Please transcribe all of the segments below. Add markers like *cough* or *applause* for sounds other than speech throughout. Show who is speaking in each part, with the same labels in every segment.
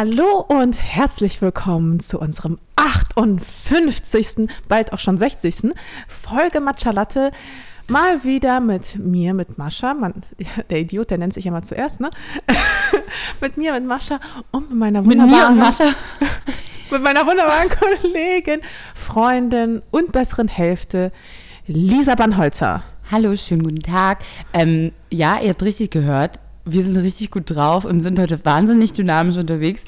Speaker 1: Hallo und herzlich willkommen zu unserem 58., bald auch schon 60. Folge Matcha Latte. Mal wieder mit mir, mit Mascha. Man, *laughs* der Idiot, der nennt sich ja mal zuerst, ne? *laughs* mit mir, mit Mascha und mit meiner wunderbaren...
Speaker 2: Mit mir und Mascha? *laughs*
Speaker 1: mit meiner wunderbaren Kollegin, Freundin und besseren Hälfte, Lisa Bannholzer.
Speaker 2: Hallo, schönen guten Tag. Ähm, ja, ihr habt richtig gehört wir sind richtig gut drauf und sind heute wahnsinnig dynamisch unterwegs.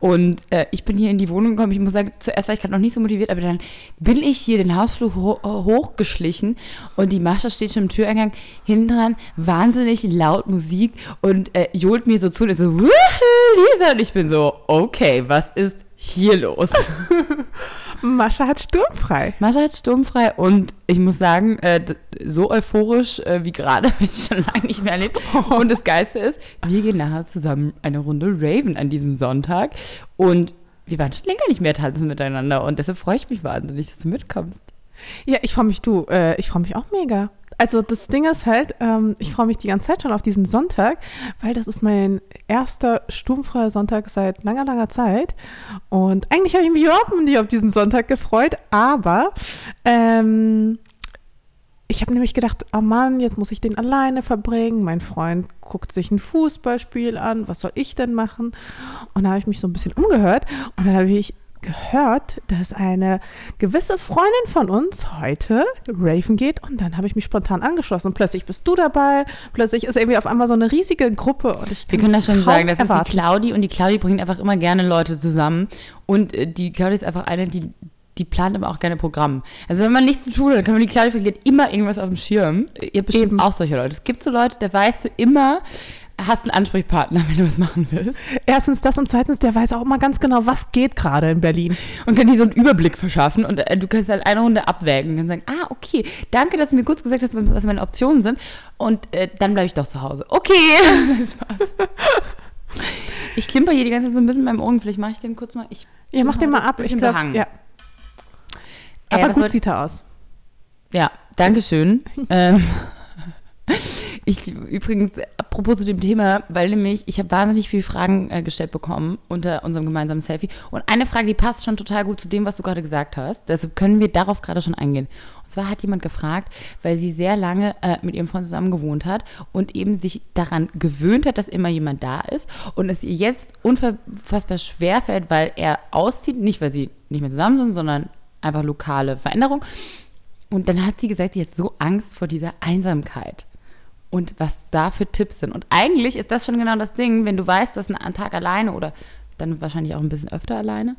Speaker 2: Und äh, ich bin hier in die Wohnung gekommen. Ich muss sagen, zuerst war ich gerade noch nicht so motiviert, aber dann bin ich hier den Hausflur ho hochgeschlichen und die Mascha steht schon im Türeingang hinten dran, wahnsinnig laut Musik und äh, johlt mir so zu und ist so, Lisa. Und ich bin so, okay, was ist hier los? *laughs*
Speaker 1: Mascha hat sturmfrei.
Speaker 2: Mascha hat sturmfrei und ich muss sagen, äh, so euphorisch äh, wie gerade *laughs* habe ich schon lange nicht mehr erlebt. Oh. *laughs* Und das Geiste ist, wir gehen nachher zusammen eine Runde Raven an diesem Sonntag und wir waren schon länger nicht mehr tanzen miteinander und deshalb freue ich mich wahnsinnig, dass du mitkommst.
Speaker 1: Ja, ich freue mich, du, äh, ich freue mich auch mega also das Ding ist halt, ähm, ich freue mich die ganze Zeit schon auf diesen Sonntag, weil das ist mein erster sturmfreier Sonntag seit langer, langer Zeit. Und eigentlich habe ich mich überhaupt nicht auf diesen Sonntag gefreut, aber ähm, ich habe nämlich gedacht, oh Mann, jetzt muss ich den alleine verbringen. Mein Freund guckt sich ein Fußballspiel an. Was soll ich denn machen? Und da habe ich mich so ein bisschen umgehört und dann habe ich gehört, dass eine gewisse Freundin von uns heute Raven geht und dann habe ich mich spontan angeschlossen und plötzlich bist du dabei, plötzlich ist irgendwie auf einmal so eine riesige Gruppe und
Speaker 2: ich Wir können das schon sagen, das erwarten. ist die Claudi und die Claudi bringt einfach immer gerne Leute zusammen und äh, die Claudi ist einfach eine, die die plant aber auch gerne Programm. Also wenn man nichts zu tun hat, dann kann man die Claudi verliert immer irgendwas auf dem Schirm. Ihr bestimmt Eben. auch solche Leute. Es gibt so Leute, da weißt du immer, hast einen Ansprechpartner, wenn du was machen willst.
Speaker 1: Erstens das und zweitens, der weiß auch immer ganz genau, was geht gerade in Berlin.
Speaker 2: Und kann dir so einen Überblick verschaffen und äh, du kannst halt eine Runde abwägen und sagen, ah, okay, danke, dass du mir kurz gesagt hast, was meine Optionen sind und äh, dann bleibe ich doch zu Hause. Okay. *laughs* Spaß. Ich klimper hier die ganze Zeit so ein bisschen mit meinem Ohren, vielleicht mache ich den kurz mal. Ich
Speaker 1: ja, mach den mal ab.
Speaker 2: Ich glaube, ja.
Speaker 1: Aber gut sieht er aus.
Speaker 2: Ja, danke schön. ähm, *laughs* *laughs* ich übrigens, apropos zu dem Thema, weil nämlich, ich habe wahnsinnig viele Fragen äh, gestellt bekommen unter unserem gemeinsamen Selfie. Und eine Frage, die passt schon total gut zu dem, was du gerade gesagt hast. Deshalb können wir darauf gerade schon eingehen. Und zwar hat jemand gefragt, weil sie sehr lange äh, mit ihrem Freund zusammen gewohnt hat und eben sich daran gewöhnt hat, dass immer jemand da ist und es ihr jetzt unfassbar schwer fällt, weil er auszieht, nicht weil sie nicht mehr zusammen sind, sondern einfach lokale Veränderung. Und dann hat sie gesagt, sie hat so Angst vor dieser Einsamkeit und was da für Tipps sind. Und eigentlich ist das schon genau das Ding, wenn du weißt, du hast einen Tag alleine oder dann wahrscheinlich auch ein bisschen öfter alleine,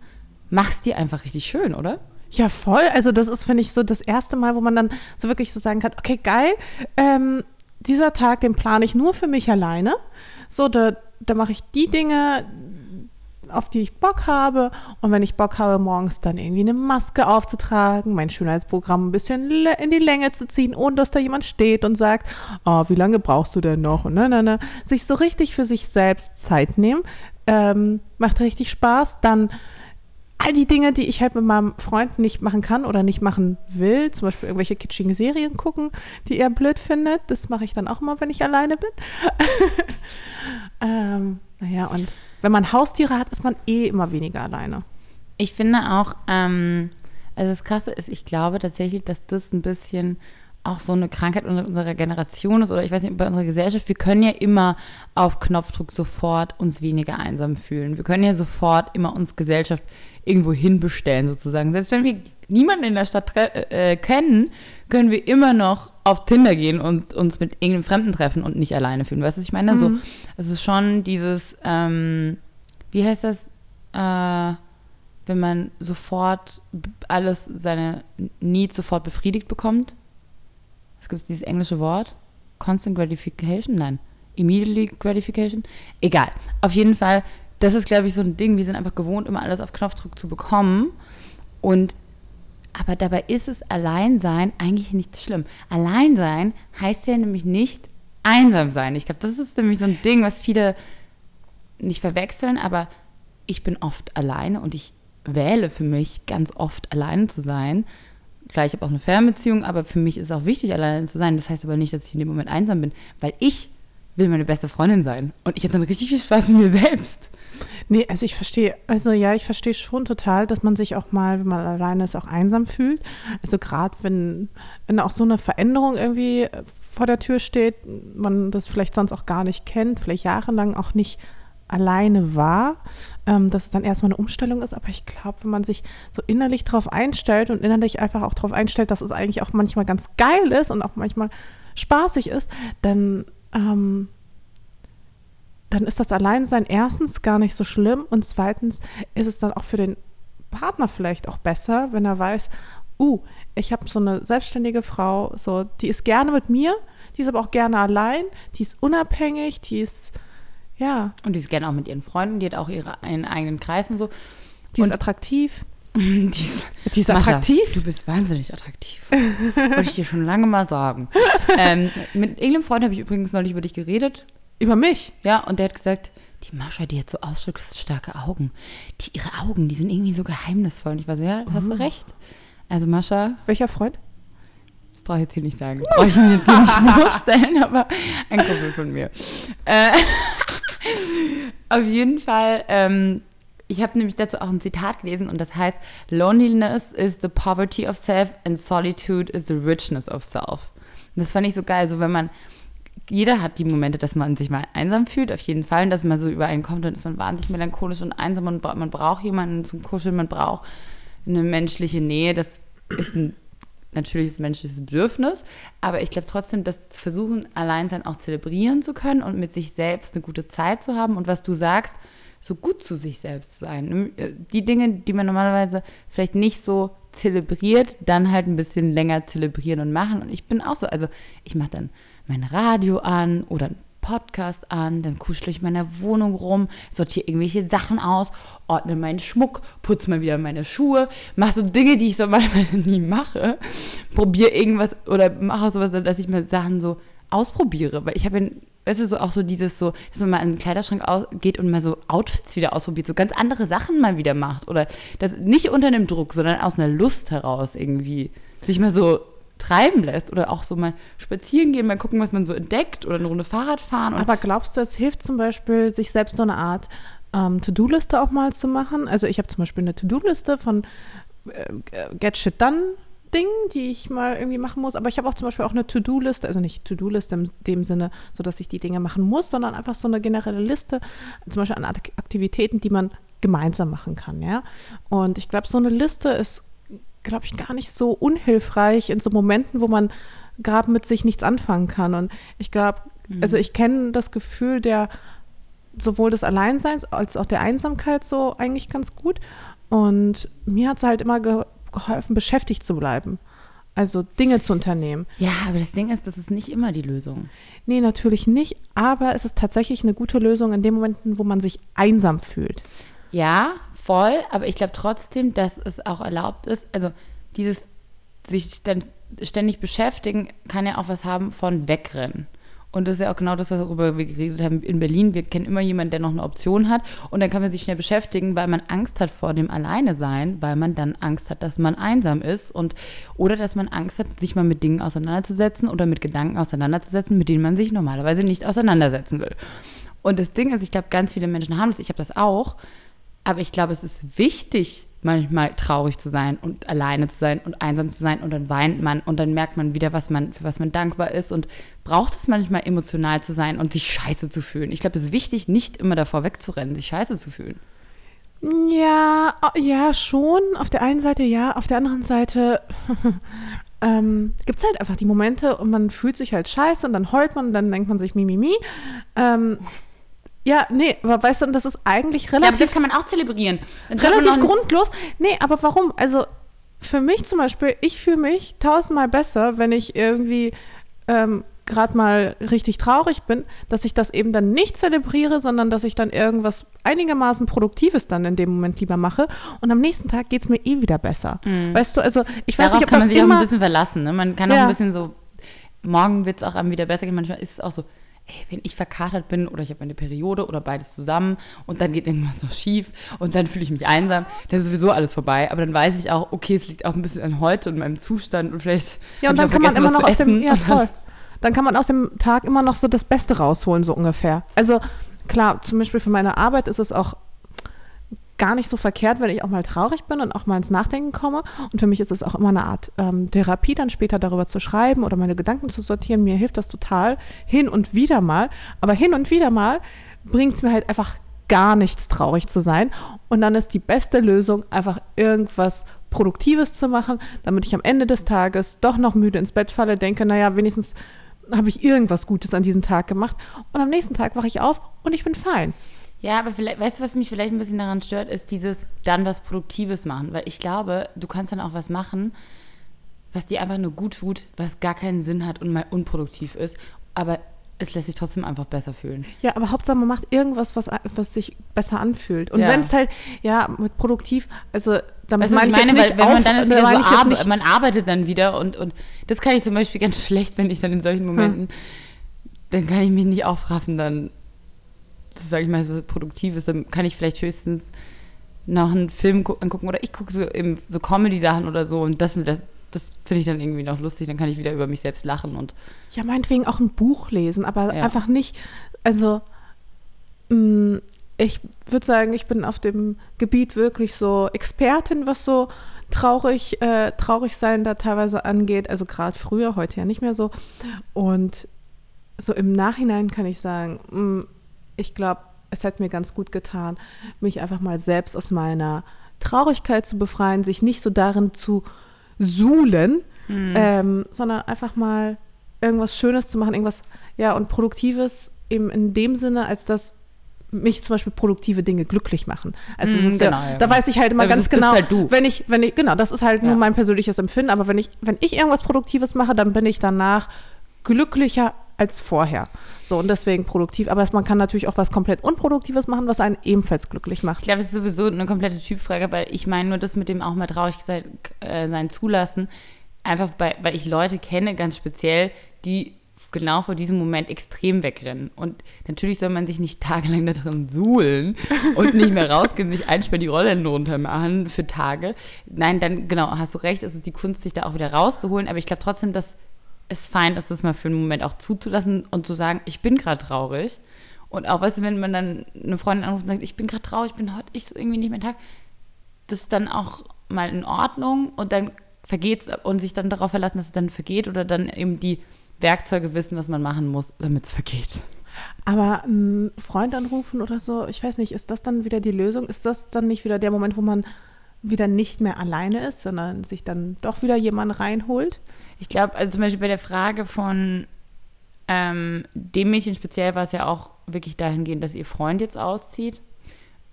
Speaker 2: machst dir einfach richtig schön, oder?
Speaker 1: Ja, voll. Also das ist, finde ich, so das erste Mal, wo man dann so wirklich so sagen kann, okay, geil, ähm, dieser Tag, den plane ich nur für mich alleine. So, da, da mache ich die Dinge, auf die ich Bock habe. Und wenn ich Bock habe, morgens dann irgendwie eine Maske aufzutragen, mein Schönheitsprogramm ein bisschen in die Länge zu ziehen, ohne dass da jemand steht und sagt, oh, wie lange brauchst du denn noch? Und ne, ne, ne. Sich so richtig für sich selbst Zeit nehmen, ähm, macht richtig Spaß. Dann all die Dinge, die ich halt mit meinem Freund nicht machen kann oder nicht machen will, zum Beispiel irgendwelche kitschigen Serien gucken, die er blöd findet, das mache ich dann auch immer, wenn ich alleine bin. *laughs* ähm, naja, und wenn man Haustiere hat, ist man eh immer weniger alleine.
Speaker 2: Ich finde auch, ähm, also das Krasse ist, ich glaube tatsächlich, dass das ein bisschen auch so eine Krankheit unserer Generation ist oder ich weiß nicht, bei unserer Gesellschaft, wir können ja immer auf Knopfdruck sofort uns weniger einsam fühlen. Wir können ja sofort immer uns Gesellschaft irgendwo hinbestellen sozusagen. Selbst wenn wir niemanden in der Stadt äh, äh, kennen, können wir immer noch auf Tinder gehen und uns mit irgendeinem Fremden treffen und nicht alleine fühlen. Weißt du, was ich meine? Also, mhm. So, es ist schon dieses, ähm, wie heißt das, äh, wenn man sofort alles, seine Needs sofort befriedigt bekommt? Es gibt dieses englische Wort. Constant Gratification? Nein. Immediately Gratification? Egal. Auf jeden Fall, das ist, glaube ich, so ein Ding. Wir sind einfach gewohnt, immer alles auf Knopfdruck zu bekommen. Und aber dabei ist es Alleinsein eigentlich nichts schlimm. Alleinsein heißt ja nämlich nicht einsam sein. Ich glaube, das ist nämlich so ein Ding, was viele nicht verwechseln, aber ich bin oft alleine und ich wähle für mich ganz oft alleine zu sein. Klar, ich habe auch eine Fernbeziehung, aber für mich ist es auch wichtig, alleine zu sein. Das heißt aber nicht, dass ich in dem Moment einsam bin, weil ich will meine beste Freundin sein. Und ich habe dann richtig viel Spaß mit mir selbst.
Speaker 1: Nee, also ich verstehe, also ja, ich verstehe schon total, dass man sich auch mal, wenn man alleine ist, auch einsam fühlt. Also gerade wenn, wenn auch so eine Veränderung irgendwie vor der Tür steht, man das vielleicht sonst auch gar nicht kennt, vielleicht jahrelang auch nicht alleine war, ähm, dass es dann erstmal eine Umstellung ist. Aber ich glaube, wenn man sich so innerlich darauf einstellt und innerlich einfach auch darauf einstellt, dass es eigentlich auch manchmal ganz geil ist und auch manchmal spaßig ist, dann ähm, dann ist das Alleinsein erstens gar nicht so schlimm und zweitens ist es dann auch für den Partner vielleicht auch besser, wenn er weiß, uh, ich habe so eine selbstständige Frau, so die ist gerne mit mir, die ist aber auch gerne allein, die ist unabhängig, die ist ja.
Speaker 2: Und die ist gerne auch mit ihren Freunden, die hat auch ihre einen eigenen Kreis und so.
Speaker 1: Die und ist attraktiv. *laughs*
Speaker 2: die ist,
Speaker 1: die ist Mascha, attraktiv.
Speaker 2: Du bist wahnsinnig attraktiv. Wollte ich dir schon lange mal sagen. *laughs* ähm, mit irgendeinem Freund habe ich übrigens neulich über dich geredet.
Speaker 1: Über mich?
Speaker 2: Ja, und der hat gesagt, die Mascha, die hat so ausdrucksstarke Augen. Die, ihre Augen, die sind irgendwie so geheimnisvoll. Und ich war so, ja, hast du mhm. recht. Also Mascha.
Speaker 1: Welcher Freund?
Speaker 2: Brauche ich jetzt hier nicht sagen. Brauche ich ihn jetzt hier nicht vorstellen, aber ein Kumpel von mir. Äh, *laughs* auf jeden Fall, ähm, ich habe nämlich dazu auch ein Zitat gelesen und das heißt, Loneliness is the poverty of self and solitude is the richness of self. Und das fand ich so geil, so wenn man jeder hat die Momente, dass man sich mal einsam fühlt, auf jeden Fall, und dass man so übereinkommt, dann ist man wahnsinnig melancholisch und einsam und man braucht jemanden zum Kuscheln, man braucht eine menschliche Nähe, das ist ein natürliches menschliches Bedürfnis, aber ich glaube trotzdem, dass versuchen, allein sein auch zelebrieren zu können und mit sich selbst eine gute Zeit zu haben. Und was du sagst, so gut zu sich selbst zu sein. Die Dinge, die man normalerweise vielleicht nicht so zelebriert, dann halt ein bisschen länger zelebrieren und machen. Und ich bin auch so, also ich mache dann mein Radio an oder einen Podcast an, dann kuschle ich in meiner Wohnung rum, sortiere irgendwelche Sachen aus, ordne meinen Schmuck, putze mal wieder meine Schuhe, mache so Dinge, die ich normalerweise *laughs* nie mache, probiere irgendwas oder mache sowas, dass ich mir Sachen so ausprobiere, weil ich habe weißt du, so auch so dieses so, dass man mal in den Kleiderschrank geht und mal so Outfits wieder ausprobiert, so ganz andere Sachen mal wieder macht oder das nicht unter einem Druck, sondern aus einer Lust heraus irgendwie sich mal so treiben lässt oder auch so mal spazieren gehen, mal gucken, was man so entdeckt oder eine Runde Fahrrad fahren.
Speaker 1: Aber glaubst du, es hilft zum Beispiel, sich selbst so eine Art ähm, To-Do-Liste auch mal zu machen? Also ich habe zum Beispiel eine To-Do-Liste von äh, Get Shit Done Dingen, die ich mal irgendwie machen muss. Aber ich habe auch zum Beispiel auch eine To-Do-Liste, also nicht To-Do-Liste in dem Sinne, so dass ich die Dinge machen muss, sondern einfach so eine generelle Liste, zum Beispiel an Aktivitäten, die man gemeinsam machen kann, ja. Und ich glaube, so eine Liste ist glaube ich, gar nicht so unhilfreich in so Momenten, wo man gerade mit sich nichts anfangen kann. Und ich glaube, mhm. also ich kenne das Gefühl der sowohl des Alleinseins als auch der Einsamkeit so eigentlich ganz gut. Und mir hat es halt immer ge geholfen, beschäftigt zu bleiben. Also Dinge zu unternehmen.
Speaker 2: Ja, aber das Ding ist, das ist nicht immer die Lösung.
Speaker 1: Nee, natürlich nicht. Aber es ist tatsächlich eine gute Lösung in den Momenten, wo man sich einsam fühlt.
Speaker 2: Ja, voll, aber ich glaube trotzdem, dass es auch erlaubt ist, also dieses sich dann ständig beschäftigen, kann ja auch was haben von wegrennen. Und das ist ja auch genau das, worüber wir geredet haben in Berlin. Wir kennen immer jemanden, der noch eine Option hat. Und dann kann man sich schnell beschäftigen, weil man Angst hat vor dem Alleine-Sein, weil man dann Angst hat, dass man einsam ist. Und, oder dass man Angst hat, sich mal mit Dingen auseinanderzusetzen oder mit Gedanken auseinanderzusetzen, mit denen man sich normalerweise nicht auseinandersetzen will. Und das Ding ist, ich glaube, ganz viele Menschen haben das, ich habe das auch, aber ich glaube, es ist wichtig, manchmal traurig zu sein und alleine zu sein und einsam zu sein und dann weint man und dann merkt man wieder, was man, für was man dankbar ist und braucht es manchmal emotional zu sein und sich scheiße zu fühlen. Ich glaube, es ist wichtig, nicht immer davor wegzurennen, sich scheiße zu fühlen.
Speaker 1: Ja, ja, schon. Auf der einen Seite ja, auf der anderen Seite *laughs* ähm, gibt es halt einfach die Momente und man fühlt sich halt scheiße und dann heult man und dann denkt man sich Mimimi. Ähm, ja, nee, aber weißt du, das ist eigentlich relativ. Ja, aber
Speaker 2: das kann man auch zelebrieren.
Speaker 1: relativ grundlos. Nee, aber warum? Also für mich zum Beispiel, ich fühle mich tausendmal besser, wenn ich irgendwie ähm, gerade mal richtig traurig bin, dass ich das eben dann nicht zelebriere, sondern dass ich dann irgendwas einigermaßen Produktives dann in dem Moment lieber mache. Und am nächsten Tag geht es mir eh wieder besser. Mhm. Weißt du, also ich weiß
Speaker 2: Darauf
Speaker 1: nicht,
Speaker 2: ob kann man sich auch ein bisschen verlassen. Ne? Man kann auch ein bisschen so, morgen wird es auch einem wieder besser gehen. Manchmal ist es auch so, ey, wenn ich verkatert bin oder ich habe eine Periode oder beides zusammen und dann geht irgendwas noch schief und dann fühle ich mich einsam, dann ist sowieso alles vorbei. Aber dann weiß ich auch, okay, es liegt auch ein bisschen an heute und meinem Zustand und vielleicht.
Speaker 1: Ja, und dann kann man immer noch aus dem. Ja, voll. Dann kann man aus dem Tag immer noch so das Beste rausholen, so ungefähr. Also klar, zum Beispiel für meine Arbeit ist es auch gar nicht so verkehrt, wenn ich auch mal traurig bin und auch mal ins Nachdenken komme. Und für mich ist es auch immer eine Art ähm, Therapie, dann später darüber zu schreiben oder meine Gedanken zu sortieren. Mir hilft das total hin und wieder mal. Aber hin und wieder mal bringt es mir halt einfach gar nichts traurig zu sein. Und dann ist die beste Lösung, einfach irgendwas Produktives zu machen, damit ich am Ende des Tages doch noch müde ins Bett falle, denke, naja, wenigstens habe ich irgendwas Gutes an diesem Tag gemacht. Und am nächsten Tag wache ich auf und ich bin fein.
Speaker 2: Ja, aber vielleicht, weißt du, was mich vielleicht ein bisschen daran stört, ist dieses dann was Produktives machen. Weil ich glaube, du kannst dann auch was machen, was dir einfach nur gut tut, was gar keinen Sinn hat und mal unproduktiv ist. Aber es lässt sich trotzdem einfach besser fühlen.
Speaker 1: Ja, aber Hauptsache man macht irgendwas, was, was sich besser anfühlt. Und
Speaker 2: Ja.
Speaker 1: wenn es halt, ja, mit produktiv, also damit
Speaker 2: was
Speaker 1: meine
Speaker 2: ich
Speaker 1: ich
Speaker 2: meine, weil
Speaker 1: nicht
Speaker 2: wenn man dann ist
Speaker 1: äh,
Speaker 2: wieder so arbe man arbeitet dann wieder und, und das kann ich zum Beispiel *laughs* ganz schlecht, wenn ich dann in solchen Momenten, dann kann ich mich nicht aufraffen, dann, das sage ich mal, so produktiv ist, dann kann ich vielleicht höchstens noch einen Film gu- angucken oder ich gucke so, eben so Comedy-Sachen oder so und das, das, das finde ich dann irgendwie noch lustig, dann kann ich wieder über mich selbst lachen und
Speaker 1: ja, meinetwegen auch ein Buch lesen, aber
Speaker 2: Ja.
Speaker 1: einfach nicht, also mh, ich würde sagen, ich bin auf dem Gebiet wirklich so Expertin, was so traurig, äh, traurig sein da teilweise angeht. Also gerade früher, heute ja nicht mehr so. Und so im Nachhinein kann ich sagen, mh, ich glaube, es hat mir ganz gut getan, mich einfach mal selbst aus meiner Traurigkeit zu befreien, sich nicht so darin zu suhlen, ähm, sondern einfach mal irgendwas Schönes zu machen, irgendwas, ja, und Produktives eben in dem Sinne, als dass mich zum Beispiel produktive Dinge glücklich machen. Also
Speaker 2: Mhm,
Speaker 1: ist
Speaker 2: genau,
Speaker 1: ja,
Speaker 2: ja.
Speaker 1: da weiß ich halt immer
Speaker 2: Aber
Speaker 1: ganz genau,
Speaker 2: halt
Speaker 1: wenn ich, wenn ich, genau, das ist halt
Speaker 2: Ja.
Speaker 1: nur mein persönliches Empfinden, aber wenn ich, wenn ich irgendwas Produktives mache, dann bin ich danach glücklicher als vorher. So, und deswegen produktiv. Aber man kann natürlich auch was komplett Unproduktives machen, was einen ebenfalls glücklich
Speaker 2: Ich
Speaker 1: macht.
Speaker 2: glaube, es ist sowieso eine komplette Typfrage, weil ich meine nur das mit dem auch mal traurig sein, äh, sein zulassen, einfach bei, weil ich Leute kenne, ganz speziell, die genau vor diesem Moment extrem wegrennen. Und natürlich soll man sich nicht *laughs* tagelang da drin suhlen und nicht mehr rausgehen, sich einsperren, die Rollen runter machen für Tage. Nein, dann, genau, hast du recht, es ist die Kunst, sich da auch wieder rauszuholen. Aber ich glaube trotzdem, dass es fein ist, das mal für einen Moment auch zuzulassen und zu sagen, ich bin gerade traurig. Und auch, weißt du, wenn man dann eine Freundin anruft und sagt, ich bin gerade traurig, ich bin heute ich irgendwie nicht mehr Tag, das ist dann auch mal in Ordnung und dann vergeht's und sich dann darauf verlassen, dass es dann vergeht oder dann eben die Werkzeuge wissen, was man machen muss, damit es vergeht.
Speaker 1: Aber einen Freund anrufen oder so, ich weiß nicht, ist das dann wieder die Lösung? Ist das dann nicht wieder der Moment, wo man wieder nicht mehr alleine ist, sondern sich dann doch wieder jemand reinholt?
Speaker 2: Ich glaube, also zum Beispiel bei der Frage von ähm, dem Mädchen speziell war es ja auch wirklich dahingehend, dass ihr Freund jetzt auszieht.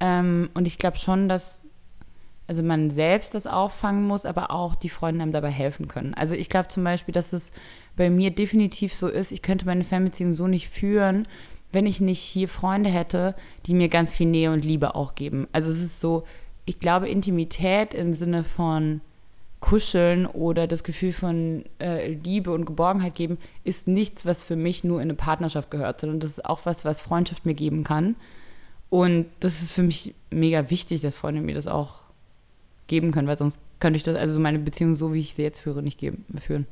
Speaker 2: Ähm, und ich glaube schon, dass also man selbst das auffangen muss, aber auch die Freunde einem dabei helfen können. Also ich glaube zum Beispiel, dass es bei mir definitiv so ist, ich könnte meine Fernbeziehung so nicht führen, wenn ich nicht hier Freunde hätte, die mir ganz viel Nähe und Liebe auch geben. Also es ist so, ich glaube, Intimität im Sinne von Kuscheln oder das Gefühl von äh, Liebe und Geborgenheit geben, ist nichts, was für mich nur in eine Partnerschaft gehört, sondern das ist auch was, was Freundschaft mir geben kann. Und das ist für mich mega wichtig, dass Freunde mir das auch geben können, weil sonst könnte ich das, also meine Beziehung so, wie ich sie jetzt führe, nicht geben, führen.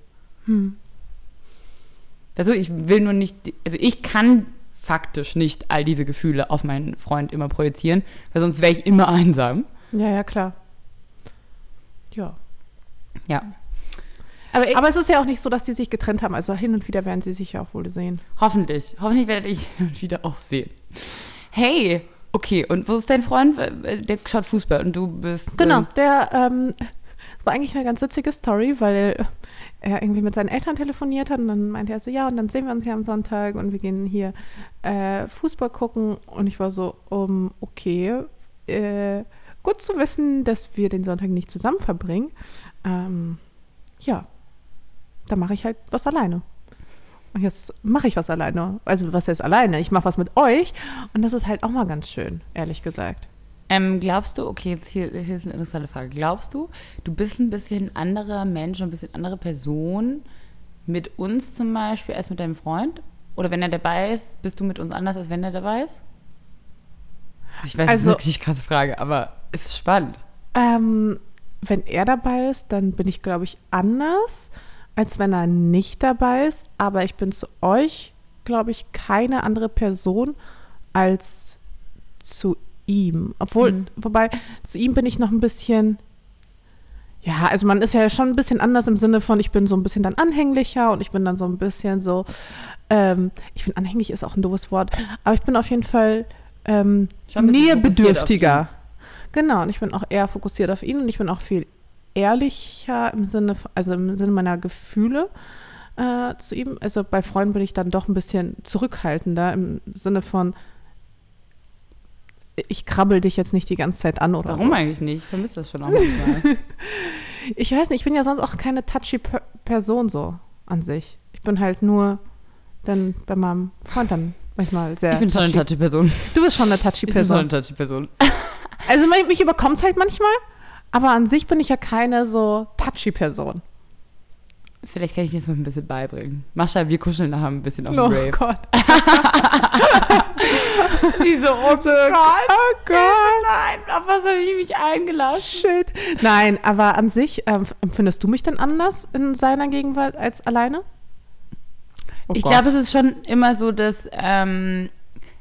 Speaker 2: Also ich will nur nicht, also ich kann faktisch nicht all diese Gefühle auf meinen Freund immer projizieren, weil sonst wäre ich immer einsam.
Speaker 1: Ja, ja, klar. Ja.
Speaker 2: Ja. Aber, ich,
Speaker 1: Aber es ist ja auch nicht so, dass die sich getrennt haben. Also hin und wieder werden sie sich ja auch wohl sehen.
Speaker 2: hoffentlich, hoffentlich werde ich *laughs* ihn wieder auch sehen. Hey, okay, und wo ist dein Freund? Der schaut Fußball und du bist.
Speaker 1: Genau,
Speaker 2: ähm,
Speaker 1: der, ähm, das war eigentlich eine ganz witzige Story, weil er irgendwie mit seinen Eltern telefoniert hat und dann meinte er so, ja, und dann sehen wir uns hier am Sonntag und wir gehen hier äh, Fußball gucken und ich war so, um, okay, äh, gut zu wissen, dass wir den Sonntag nicht zusammen verbringen. Ähm, ja, dann mache ich halt was alleine. Und jetzt mache ich was alleine. Also was heißt alleine? Ich mache was mit euch und das ist halt auch mal ganz schön, ehrlich gesagt.
Speaker 2: Ähm, glaubst du, okay, jetzt hier, hier ist eine interessante Frage. Glaubst du, du bist ein bisschen anderer Mensch und ein bisschen andere Person mit uns zum Beispiel als mit deinem Freund? Oder wenn er dabei ist, bist du mit uns anders, als wenn er dabei ist? Ich weiß,
Speaker 1: Also-
Speaker 2: das ist wirklich eine krasse Frage, aber es ist spannend.
Speaker 1: Ähm, wenn er dabei ist, dann bin ich, glaube ich, anders, als wenn er nicht dabei ist. Aber ich bin zu euch, glaube ich, keine andere Person als zu ihm. Obwohl,
Speaker 2: Mhm.
Speaker 1: wobei, zu ihm bin ich noch ein bisschen. Ja, also man ist ja schon ein bisschen anders im Sinne von, ich bin so ein bisschen dann anhänglicher und ich bin dann so ein bisschen so, ähm, ich finde anhänglich ist auch ein doofes Wort, aber ich bin auf jeden Fall ähm, nähebedürftiger. Genau, und ich bin auch eher fokussiert auf ihn und ich bin auch viel ehrlicher im Sinne, also im Sinne meiner Gefühle äh, zu ihm. Also bei Freunden bin ich dann doch ein bisschen zurückhaltender im Sinne von, ich krabbel dich jetzt nicht die ganze Zeit an oder
Speaker 2: Warum
Speaker 1: so.
Speaker 2: eigentlich nicht? Ich vermisse das schon auch manchmal. *laughs* *laughs*
Speaker 1: Ich weiß nicht, ich bin ja sonst auch keine touchy Per- Person so an sich. Ich bin halt nur dann bei meinem Freund dann manchmal sehr.
Speaker 2: Ich bin schon eine touchy Person.
Speaker 1: du bist schon eine touchy
Speaker 2: Ich bin schon eine
Speaker 1: Person.
Speaker 2: touchy Person. *laughs*
Speaker 1: Also mich, überkommt es halt manchmal, aber an sich bin ich ja keine so touchy Person.
Speaker 2: Vielleicht kann ich dir das mal ein bisschen beibringen. Mascha, wir kuscheln nachher ein bisschen auf dem
Speaker 1: Oh
Speaker 2: Rave.
Speaker 1: Gott. *laughs*
Speaker 2: Die so, oh Gott.
Speaker 1: Oh Gott.
Speaker 2: Nein, auf was habe ich mich eingelassen?
Speaker 1: Shit. Nein, aber an sich, ähm, empfindest du mich denn anders in seiner Gegenwart als alleine? Oh
Speaker 2: ich glaube, es ist schon immer so, dass ähm,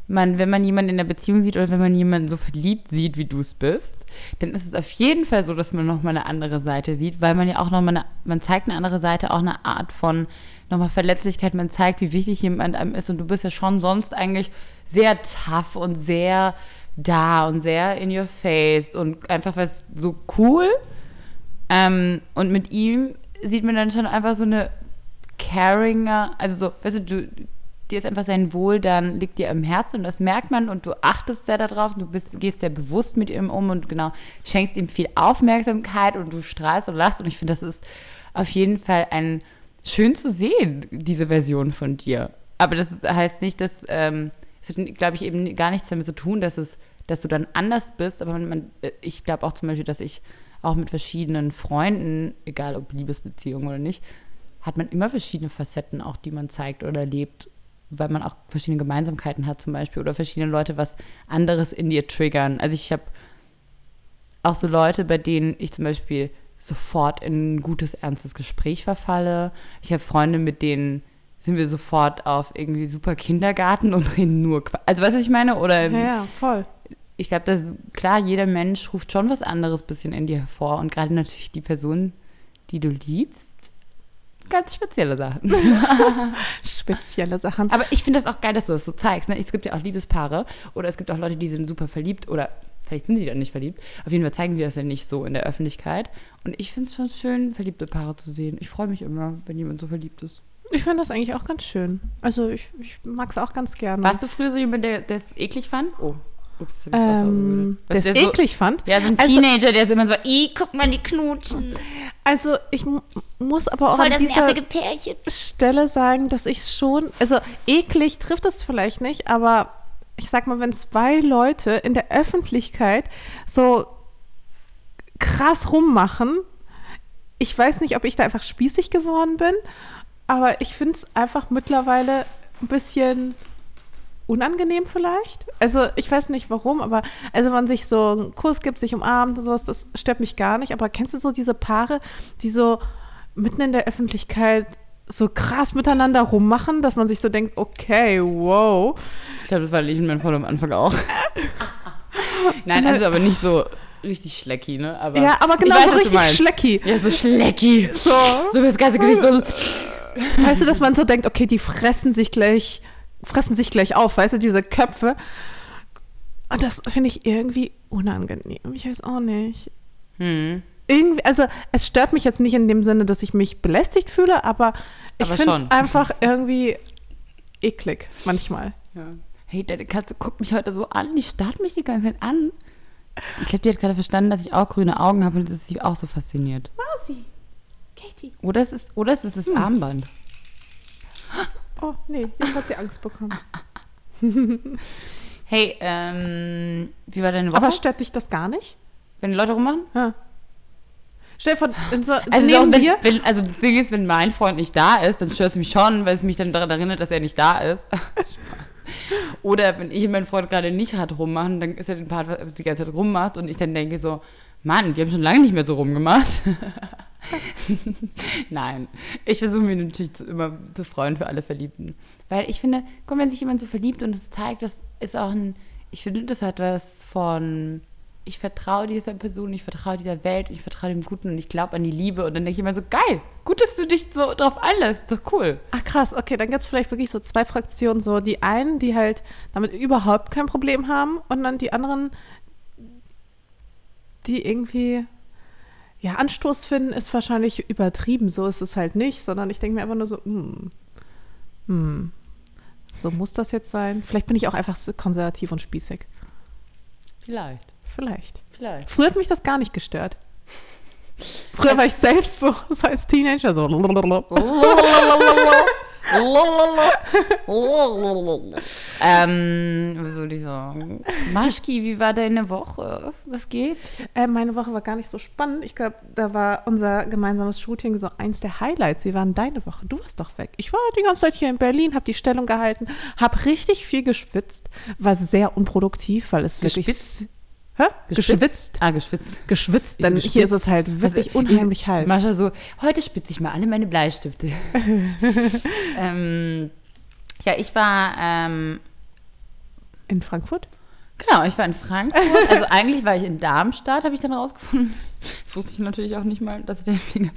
Speaker 2: man, wenn man jemanden in der Beziehung sieht oder wenn man jemanden so verliebt sieht, wie du es bist, dann ist es auf jeden Fall so, dass man nochmal eine andere Seite sieht, weil man ja auch nochmal eine, man zeigt eine andere Seite, auch eine Art von nochmal Verletzlichkeit, man zeigt, wie wichtig jemand einem ist und du bist ja schon sonst eigentlich sehr tough und sehr da und sehr in your face und einfach was so cool. Ähm, und mit ihm sieht man dann schon einfach so eine caringer, also so, weißt du, du, dir ist einfach sein Wohl, dann liegt dir am Herzen und das merkt man und du achtest sehr darauf du bist, gehst sehr bewusst mit ihm um und genau, schenkst ihm viel Aufmerksamkeit und du strahlst und lachst und ich finde, das ist auf jeden Fall ein schön zu sehen, diese Version von dir. Aber das heißt nicht, dass, ähm, es hat, glaube ich, eben gar nichts damit zu tun, dass es, dass du dann anders bist, aber man, ich glaube auch zum Beispiel, dass ich auch mit verschiedenen Freunden, egal ob Liebesbeziehung oder nicht, hat man immer verschiedene Facetten auch, die man zeigt oder lebt, weil man auch verschiedene Gemeinsamkeiten hat zum Beispiel oder verschiedene Leute was anderes in dir triggern. Also ich habe auch so Leute, bei denen ich zum Beispiel sofort in ein gutes, ernstes Gespräch verfalle. Ich habe Freunde, mit denen sind wir sofort auf irgendwie super Kindergarten und *laughs* reden nur Qua Also weißt du, was ich meine? Oder
Speaker 1: Ja, ja, voll.
Speaker 2: ich glaube, dass klar, jeder Mensch ruft schon was anderes bisschen in dir hervor und gerade natürlich die Person, die du liebst, ganz spezielle Sachen. *laughs*
Speaker 1: Spezielle Sachen.
Speaker 2: Aber ich finde das auch geil, dass du das so zeigst. Ne? Es gibt ja auch Liebespaare oder es gibt auch Leute, die sind super verliebt oder vielleicht sind sie dann nicht verliebt. Auf jeden Fall zeigen die das ja nicht so in der Öffentlichkeit. Und ich finde es schon schön, verliebte Paare zu sehen. Ich freue mich immer, wenn jemand so verliebt ist.
Speaker 1: Ich finde das eigentlich auch ganz schön. Also ich, ich mag es auch ganz gerne.
Speaker 2: Warst du früher so jemand, der das eklig fand? Oh, ups, hab ich Wasser
Speaker 1: ähm,
Speaker 2: berührt.
Speaker 1: der
Speaker 2: Was,
Speaker 1: es
Speaker 2: so,
Speaker 1: eklig fand?
Speaker 2: Ja, so ein
Speaker 1: Also-
Speaker 2: Teenager, der so immer so, ih, guck mal die knutschen.
Speaker 1: Also ich mu- muss aber auch
Speaker 3: Voll
Speaker 1: an dieser. Stelle sagen, dass ich schon, also eklig trifft es vielleicht nicht, aber ich sag mal, wenn zwei Leute in der Öffentlichkeit so krass rummachen, ich weiß nicht, ob ich da einfach spießig geworden bin, aber ich finde es einfach mittlerweile ein bisschen unangenehm vielleicht. Also ich weiß nicht warum, aber also man sich so einen Kuss gibt, sich umarmt und sowas, das stört mich gar nicht. Aber kennst du so diese Paare, die so mitten in der Öffentlichkeit so krass miteinander rummachen, dass man sich so denkt, okay, wow.
Speaker 2: Ich glaube, das war mein Freund am Anfang auch. *laughs* Nein, also aber nicht so richtig schlecki, ne? Aber
Speaker 1: Ja, aber genau
Speaker 2: weiß,
Speaker 1: so richtig schlecki.
Speaker 2: Ja, so schlecki.
Speaker 1: So.
Speaker 2: So wie das ganze Gesicht so.
Speaker 1: Weißt du, dass man so denkt, okay, die fressen sich gleich, fressen sich gleich auf, weißt du, diese Köpfe. Und das finde ich irgendwie unangenehm. Ich weiß auch nicht.
Speaker 2: Hm.
Speaker 1: irgendwie, also es stört mich jetzt nicht in dem Sinne, dass ich mich belästigt fühle, aber ich finde es *laughs* einfach irgendwie eklig manchmal.
Speaker 2: Ja. Hey, deine Katze guckt mich heute so an, die starrt mich die ganze Zeit an. Ich glaube, die hat gerade verstanden, dass ich auch grüne Augen habe und das ist sie auch so fasziniert.
Speaker 1: Mausi, Katie.
Speaker 2: Oder es ist, oder es ist das
Speaker 1: Hm.
Speaker 2: Armband.
Speaker 1: Oh, nee, jetzt hat sie Angst bekommen. *laughs*
Speaker 2: Hey, ähm, wie war deine Woche?
Speaker 1: Aber stört dich das gar nicht?
Speaker 2: wenn Leute rummachen?
Speaker 1: Ja. Stell dir vor, in so,
Speaker 2: Also, doch, wenn, wenn, also das Ding ist, wenn mein Freund nicht da ist, dann stört es mich schon, weil es mich dann daran erinnert, dass er nicht da ist. *laughs* Oder wenn ich und mein Freund gerade nicht hart rummachen, dann ist er den Part, was die ganze Zeit rummacht und ich dann denke so, Mann, wir haben schon lange nicht mehr so rumgemacht. *laughs* *laughs* Nein, ich versuche mich natürlich zu, immer zu freuen für alle Verliebten. Weil ich finde, guck, wenn sich jemand so verliebt und es zeigt, das ist auch ein ich finde, das hat was von, ich vertraue dieser Person, ich vertraue dieser Welt, ich vertraue dem Guten und ich glaube an die Liebe. Und dann denke ich immer so, geil, gut, dass du dich so drauf einlässt, doch cool.
Speaker 1: Ach krass, okay, dann gibt es vielleicht wirklich so zwei Fraktionen, so die einen, die halt damit überhaupt kein Problem haben und dann die anderen, die irgendwie, ja, Anstoß finden, ist wahrscheinlich übertrieben, so ist es halt nicht, sondern ich denke mir einfach nur so, hm, hm, so muss das jetzt sein. Vielleicht bin ich auch einfach konservativ und spießig.
Speaker 2: Vielleicht.
Speaker 1: Vielleicht.
Speaker 2: Vielleicht.
Speaker 1: Früher hat mich das gar nicht gestört. Früher war ich selbst so, *laughs* so als Teenager so. *laughs*
Speaker 2: ähm, was soll ich sagen? Maschki, wie war deine Woche? Was geht?
Speaker 1: Äh, meine Woche war gar nicht so spannend. Ich glaube, da war unser gemeinsames Shooting so eins der Highlights. Wie waren deine Woche? Du warst doch weg. Ich war die ganze Zeit hier in Berlin, habe die Stellung gehalten, habe richtig viel geschwitzt, war sehr unproduktiv, weil es wirklich
Speaker 2: Gespitzt?
Speaker 1: Hä?
Speaker 2: Geschwitzt?
Speaker 1: Geschwitzt.
Speaker 2: Ah, geschwitzt.
Speaker 1: Geschwitzt, denn
Speaker 2: so
Speaker 1: hier ist
Speaker 2: geschwitzt.
Speaker 1: es halt wirklich
Speaker 2: Also,
Speaker 1: unheimlich
Speaker 2: ich,
Speaker 1: heiß.
Speaker 2: Mascha so, heute spitze ich mal alle meine Bleistifte. *laughs* ähm, ja, ich war, ähm,
Speaker 1: In Frankfurt?
Speaker 2: genau, ich war in Frankfurt. Also eigentlich war ich in Darmstadt, habe ich dann rausgefunden. Das wusste ich natürlich auch nicht mal, dass ich da hinfliege.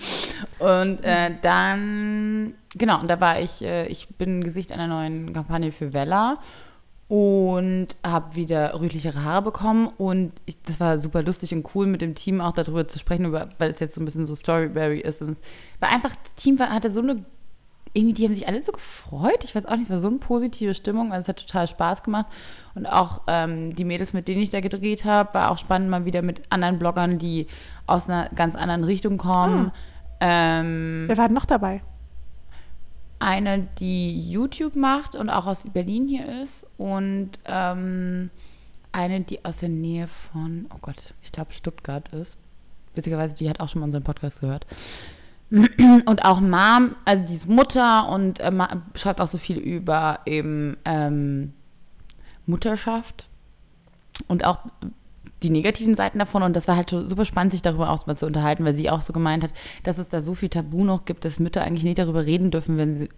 Speaker 2: Und äh, dann, genau, und da war ich, äh, ich bin Gesicht einer neuen Kampagne für Vella und habe wieder rötlichere Haare bekommen. Und ich, das war super lustig und cool mit dem Team auch darüber zu sprechen, über, weil es jetzt so ein bisschen so Storyberry ist und es war einfach, das Team hatte so eine, irgendwie, die haben sich alle so gefreut, ich weiß auch nicht, es war so eine positive Stimmung, also es hat total Spaß gemacht. Und auch ähm, die Mädels, mit denen ich da gedreht habe, war auch spannend, mal wieder mit anderen Bloggern, die aus einer ganz anderen Richtung kommen. Ähm,
Speaker 1: Wer war denn noch dabei?
Speaker 2: Eine, die YouTube macht und auch aus Berlin hier ist und ähm, eine, die aus der Nähe von, oh Gott, ich glaube Stuttgart ist. Witzigerweise, die hat auch schon mal unseren Podcast gehört. *clears throat* Und auch Mom, also die ist Mutter und äh, schreibt auch so viel über eben ähm, Mutterschaft und auch die negativen Seiten davon. Und das war halt so super spannend, sich darüber auch mal zu unterhalten, weil sie auch so gemeint hat, dass es da so viel Tabu noch gibt, dass Mütter eigentlich nicht darüber reden dürfen, wenn sie,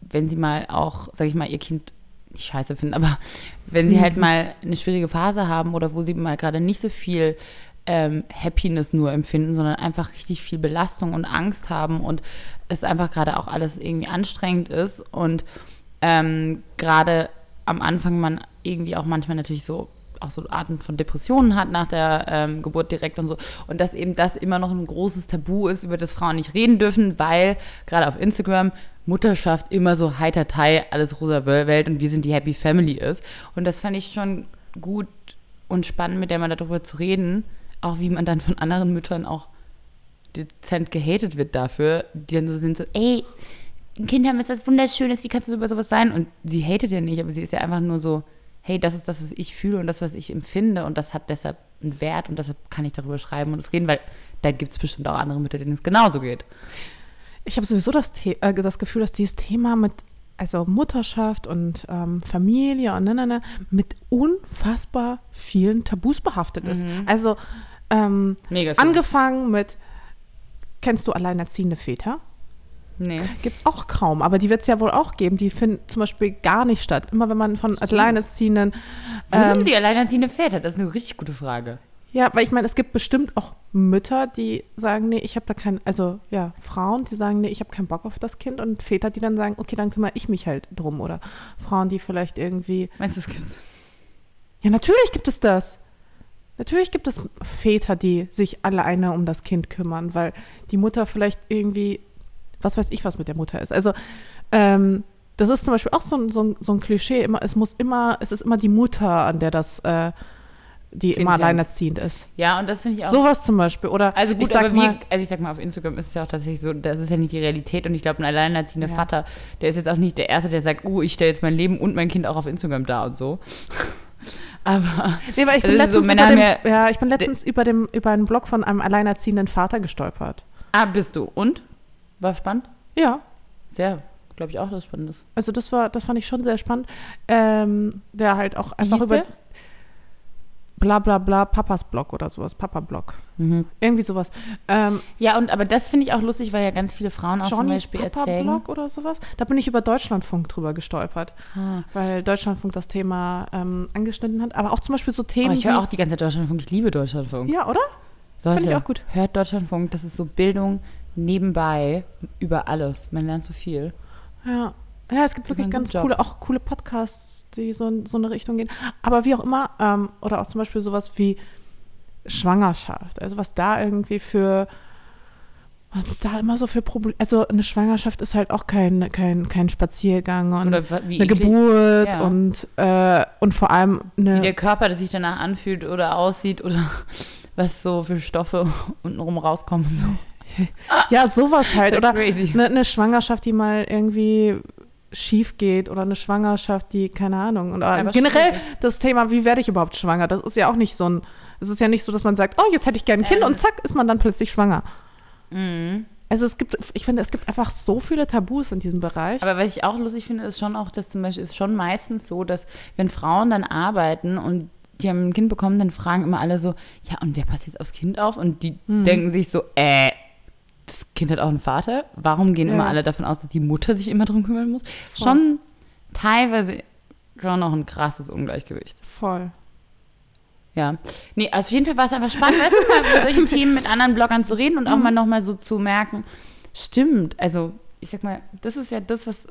Speaker 2: wenn sie mal auch, sag ich mal, ihr Kind nicht scheiße finden, aber *laughs* wenn sie halt mal eine schwierige Phase haben oder wo sie mal gerade nicht so viel ähm, Happiness nur empfinden, sondern einfach richtig viel Belastung und Angst haben und es einfach gerade auch alles irgendwie anstrengend ist und ähm, gerade am Anfang man irgendwie auch manchmal natürlich so auch so Arten von Depressionen hat nach der ähm, Geburt direkt und so. Und dass eben das immer noch ein großes Tabu ist, über das Frauen nicht reden dürfen, weil gerade auf Instagram Mutterschaft immer so heiter Teil, alles rosa Welt und wir sind die Happy Family ist. Und das fand ich schon gut und spannend, mit der man darüber zu reden, auch wie man dann von anderen Müttern auch dezent gehatet wird dafür, die dann so sind so, ey, ein Kind haben ist was Wunderschönes, wie kannst du über sowas sein? Und sie hatet ja nicht, aber sie ist ja einfach nur so, hey, das ist das, was ich fühle und das, was ich empfinde und das hat deshalb einen Wert und deshalb kann ich darüber schreiben und es reden, weil dann gibt es bestimmt auch andere Mütter, denen es genauso geht.
Speaker 1: Ich habe sowieso das, The äh, das Gefühl, dass dieses Thema mit also Mutterschaft und ähm, Familie und ne, ne, ne, mit unfassbar vielen Tabus behaftet ist. Also ähm, angefangen mit, kennst du alleinerziehende Väter?
Speaker 2: Nee.
Speaker 1: Gibt es auch kaum, aber die wird es ja wohl auch geben. Die finden zum Beispiel gar nicht statt. Immer wenn man von alleinerziehenden
Speaker 2: Wo
Speaker 1: ähm,
Speaker 2: sind die alleinerziehende Väter? Das ist eine richtig gute Frage.
Speaker 1: Ja, weil ich meine, es gibt bestimmt auch Mütter, die sagen, nee, ich habe da kein, also ja, Frauen, die sagen, nee, ich habe keinen Bock auf das Kind und Väter, die dann sagen, okay, dann kümmere ich mich halt drum oder Frauen, die vielleicht irgendwie,
Speaker 2: Meinst du, das gibt's?
Speaker 1: ja, natürlich gibt es das. Natürlich gibt es Väter, die sich alleine um das Kind kümmern, weil die Mutter vielleicht irgendwie, was weiß ich, was mit der Mutter ist. Also, ähm, das ist zum Beispiel auch so ein, so ein, so ein Klischee, immer, es muss immer, es ist immer die Mutter, an der das, äh, die
Speaker 2: Kind
Speaker 1: immer alleinerziehend ist.
Speaker 2: Ja, und das finde ich auch.
Speaker 1: Sowas zum Beispiel. Oder
Speaker 2: Also gut,
Speaker 1: ich sag
Speaker 2: aber
Speaker 1: mal,
Speaker 2: also ich sag mal, auf Instagram ist es ja auch tatsächlich so, das ist ja nicht die Realität und ich glaube, ein alleinerziehender
Speaker 1: Ja.
Speaker 2: Vater, der ist jetzt auch nicht der Erste, der sagt, oh, ich stelle jetzt mein Leben und mein Kind auch auf Instagram dar und so. *laughs* aber
Speaker 1: nee, weil ich bin
Speaker 2: das ist so,
Speaker 1: letztens,
Speaker 2: Männer
Speaker 1: über, dem,
Speaker 2: haben
Speaker 1: ja, ich bin letztens über, dem, über einen Blog von einem alleinerziehenden Vater gestolpert.
Speaker 2: ah, bist du. Und? War spannend?
Speaker 1: Ja,
Speaker 2: Sehr, glaube ich auch, dass es spannend ist.
Speaker 1: also das war, das fand ich schon sehr spannend. Ähm, der halt auch einfach über.
Speaker 2: der?
Speaker 1: bla bla bla Papas Blog oder sowas, Papa-Blog.
Speaker 2: Mhm.
Speaker 1: Irgendwie sowas. Ähm,
Speaker 2: Ja, und aber das finde ich auch lustig, weil ja ganz viele Frauen auch zum
Speaker 1: Johnnys
Speaker 2: Beispiel erzählen.
Speaker 1: Papa-Blog oder sowas. Da bin ich über Deutschlandfunk drüber gestolpert,
Speaker 2: Ah.
Speaker 1: weil Deutschlandfunk das Thema ähm, angeschnitten hat. Aber auch zum Beispiel so
Speaker 2: Oh,
Speaker 1: Themen
Speaker 2: ich höre auch die ganze Zeit Deutschlandfunk. Ich liebe Deutschlandfunk.
Speaker 1: Ja, oder? Finde ich auch gut.
Speaker 2: hört Deutschlandfunk. Das ist so Bildung nebenbei über alles. Man lernt so viel.
Speaker 1: Ja. Ja, es gibt wirklich ganz
Speaker 2: Job.
Speaker 1: coole, auch coole Podcasts, die so in so eine Richtung gehen. Aber wie auch immer, ähm, oder auch zum Beispiel sowas wie Schwangerschaft. Also was da irgendwie für da immer so für Probleme. Also eine Schwangerschaft ist halt auch kein, kein, kein Spaziergang und
Speaker 2: wie
Speaker 1: eine Geburt
Speaker 2: Ja.
Speaker 1: und, äh, und vor allem
Speaker 2: Wie
Speaker 1: eine.
Speaker 2: der Körper der sich danach anfühlt oder aussieht oder *laughs* was so für Stoffe untenrum rauskommen. und So. *laughs*
Speaker 1: Ja, sowas halt. Oder eine, eine Schwangerschaft, die mal irgendwie schief geht oder eine Schwangerschaft, die, keine Ahnung. Und
Speaker 2: Aber
Speaker 1: generell
Speaker 2: schwierig.
Speaker 1: das Thema, wie werde ich überhaupt schwanger? Das ist ja auch nicht so ein, es ist ja nicht so, dass man sagt, oh, jetzt hätte ich gerne ein Kind
Speaker 2: Ähm.
Speaker 1: und zack, ist man dann plötzlich schwanger.
Speaker 2: Mhm.
Speaker 1: Also es gibt, ich finde, es gibt einfach so viele Tabus in diesem Bereich.
Speaker 2: Aber was ich auch lustig finde, ist schon auch, dass zum Beispiel ist schon meistens so, dass wenn Frauen dann arbeiten und die haben ein Kind bekommen, dann fragen immer alle so, ja, und wer passt jetzt aufs Kind auf? Und die
Speaker 1: Hm.
Speaker 2: denken sich so, äh, Kind hat auch einen Vater. Warum gehen immer
Speaker 1: Ja.
Speaker 2: alle davon aus, dass die Mutter sich immer drum kümmern muss? Schon teilweise schon noch ein krasses Ungleichgewicht.
Speaker 1: Voll.
Speaker 2: Ja. Nee, also auf jeden Fall war es einfach spannend, weißt du, mal über solche *laughs* Themen mit anderen Bloggern zu reden und auch mal nochmal so zu merken, stimmt, also ich sag mal, das ist ja das, was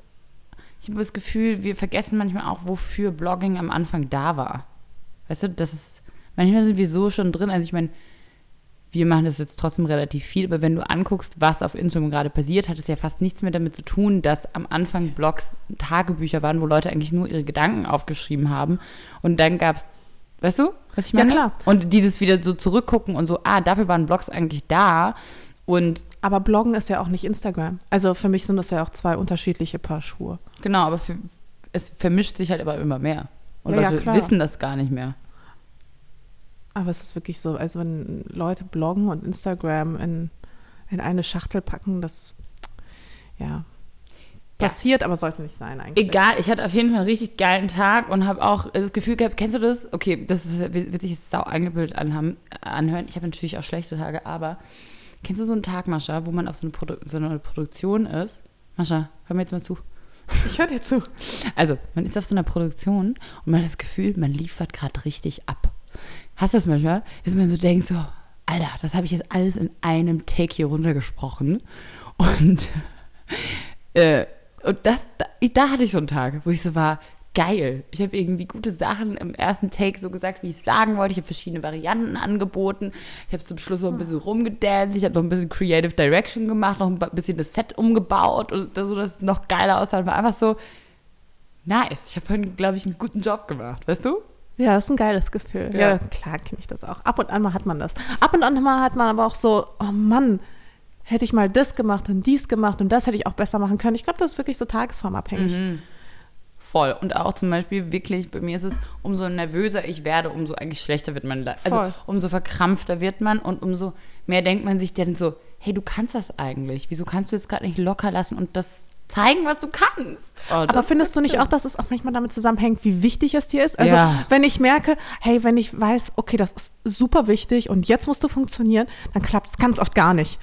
Speaker 2: ich habe das Gefühl, wir vergessen manchmal auch, wofür Blogging am Anfang da war. Weißt du, das ist, manchmal sind wir so schon drin, also ich meine, wir machen das jetzt trotzdem relativ viel, aber wenn du anguckst, was auf Instagram gerade passiert, hat es ja fast nichts mehr damit zu tun, dass am Anfang Blogs Tagebücher waren, wo Leute eigentlich nur ihre Gedanken aufgeschrieben haben. Und dann gab es, weißt du, was ich
Speaker 1: Ja,
Speaker 2: meine?
Speaker 1: klar.
Speaker 2: Und dieses wieder so zurückgucken und so, ah, dafür waren Blogs eigentlich da. Und
Speaker 1: Aber Bloggen ist ja auch nicht Instagram. Also für mich sind das ja auch zwei unterschiedliche Paar Schuhe.
Speaker 2: genau, aber für, es vermischt sich halt aber immer mehr. Und
Speaker 1: Ja, ja,
Speaker 2: Leute
Speaker 1: klar.
Speaker 2: wissen das gar nicht mehr.
Speaker 1: Aber es ist wirklich so, also wenn Leute bloggen und Instagram in, in eine Schachtel packen, das ja passiert, aber sollte nicht sein eigentlich.
Speaker 2: Egal, ich hatte auf jeden Fall einen richtig geilen Tag und habe auch das Gefühl gehabt, kennst du das? Okay, das wird sich jetzt sau angebildet anhaben, anhören. Ich habe natürlich auch schlechte Tage, aber kennst du so einen Tag, Mascha, wo man auf so eine, Produ so eine Produktion ist? Mascha, hör mir jetzt mal zu. *laughs*
Speaker 1: Ich höre dir zu.
Speaker 2: Also, man ist auf so einer Produktion und man hat das Gefühl, man liefert gerade richtig ab. Hast du das manchmal? Dass man so denkt, so, Alter, das habe ich jetzt alles in einem Take hier runtergesprochen. Und, *laughs* äh, und das, da, da hatte ich so einen Tag, wo ich so war, geil. Ich habe irgendwie gute Sachen im ersten Take so gesagt, wie ich es sagen wollte. Ich habe verschiedene Varianten angeboten. Ich habe zum Schluss noch ein bisschen rumgedanced. Ich habe noch ein bisschen Creative Direction gemacht, noch ein bisschen das Set umgebaut und so, dass es noch geiler aussah. War einfach so nice. Ich habe glaube ich, einen guten Job gemacht. Weißt du?
Speaker 1: Ja, das ist ein geiles Gefühl. Ja,
Speaker 2: Ja.
Speaker 1: klar kenne ich das auch. Ab und an mal hat man das. Ab und an mal hat man aber auch so, oh Mann, hätte ich mal das gemacht und dies gemacht und das hätte ich auch besser machen können. Ich glaube, das ist wirklich so tagesformabhängig.
Speaker 2: Voll. Und auch zum Beispiel wirklich, bei mir ist es, umso nervöser ich werde, umso eigentlich schlechter wird man. Also
Speaker 1: Voll.
Speaker 2: umso verkrampfter wird man und umso mehr denkt man sich dann so, hey, du kannst das eigentlich. Wieso kannst du jetzt gerade nicht locker lassen und das zeigen, was du kannst? Oh,
Speaker 1: Aber findest du nicht auch, dass es auch manchmal damit zusammenhängt, wie wichtig es dir ist? Also,
Speaker 2: Ja.
Speaker 1: wenn ich merke, hey, wenn ich weiß, okay, das ist super wichtig und jetzt musst du funktionieren, dann klappt es ganz oft gar nicht.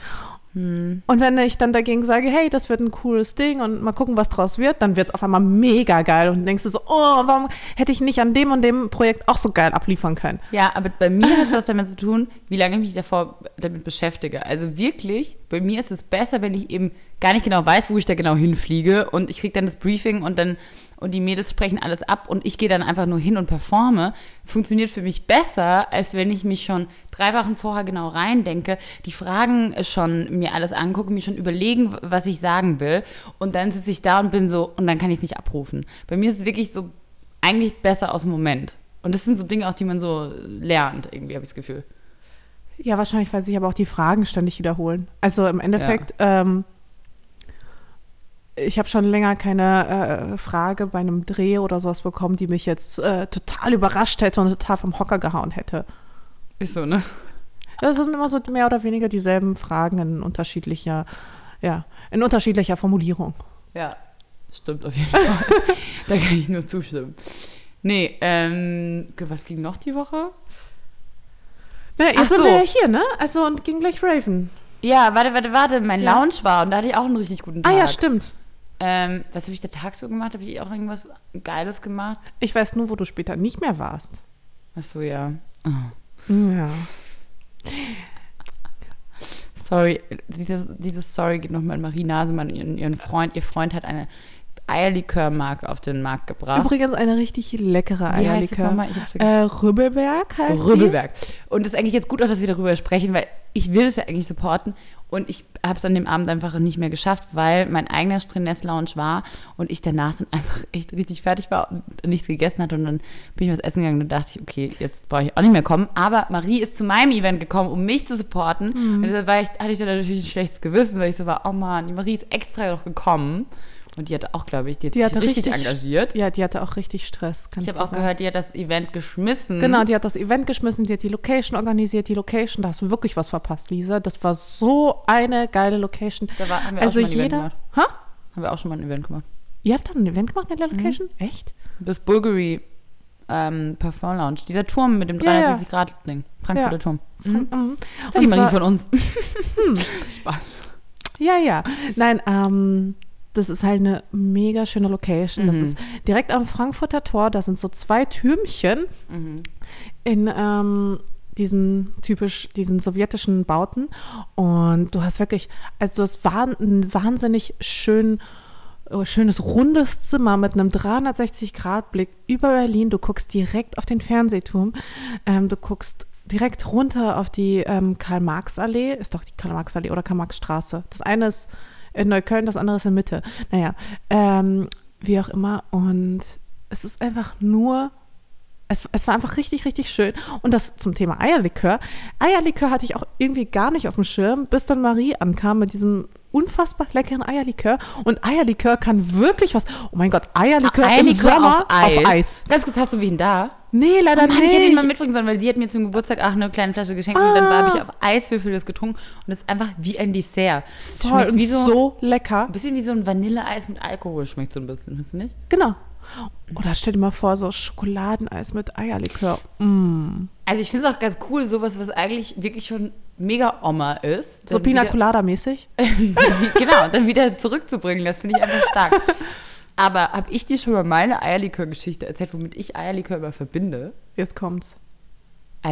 Speaker 2: Hm.
Speaker 1: Und wenn ich dann dagegen sage, hey, das wird ein cooles Ding und mal gucken, was draus wird, dann wird es auf einmal mega geil und denkst du so, oh, warum hätte ich nicht an dem und dem Projekt auch so geil abliefern können?
Speaker 2: Ja, aber bei mir hat es was damit zu tun, wie lange ich mich davor damit beschäftige. Also wirklich, bei mir ist es besser, wenn ich eben gar nicht genau weiß, wo ich da genau hinfliege und ich kriege dann das Briefing und dann und die Mädels sprechen alles ab und ich gehe dann einfach nur hin und performe, funktioniert für mich besser, als wenn ich mich schon drei Wochen vorher genau reindenke, die Fragen schon mir alles angucke, mir schon überlegen, was ich sagen will und dann sitze ich da und bin so und dann kann ich es nicht abrufen. Bei mir ist es wirklich so eigentlich besser aus dem Moment. Und das sind so Dinge auch, die man so lernt, irgendwie habe ich das Gefühl.
Speaker 1: Ja, wahrscheinlich, weil sich aber auch die Fragen ständig wiederholen. Also im Endeffekt, ähm, ich habe schon länger keine äh, Frage bei einem Dreh oder sowas bekommen, die mich jetzt äh, total überrascht hätte und total vom Hocker gehauen hätte.
Speaker 2: Ist so, ne?
Speaker 1: Das sind immer so mehr oder weniger dieselben Fragen in unterschiedlicher, ja, in unterschiedlicher Formulierung.
Speaker 2: Ja, stimmt auf jeden Fall. *laughs* da kann ich nur zustimmen. Nee, ähm, was ging noch die Woche?
Speaker 1: Na, jetzt
Speaker 2: Ach
Speaker 1: sind
Speaker 2: so.
Speaker 1: wir ja hier, ne? Also und ging gleich Raven.
Speaker 2: Ja, warte, warte, warte. Mein
Speaker 1: Ja.
Speaker 2: Lounge war und da hatte ich auch einen richtig guten
Speaker 1: Ah
Speaker 2: Tag.
Speaker 1: ja, stimmt.
Speaker 2: Ähm, was habe ich da tagsüber gemacht? Habe ich auch irgendwas Geiles gemacht?
Speaker 1: Ich weiß nur, wo du später nicht mehr warst.
Speaker 2: Ach so, ja. Oh.
Speaker 1: Ja.
Speaker 2: Sorry, dieses, dieses Sorry geht nochmal an Marie Nasemann, ihren, ihren Freund. Ihr Freund hat eine Eierlikörmarke auf den Markt gebracht.
Speaker 1: Übrigens eine richtig leckere
Speaker 2: Wie heißt
Speaker 1: Eierlikör.
Speaker 2: nochmal? Ich
Speaker 1: Äh, Rübbelberg heißt
Speaker 2: Rübbelberg. Und es ist eigentlich jetzt gut auch, dass wir darüber sprechen, weil ich will es ja eigentlich supporten und ich habe es an dem Abend einfach nicht mehr geschafft, weil mein eigener Stress-Lounge war und ich danach dann *laughs* einfach echt richtig fertig war und nichts gegessen hatte und dann bin ich was essen gegangen und dachte ich, okay, jetzt brauche ich auch nicht mehr kommen. Aber Marie ist zu meinem Event gekommen, um mich zu supporten
Speaker 1: Mhm.
Speaker 2: und deshalb ich, hatte ich dann natürlich ein schlechtes Gewissen, weil ich so war, oh Mann, die Marie ist extra noch gekommen und die hatte auch, glaube ich, die hat
Speaker 1: Die
Speaker 2: sich richtig,
Speaker 1: richtig-
Speaker 2: engagiert.
Speaker 1: Ja, die hatte auch richtig Stress. Kann
Speaker 2: Ich habe auch
Speaker 1: sagen.
Speaker 2: gehört, die hat das Event geschmissen.
Speaker 1: Genau, die hat das Event geschmissen, die hat die Location organisiert. Die Location, da hast du wirklich was verpasst, Lisa. Das war so eine geile Location.
Speaker 2: Da war, haben wir
Speaker 1: also
Speaker 2: auch schon mal ein Event
Speaker 1: jeder.
Speaker 2: gemacht.
Speaker 1: Ha?
Speaker 2: Haben wir auch schon mal ein Event gemacht.
Speaker 1: Ihr habt da ein Event gemacht in der Location? Echt?
Speaker 2: Das Bulgari ähm, Parfum Lounge. Dieser Turm mit dem
Speaker 1: Ja, ja.
Speaker 2: 360-Grad-Ding. Frankfurter
Speaker 1: Ja.
Speaker 2: Turm.
Speaker 1: Mhm.
Speaker 2: Das ist Marie
Speaker 1: zwar-
Speaker 2: von uns. *laughs* *laughs* Spaß.
Speaker 1: Ja, ja. Nein, ähm, das ist halt eine mega schöne Location. Das
Speaker 2: Mhm.
Speaker 1: ist direkt am Frankfurter Tor. Da sind so zwei Türmchen
Speaker 2: Mhm.
Speaker 1: in ähm, diesen typisch, diesen sowjetischen Bauten. Und du hast wirklich, also hast wahn, ein wahnsinnig schön, äh, schönes rundes Zimmer mit einem 360-Grad-Blick über Berlin. Du guckst direkt auf den Fernsehturm. Ähm, du guckst direkt runter auf die ähm, Karl-Marx-Allee. Ist doch die Karl-Marx-Allee oder Karl-Marx-Straße. Das eine ist in Neukölln, das andere ist in Mitte. Naja, ähm, wie auch immer. Und es ist einfach nur es, es war einfach richtig, richtig schön. Und das zum Thema Eierlikör. Eierlikör hatte ich auch irgendwie gar nicht auf dem Schirm, bis dann Marie ankam mit diesem unfassbar leckeren Eierlikör. Und Eierlikör kann wirklich was. Oh mein Gott, Eierlikör, im
Speaker 2: Eierlikör
Speaker 1: Sommer
Speaker 2: auf Eis.
Speaker 1: auf Eis.
Speaker 2: Ganz kurz, hast du wie ihn da?
Speaker 1: Nee, leider
Speaker 2: Mann, ich hätte ihn mal
Speaker 1: nicht.
Speaker 2: mitbringen sollen, weil sie hat mir zum Geburtstag auch eine kleine Flasche geschenkt und dann
Speaker 1: Ah.
Speaker 2: habe ich auf Eiswürfel das getrunken und es ist einfach wie ein Dessert.
Speaker 1: Voll,
Speaker 2: Schmeckt
Speaker 1: und
Speaker 2: wie so,
Speaker 1: so lecker.
Speaker 2: ein bisschen wie so ein Vanilleeis mit Alkohol schmeckt so ein bisschen, findest du nicht?
Speaker 1: Genau. Oder stell dir mal vor, so Schokoladeneis mit Eierlikör. Mm.
Speaker 2: Also ich finde es auch ganz cool, sowas, was eigentlich wirklich schon mega Oma ist.
Speaker 1: So Pina Colada mäßig. *laughs*
Speaker 2: genau, dann wieder zurückzubringen, das finde ich einfach stark. Aber habe ich dir schon mal meine Eierlikör-Geschichte erzählt, womit ich Eierlikör immer verbinde?
Speaker 1: Jetzt kommt's.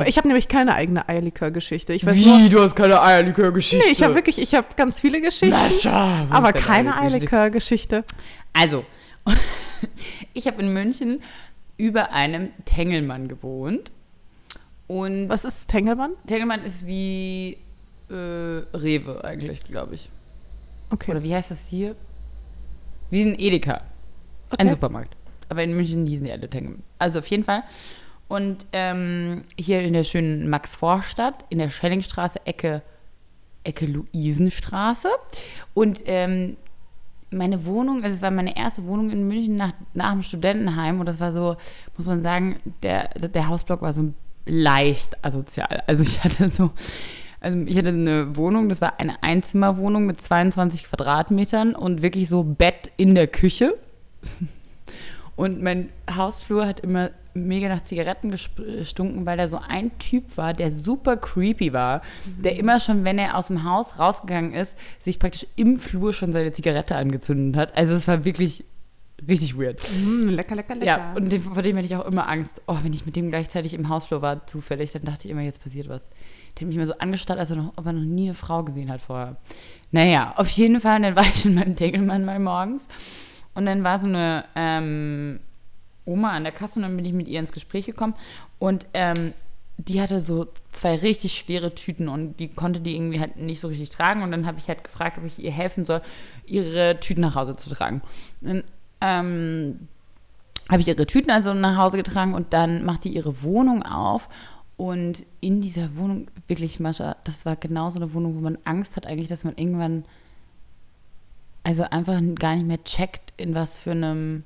Speaker 1: Ich habe nämlich keine eigene Eierlikör-Geschichte. Ich weiß nur,
Speaker 2: Du hast keine Eierlikör-Geschichte?
Speaker 1: nee, ich habe wirklich, ich habe ganz viele Geschichten,
Speaker 2: Nascha, wo
Speaker 1: aber keine?
Speaker 2: Eierlikör-Geschichte. Also, *laughs* *laughs* ich habe in München über einem Tengelmann gewohnt. Und
Speaker 1: Was ist Tengelmann?
Speaker 2: Tengelmann ist wie äh, Rewe eigentlich, glaube ich.
Speaker 1: Okay.
Speaker 2: Oder wie heißt das hier? Wie ein Edeka. Ein
Speaker 1: Okay.
Speaker 2: Supermarkt. Aber in München hießen die alle Tengelmann. Also auf jeden Fall. Und ähm, hier in der schönen Max-Vorstadt, in der Schellingstraße, Ecke, Ecke Luisenstraße. Und ähm, meine Wohnung, also es war meine erste Wohnung in München nach, nach dem Studentenheim. Und das war so, muss man sagen, der, der Hausblock war so leicht asozial. Also ich hatte so, also ich hatte eine Wohnung, das war eine Einzimmerwohnung mit 22 Quadratmetern und wirklich so Bett in der Küche. Und mein Hausflur hat immer mega nach Zigaretten gestunken, weil da so ein Typ war, der super creepy war, der immer schon, wenn er aus dem Haus rausgegangen ist, sich praktisch im Flur schon seine Zigarette angezündet hat. Also es war wirklich richtig weird.
Speaker 1: Mm, lecker, lecker, lecker.
Speaker 2: Ja, und dem, vor dem hatte ich auch immer Angst. Oh, wenn ich mit dem gleichzeitig im Hausflur war, zufällig, dann dachte ich immer, jetzt passiert was. Der hat mich immer so angestarrt, als er noch, ob er noch nie eine Frau gesehen hat vorher. Naja, auf jeden Fall, dann war ich in meinem Deckelmann mal morgens. Und dann war so eine ähm, Oma an der Kasse und dann bin ich mit ihr ins Gespräch gekommen. Und ähm, die hatte so zwei richtig schwere Tüten und die konnte die irgendwie halt nicht so richtig tragen. Und dann habe ich halt gefragt, ob ich ihr helfen soll, ihre Tüten nach Hause zu tragen. Und, ähm, habe ich ihre Tüten also nach Hause getragen und dann macht die ihre Wohnung auf. Und in dieser Wohnung, wirklich, Mascha, das war genau so eine Wohnung, wo man Angst hat eigentlich, dass man irgendwann, also einfach gar nicht mehr checkt, in was für einem,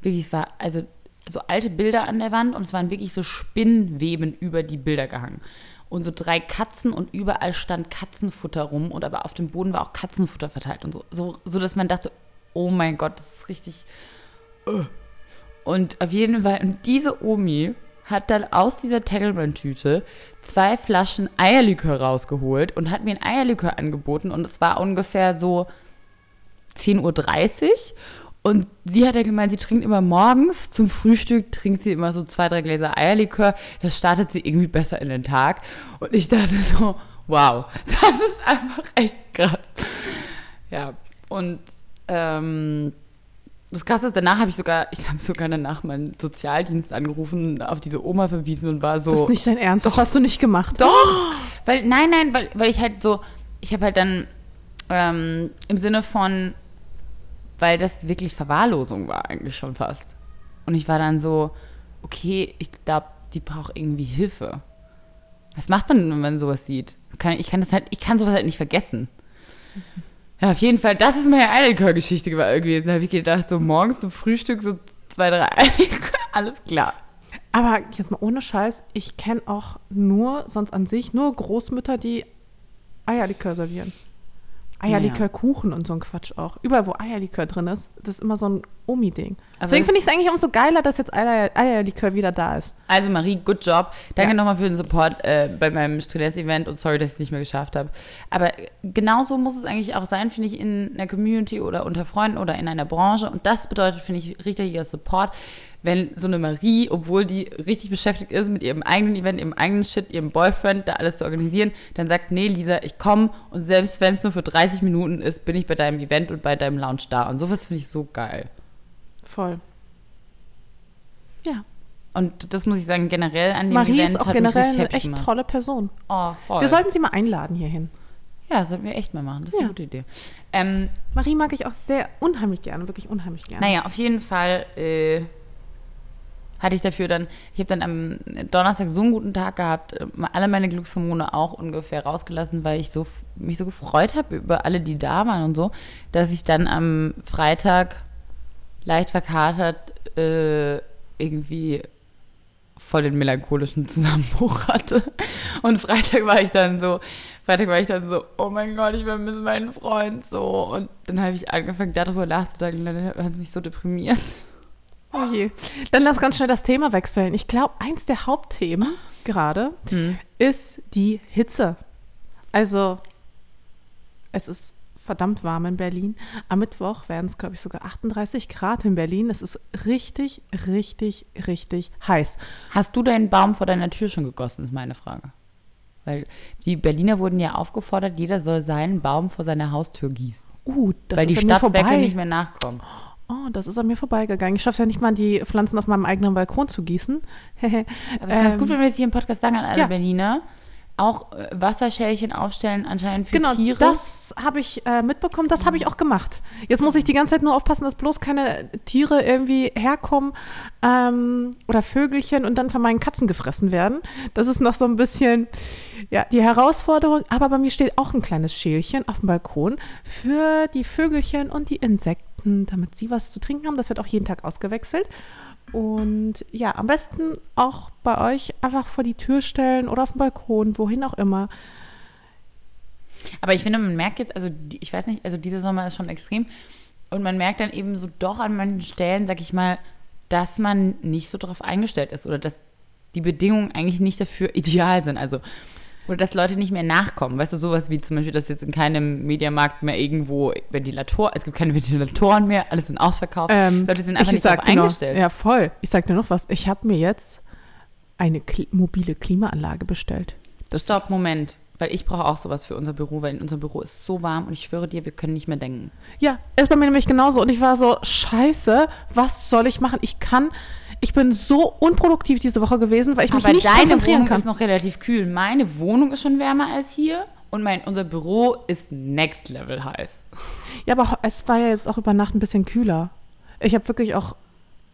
Speaker 2: wirklich, es war, also so alte Bilder an der Wand und es waren wirklich so Spinnweben über die Bilder gehangen. Und so drei Katzen und überall stand Katzenfutter rum und aber auf dem Boden war auch Katzenfutter verteilt und so, so, so dass man dachte, oh mein Gott, das ist richtig. äh. Und auf jeden Fall, und diese Omi hat dann aus dieser Tegelmann-Tüte zwei Flaschen Eierlikör rausgeholt und hat mir ein Eierlikör angeboten und es war ungefähr so 10.30 Uhr. Und sie hat ja gemeint, sie trinkt immer morgens zum Frühstück, trinkt sie immer so zwei, drei Gläser Eierlikör. Das startet sie irgendwie besser in den Tag. Und ich dachte so, wow, *laughs* das ist einfach echt krass. Ja, und ähm, das Krasse ist, danach habe ich sogar, ich habe sogar danach meinen Sozialdienst angerufen, auf diese Oma verwiesen und war so.
Speaker 1: Das ist nicht dein Ernst, das hast du nicht gemacht.
Speaker 2: Doch! Weil, nein, nein, weil, weil ich halt so, ich habe halt dann ähm, im Sinne von, weil das wirklich Verwahrlosung war eigentlich schon fast. Und ich war dann so, okay, ich glaube, die braucht irgendwie Hilfe. Was macht man, wenn man sowas sieht? Kann, ich kann das halt, ich kann sowas halt nicht vergessen. Ja, auf jeden Fall, das ist meine Eierlikör-Geschichte gewesen. Da habe ich gedacht, so morgens zum Frühstück so zwei, drei *laughs* Eierlikör, alles klar.
Speaker 1: Aber jetzt mal ohne Scheiß, ich kenne auch nur, sonst an sich, nur Großmütter, die Eierlikör servieren. Eierlikörkuchen und so ein Quatsch auch. Überall, wo Eierlikör drin ist, das ist immer so ein Omi-Ding.
Speaker 2: Also
Speaker 1: Deswegen finde ich es eigentlich umso geiler, dass jetzt Eier Eierlikör wieder da ist.
Speaker 2: Also Marie, good job. Danke
Speaker 1: Ja.
Speaker 2: nochmal für den Support äh, bei meinem Stress-Event und sorry, dass ich es nicht mehr geschafft habe. Aber genauso muss es eigentlich auch sein, finde ich, in einer Community oder unter Freunden oder in einer Branche. Und das bedeutet, finde ich, richtiger Support, wenn so eine Marie, obwohl die richtig beschäftigt ist mit ihrem eigenen Event, ihrem eigenen Shit, ihrem Boyfriend, da alles zu organisieren, dann sagt, nee, Lisa, ich komme und selbst wenn es nur für 30 Minuten ist, bin ich bei deinem Event und bei deinem Lounge da. Und sowas finde ich so geil.
Speaker 1: Voll. Ja.
Speaker 2: Und das muss ich sagen, generell an dem
Speaker 1: Marie
Speaker 2: Event
Speaker 1: ist auch
Speaker 2: hat
Speaker 1: generell eine echt
Speaker 2: gemacht.
Speaker 1: tolle Person.
Speaker 2: Oh, voll.
Speaker 1: Wir sollten sie mal einladen hierhin.
Speaker 2: Ja, sollten wir echt mal machen. Das ist
Speaker 1: Ja.
Speaker 2: eine gute Idee. Ähm,
Speaker 1: Marie mag ich auch sehr unheimlich gerne, wirklich unheimlich gerne.
Speaker 2: naja, auf jeden Fall äh, hatte ich dafür dann, ich habe dann am Donnerstag so einen guten Tag gehabt, äh, alle meine Glückshormone auch ungefähr rausgelassen, weil ich so mich so gefreut habe über alle, die da waren und so, dass ich dann am Freitag leicht verkatert äh, irgendwie voll den melancholischen Zusammenbruch *laughs* hatte. Und Freitag war ich dann so, Freitag war ich dann so, oh mein Gott, ich vermisse meinen Freund so. Und dann habe ich angefangen, darüber nachzudenken, dann hat es mich so deprimiert.
Speaker 1: Oh je. Dann lass ganz schnell das Thema wechseln. Ich glaube, eins der Hauptthemen gerade
Speaker 2: Hm.
Speaker 1: ist die Hitze. Also, es ist verdammt warm in Berlin. Am Mittwoch werden es, glaube ich, sogar 38 Grad in Berlin. Es ist richtig, richtig, richtig heiß.
Speaker 2: Hast du deinen Baum vor deiner Tür schon gegossen, ist meine Frage. Weil die Berliner wurden ja aufgefordert, jeder soll seinen Baum vor seiner Haustür gießen.
Speaker 1: Uh, das
Speaker 2: weil die
Speaker 1: ist mir
Speaker 2: Stadtwerke nicht mehr nachkommen.
Speaker 1: Oh, das ist an mir vorbeigegangen. Ich schaffe es ja nicht mal, die Pflanzen auf meinem eigenen Balkon zu gießen. *laughs*
Speaker 2: Aber es ist ganz
Speaker 1: Ähm,
Speaker 2: gut, wenn wir das hier im Podcast sagen an alle
Speaker 1: ja.
Speaker 2: Berliner. Auch äh, Wasserschälchen aufstellen anscheinend für
Speaker 1: Genau,
Speaker 2: Tiere.
Speaker 1: das habe ich äh, mitbekommen, das habe ich auch gemacht. Jetzt muss ich die ganze Zeit nur aufpassen, dass bloß keine Tiere irgendwie herkommen ähm, oder Vögelchen und dann von meinen Katzen gefressen werden. Das ist noch so ein bisschen ja, die Herausforderung. Aber bei mir steht auch ein kleines Schälchen auf dem Balkon für die Vögelchen und die Insekten, damit sie was zu trinken haben. Das wird auch jeden Tag ausgewechselt. Und ja, am besten auch bei euch einfach vor die Tür stellen oder auf dem Balkon, wohin auch immer.
Speaker 2: Aber ich finde, man merkt jetzt, also ich weiß nicht, also dieser Sommer ist schon extrem. Und man merkt dann eben so doch an manchen Stellen, sag ich mal, dass man nicht so drauf eingestellt ist oder dass die Bedingungen eigentlich nicht dafür *laughs* ideal sind. Also, oder dass Leute nicht mehr nachkommen. Weißt du, sowas wie zum Beispiel, dass jetzt in keinem Mediamarkt mehr irgendwo Ventilator, es gibt keine Ventilatoren mehr, alles sind ausverkauft.
Speaker 1: Ähm,
Speaker 2: Leute sind einfach
Speaker 1: ich
Speaker 2: nicht darauf
Speaker 1: noch-
Speaker 2: eingestellt.
Speaker 1: Ja, voll. Ich sag dir noch was. Ich habe mir jetzt eine Kli mobile Klimaanlage bestellt. Das
Speaker 2: Stopp, Moment. Weil ich brauche auch sowas für unser Büro, weil in unserem Büro ist so warm und ich schwöre dir, wir können nicht mehr denken.
Speaker 1: Ja, ist bei mir nämlich genauso. Und ich war so, scheiße, was soll ich machen? Ich kann, ich bin so unproduktiv diese Woche gewesen, weil ich mich
Speaker 2: Aber
Speaker 1: nicht
Speaker 2: deine
Speaker 1: konzentrieren
Speaker 2: Wohnung
Speaker 1: kann.
Speaker 2: ist noch relativ kühl. Meine Wohnung ist schon wärmer als hier und mein, unser Büro ist next level heiß.
Speaker 1: Ja, aber es war ja jetzt auch über Nacht ein bisschen kühler. Ich habe wirklich auch,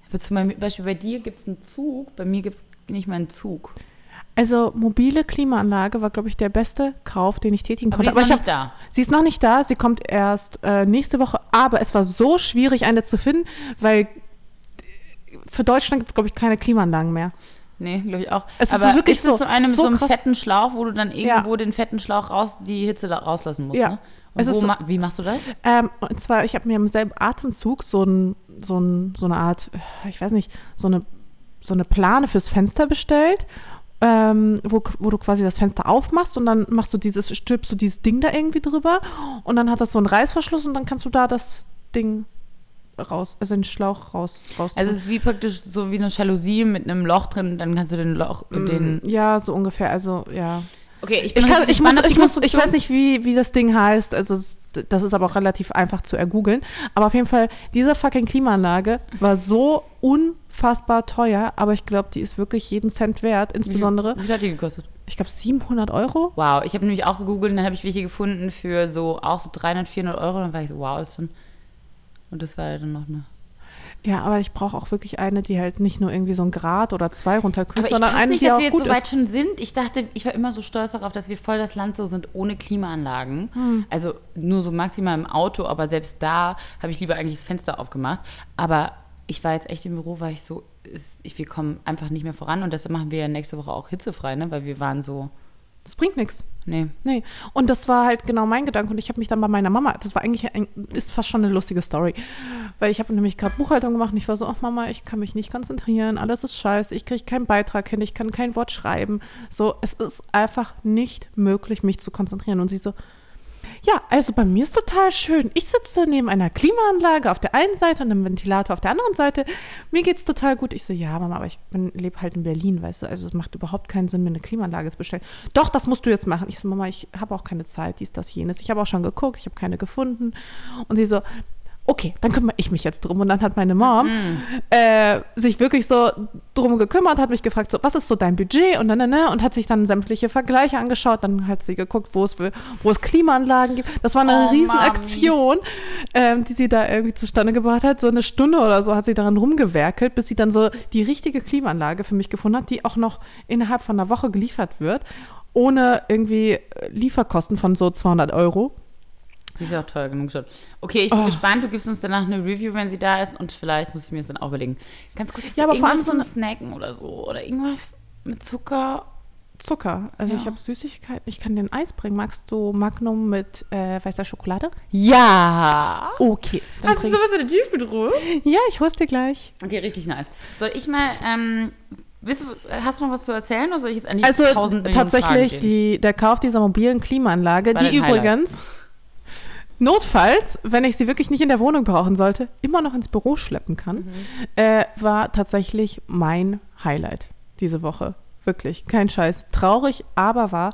Speaker 2: Aber zum Beispiel bei dir gibt es einen Zug, bei mir gibt es nicht mal einen Zug.
Speaker 1: Also mobile Klimaanlage war, glaube ich, der beste Kauf, den ich tätigen
Speaker 2: Aber die
Speaker 1: konnte.
Speaker 2: ist noch
Speaker 1: ich
Speaker 2: nicht da.
Speaker 1: Sie ist noch nicht da, sie kommt erst äh, nächste Woche, aber es war so schwierig, eine zu finden, weil für Deutschland gibt es, glaube ich, keine Klimaanlagen mehr.
Speaker 2: Nee, glaube ich auch.
Speaker 1: Es ist
Speaker 2: Aber
Speaker 1: wirklich
Speaker 2: ist
Speaker 1: so-
Speaker 2: so eine mit
Speaker 1: so
Speaker 2: so einem
Speaker 1: krass.
Speaker 2: fetten Schlauch, wo du dann
Speaker 1: Ja.
Speaker 2: irgendwo den fetten Schlauch raus, die Hitze da rauslassen musst,
Speaker 1: Ja.
Speaker 2: ne? Und
Speaker 1: ist
Speaker 2: wo
Speaker 1: so-
Speaker 2: ma wie machst du das?
Speaker 1: Ähm, und zwar, ich habe mir im selben Atemzug so, ein, so, ein, so eine Art, äh, ich weiß nicht, so eine so eine Plane fürs Fenster bestellt, ähm, wo, wo du quasi das Fenster aufmachst und dann machst du dieses, stülpst du dieses Ding da irgendwie drüber und dann hat das so einen Reißverschluss und dann kannst du da das Ding raus, also den Schlauch raus, raus.
Speaker 2: Also es ist wie praktisch so wie eine Jalousie mit einem Loch drin, dann kannst du den Loch, den.
Speaker 1: ja, so ungefähr, also ja.
Speaker 2: Okay,
Speaker 1: Ich, kann, ich, muss, ich, muss, ich weiß nicht, wie, wie das Ding heißt. Also, das ist aber auch relativ einfach zu ergoogeln. Aber auf jeden Fall, diese fucking Klimaanlage war so unfassbar teuer. Aber ich glaube, die ist wirklich jeden Cent wert. Insbesondere,
Speaker 2: Wie viel hat die gekostet?
Speaker 1: ich glaube, 700 Euro.
Speaker 2: Wow, ich habe nämlich auch gegoogelt und dann habe ich welche gefunden für so auch so 300, 400 Euro. Und dann war ich so, wow, das ist schon. Und das war dann noch eine.
Speaker 1: Ja, aber ich brauche auch wirklich eine, die halt nicht nur irgendwie so ein Grad oder zwei runterkühlt, sondern eine,
Speaker 2: nicht,
Speaker 1: die
Speaker 2: dass
Speaker 1: auch
Speaker 2: wir jetzt so weit
Speaker 1: ist.
Speaker 2: schon sind. Ich dachte, ich war immer so stolz darauf, dass wir voll das Land so sind ohne Klimaanlagen.
Speaker 1: Hm.
Speaker 2: Also nur so maximal im Auto, aber selbst da habe ich lieber eigentlich das Fenster aufgemacht. Aber ich war jetzt echt im Büro, weil ich so, ist, ich, wir kommen einfach nicht mehr voran und deshalb machen wir ja nächste Woche auch hitzefrei, ne? Weil wir waren so,
Speaker 1: Das bringt nichts.
Speaker 2: nee.
Speaker 1: Nee. Und das war halt genau mein Gedanke. Und ich habe mich dann bei meiner Mama, das war eigentlich, ein, ist fast schon eine lustige Story. Weil ich habe nämlich gerade Buchhaltung gemacht und ich war so, ach Mama, ich kann mich nicht konzentrieren, alles ist scheiße, ich kriege keinen Beitrag hin, ich kann kein Wort schreiben. So, es ist einfach nicht möglich, mich zu konzentrieren. Und sie so, ja, also bei mir ist total schön. Ich sitze neben einer Klimaanlage auf der einen Seite und einem Ventilator auf der anderen Seite. Mir geht's total gut. Ich so, ja, Mama, aber ich lebe halt in Berlin, weißt du. Also es macht überhaupt keinen Sinn, mir eine Klimaanlage zu bestellen. Doch, das musst du jetzt machen. Ich so, Mama, ich habe auch keine Zeit, dies, das, jenes. Ich habe auch schon geguckt, ich habe keine gefunden. Und sie so, okay, dann kümmere ich mich jetzt drum. Und dann hat meine Mom äh, sich wirklich so drum gekümmert, hat mich gefragt, so, was ist so dein Budget? Und dann, dann, dann, und hat sich dann sämtliche Vergleiche angeschaut. Dann hat sie geguckt, wo es, wo es Klimaanlagen gibt. Das war eine
Speaker 2: Oh,
Speaker 1: Riesenaktion, ähm, die sie da irgendwie zustande gebracht hat. So eine Stunde oder so hat sie daran rumgewerkelt, bis sie dann so die richtige Klimaanlage für mich gefunden hat, die auch noch innerhalb von einer Woche geliefert wird, ohne irgendwie äh, Lieferkosten von so 200 Euro.
Speaker 2: Die ist ja auch teuer genug schon. Okay, ich bin
Speaker 1: Oh.
Speaker 2: gespannt. Du gibst uns danach eine Review, wenn sie da ist. Und vielleicht muss ich mir das dann auch überlegen. Ganz kurz,
Speaker 1: Ja, aber vor allem so
Speaker 2: zum Snacken oder so? Oder irgendwas mit Zucker?
Speaker 1: Zucker. Also
Speaker 2: Ja.
Speaker 1: ich habe Süßigkeiten. Ich kann den Eis bringen. Magst du Magnum mit äh, weißer Schokolade?
Speaker 2: Ja.
Speaker 1: Okay. Dann
Speaker 2: Hast du sowas in der Tiefkühltruhe?
Speaker 1: ja, ich hol's dir gleich.
Speaker 2: Okay, richtig nice. Soll ich mal, ähm, willst du, hast du noch was zu erzählen oder soll ich jetzt an die
Speaker 1: Also
Speaker 2: 1000 Millionen
Speaker 1: tatsächlich die, der Kauf dieser mobilen Klimaanlage,
Speaker 2: War
Speaker 1: die übrigens notfalls, wenn ich sie wirklich nicht in der Wohnung brauchen sollte, immer noch ins Büro schleppen kann,
Speaker 2: Mhm.
Speaker 1: äh, war tatsächlich mein Highlight diese Woche. Wirklich, kein Scheiß. Traurig, aber wahr.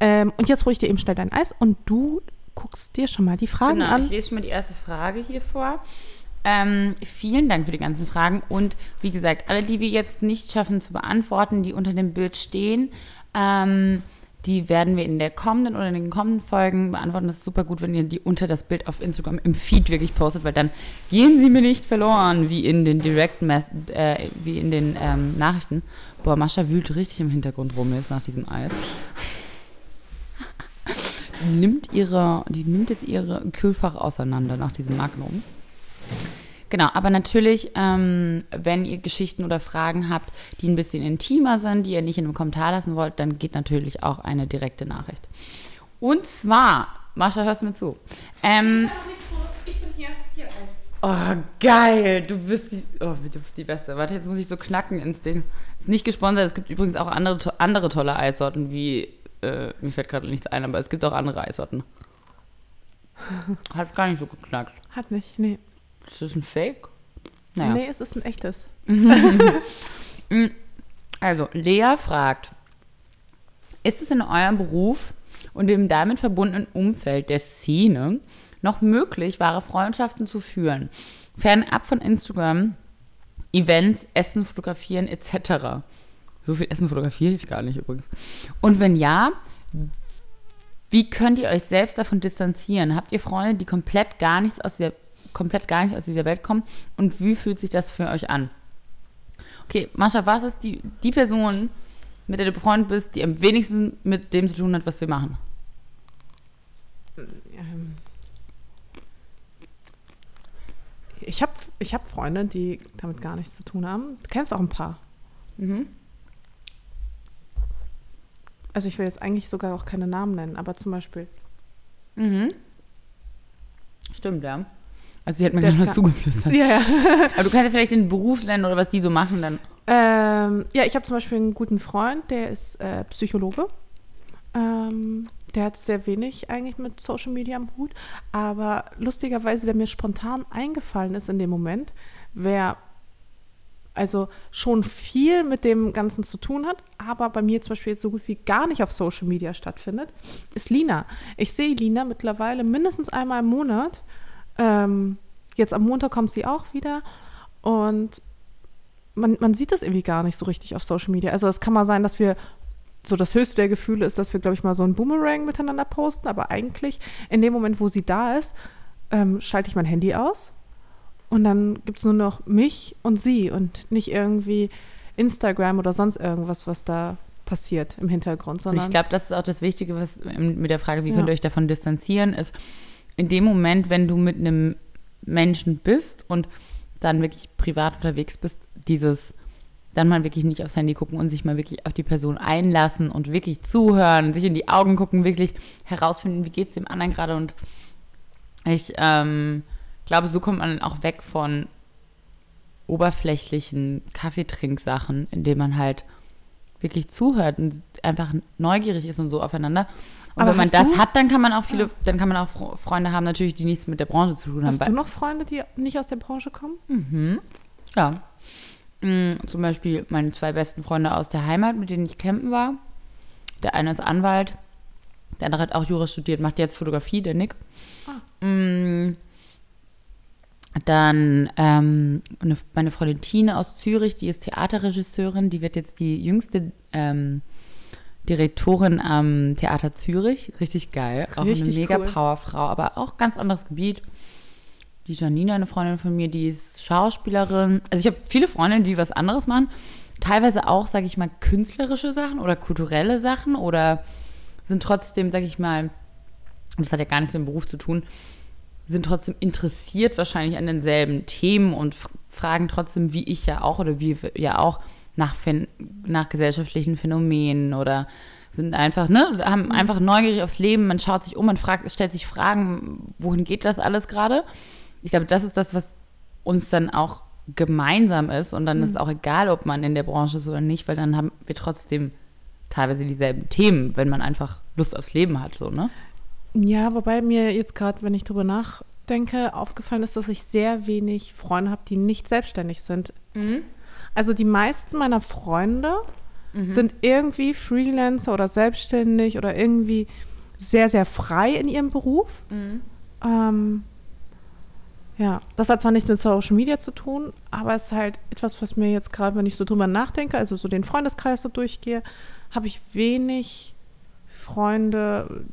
Speaker 1: Ähm, und jetzt hole ich dir eben schnell dein Eis und du guckst dir schon mal die Fragen
Speaker 2: Genau,
Speaker 1: an.
Speaker 2: ich lese schon mal die erste Frage hier vor. Ähm, vielen Dank für die ganzen Fragen und wie gesagt, alle, die wir jetzt nicht schaffen zu beantworten, die unter dem Bild stehen, ähm, die werden wir in der kommenden oder in den kommenden Folgen beantworten. Das ist super gut, wenn ihr die unter das Bild auf Instagram im Feed wirklich postet, weil dann gehen sie mir nicht verloren, wie in den Direct äh, wie in den ähm, Nachrichten. Boah, Mascha wühlt richtig im Hintergrund rum jetzt nach diesem Eis. *laughs* Die nimmt ihre, die nimmt jetzt ihre Kühlfach auseinander nach diesem Magnum. Genau, aber natürlich, ähm, wenn ihr Geschichten oder Fragen habt, die ein bisschen intimer sind, die ihr nicht in einem Kommentar lassen wollt, dann geht natürlich auch eine direkte Nachricht. Und zwar, Mascha, hörst du mir zu? Ähm,
Speaker 1: Ich bin hier, hier Eis.
Speaker 2: oh, geil, du bist die, oh, du bist die Beste. Warte, jetzt muss ich so knacken ins Ding. Ist nicht gesponsert, es gibt übrigens auch andere, andere tolle Eissorten, wie, äh, mir fällt gerade nichts ein, aber es gibt auch andere Eissorten. Hat gar nicht so geknackt.
Speaker 1: Hat nicht, nee.
Speaker 2: Ist das ein Fake? Naja.
Speaker 1: Nee, es ist ein echtes. *laughs*
Speaker 2: Also, Lea fragt, ist es in eurem Beruf und dem damit verbundenen Umfeld der Szene noch möglich, wahre Freundschaften zu führen? Fernab von Instagram, Events, Essen, Fotografieren etc. So viel Essen fotografiere ich gar nicht übrigens. Und wenn ja, wie könnt ihr euch selbst davon distanzieren? Habt ihr Freunde, die komplett gar nichts aus der komplett gar nicht aus dieser Welt kommen? Und wie fühlt sich das für euch an? Okay, Mascha, was ist die, die Person, mit der du befreundet bist, die am wenigsten mit dem zu tun hat, was wir machen?
Speaker 1: Ich habe ich hab Freunde, die damit gar nichts zu tun haben. Du kennst auch ein paar.
Speaker 2: Mhm.
Speaker 1: Also ich will jetzt eigentlich sogar auch keine Namen nennen, aber zum Beispiel.
Speaker 2: Mhm. Stimmt, ja. Also sie hat mir gerade was zugeflüstert.
Speaker 1: Ja, ja. *laughs*
Speaker 2: Aber du kannst ja vielleicht den Beruf nennen oder was die so machen, dann.
Speaker 1: Ähm, ja, ich habe zum Beispiel einen guten Freund, der ist äh, Psychologe. Ähm, der hat sehr wenig eigentlich mit Social Media am Hut. Aber lustigerweise, wer mir spontan eingefallen ist in dem Moment, wer also schon viel mit dem Ganzen zu tun hat, aber bei mir zum Beispiel jetzt so gut wie gar nicht auf Social Media stattfindet, ist Lina. Ich sehe Lina mittlerweile mindestens einmal im Monat. Ähm, jetzt am Montag kommt sie auch wieder und man, man sieht das irgendwie gar nicht so richtig auf Social Media. Also es kann mal sein, dass wir so das höchste der Gefühle ist, dass wir, glaube ich, mal so ein Boomerang miteinander posten, aber eigentlich in dem Moment, wo sie da ist, ähm, schalte ich mein Handy aus und dann gibt es nur noch mich und sie und nicht irgendwie Instagram oder sonst irgendwas, was da passiert im Hintergrund. Sondern
Speaker 2: ich glaube, das ist auch das Wichtige, was mit der Frage, wie ja. könnt ihr euch davon distanzieren, ist in dem Moment, wenn du mit einem Menschen bist und dann wirklich privat unterwegs bist, dieses dann mal wirklich nicht aufs Handy gucken und sich mal wirklich auf die Person einlassen und wirklich zuhören, sich in die Augen gucken, wirklich herausfinden, wie geht es dem anderen gerade. Und ich ähm, glaube, so kommt man auch weg von oberflächlichen Kaffeetrinksachen, indem man halt wirklich zuhört und einfach neugierig ist und so aufeinander. Und Aber wenn man das hat, dann kann man auch viele, ja. dann kann man auch Freunde haben, natürlich, die nichts mit der Branche zu tun
Speaker 1: hast
Speaker 2: haben.
Speaker 1: Hast du noch Freunde, die nicht aus der Branche kommen?
Speaker 2: Mhm. Ja. Mhm, zum Beispiel meine zwei besten Freunde aus der Heimat, mit denen ich campen war. Der eine ist Anwalt, der andere hat auch Jura studiert, macht jetzt Fotografie, der Nick. Ah. Mhm. Dann ähm, eine, meine Freundin Tine aus Zürich, die ist Theaterregisseurin, die wird jetzt die jüngste ähm, Direktorin am Theater Zürich. Richtig geil. Richtig auch eine mega cool. Powerfrau, aber auch ganz anderes Gebiet. Die Janina, eine Freundin von mir, die ist Schauspielerin. Also ich habe viele Freundinnen, die was anderes machen. Teilweise auch, sage ich mal, künstlerische Sachen oder kulturelle Sachen oder sind trotzdem, sage ich mal, und das hat ja gar nichts mit dem Beruf zu tun, sind trotzdem interessiert wahrscheinlich an denselben Themen und fragen trotzdem, wie ich ja auch oder wie ja auch, nach, nach gesellschaftlichen Phänomenen oder sind einfach, ne, haben mhm. einfach neugierig aufs Leben, man schaut sich um, man fragt, stellt sich Fragen, wohin geht das alles gerade? Ich glaube, das ist das, was uns dann auch gemeinsam ist und dann mhm. ist auch egal, ob man in der Branche ist oder nicht, weil dann haben wir trotzdem teilweise dieselben Themen, wenn man einfach Lust aufs Leben hat, so, ne?
Speaker 1: Ja, wobei mir jetzt gerade, wenn ich drüber nachdenke, aufgefallen ist, dass ich sehr wenig Freunde habe, die nicht selbstständig sind. Mhm. Also die meisten meiner Freunde mhm. sind irgendwie Freelancer oder selbstständig oder irgendwie sehr, sehr frei in ihrem Beruf. Mhm. Ähm, ja, das hat zwar nichts mit Social Media zu tun, aber es ist halt etwas, was mir jetzt gerade, wenn ich so drüber nachdenke, also so den Freundeskreis so durchgehe, habe ich wenig Freunde,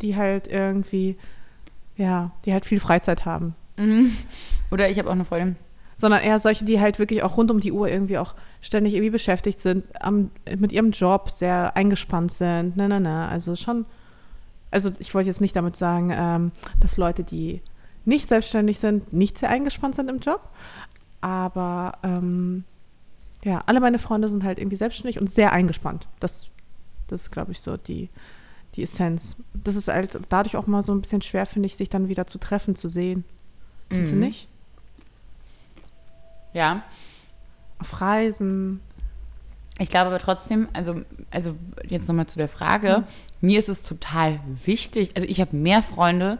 Speaker 1: die halt irgendwie, ja, die halt viel Freizeit haben.
Speaker 2: Mhm. Oder ich habe auch eine Freundin.
Speaker 1: Sondern eher solche, die halt wirklich auch rund um die Uhr irgendwie auch ständig irgendwie beschäftigt sind, am, mit ihrem Job sehr eingespannt sind. Na, na, na. Also schon, also ich wollte jetzt nicht damit sagen, ähm, dass Leute, die nicht selbstständig sind, nicht sehr eingespannt sind im Job. Aber ähm, ja, alle meine Freunde sind halt irgendwie selbstständig und sehr eingespannt. Das, das ist, glaube ich, so die, die Essenz. Das ist halt dadurch auch mal so ein bisschen schwer, finde ich, sich dann wieder zu treffen, zu sehen. Findest mhm. du nicht?
Speaker 2: Ja.
Speaker 1: Auf Reisen.
Speaker 2: Ich glaube aber trotzdem, also, also jetzt nochmal zu der Frage, mhm. mir ist es total wichtig, also ich habe mehr Freunde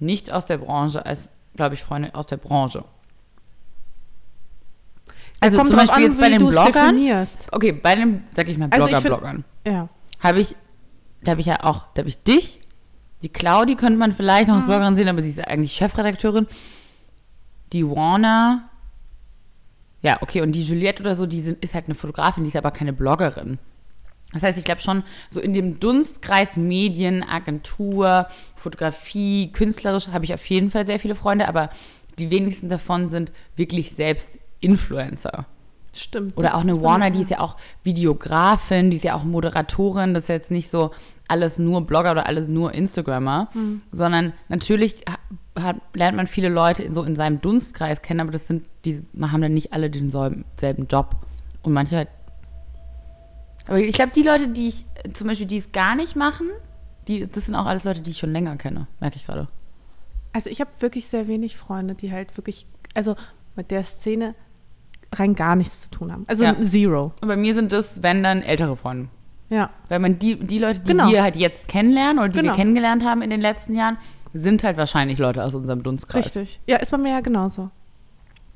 Speaker 2: nicht aus der Branche als, glaube ich, Freunde aus der Branche. Also zum Beispiel an, jetzt bei den Bloggern. Okay, bei den, sag ich mal, Blogger-Bloggern.
Speaker 1: Also ja.
Speaker 2: Habe ich da habe ich ja auch, da habe ich dich, die Claudi könnte man vielleicht noch als mhm. Bloggerin sehen, aber sie ist eigentlich Chefredakteurin. Die Warner, ja, okay, und die Juliette oder so, die sind, ist halt eine Fotografin, die ist aber keine Bloggerin. Das heißt, ich glaube schon, so in dem Dunstkreis Medien, Agentur, Fotografie, künstlerisch habe ich auf jeden Fall sehr viele Freunde, aber die wenigsten davon sind wirklich selbst Influencer.
Speaker 1: Stimmt.
Speaker 2: Oder auch eine Warner, die ist ja auch Videografin, die ist ja auch Moderatorin, das ist jetzt nicht so alles nur Blogger oder alles nur Instagrammer, mhm. sondern natürlich hat, lernt man viele Leute in, so in seinem Dunstkreis kennen, aber das sind, die haben dann nicht alle denselben Job. Und manche halt. Aber ich glaube, die Leute, die ich, zum Beispiel, die es gar nicht machen, die, das sind auch alles Leute, die ich schon länger kenne, merke ich gerade.
Speaker 1: Also ich habe wirklich sehr wenig Freunde, die halt wirklich, also mit der Szene rein gar nichts zu tun haben. Also
Speaker 2: Ja.
Speaker 1: zero.
Speaker 2: Und bei mir sind das, wenn dann, ältere Freunde.
Speaker 1: Ja.
Speaker 2: Weil man die, die Leute, die
Speaker 1: Genau.
Speaker 2: wir halt jetzt kennenlernen oder die
Speaker 1: Genau.
Speaker 2: wir kennengelernt haben in den letzten Jahren, sind halt wahrscheinlich Leute aus unserem Dunstkreis.
Speaker 1: Richtig. Ja, ist bei mir ja genauso.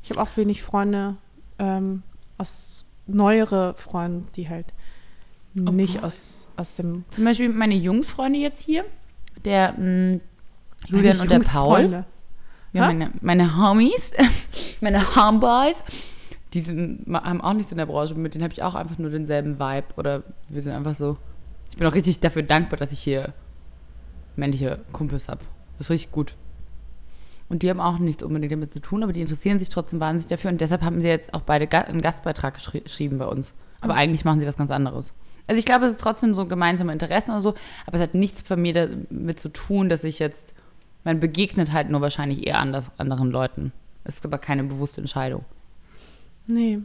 Speaker 1: Ich habe auch wenig Freunde ähm, aus neuere Freunde, die halt nicht aus, aus dem
Speaker 2: Zum Beispiel meine Jungsfreunde jetzt hier, der mh, Julian und der Paul. Ja, meine, meine Homies, *laughs* meine Homeboys, die sind, haben auch nichts in der Branche, mit denen habe ich auch einfach nur denselben Vibe oder wir sind einfach so. Ich bin auch richtig dafür dankbar, dass ich hier männliche Kumpels habe. Das ist richtig gut. Und die haben auch nichts unbedingt damit zu tun, aber die interessieren sich trotzdem wahnsinnig dafür und deshalb haben sie jetzt auch beide einen Gastbeitrag geschri geschrieben bei uns. Aber eigentlich machen sie was ganz anderes. Also ich glaube, es ist trotzdem so gemeinsame Interessen oder so, aber es hat nichts bei mir damit zu tun, dass ich jetzt, man begegnet halt nur wahrscheinlich eher anders, anderen Leuten. Es ist aber keine bewusste Entscheidung.
Speaker 1: Nee.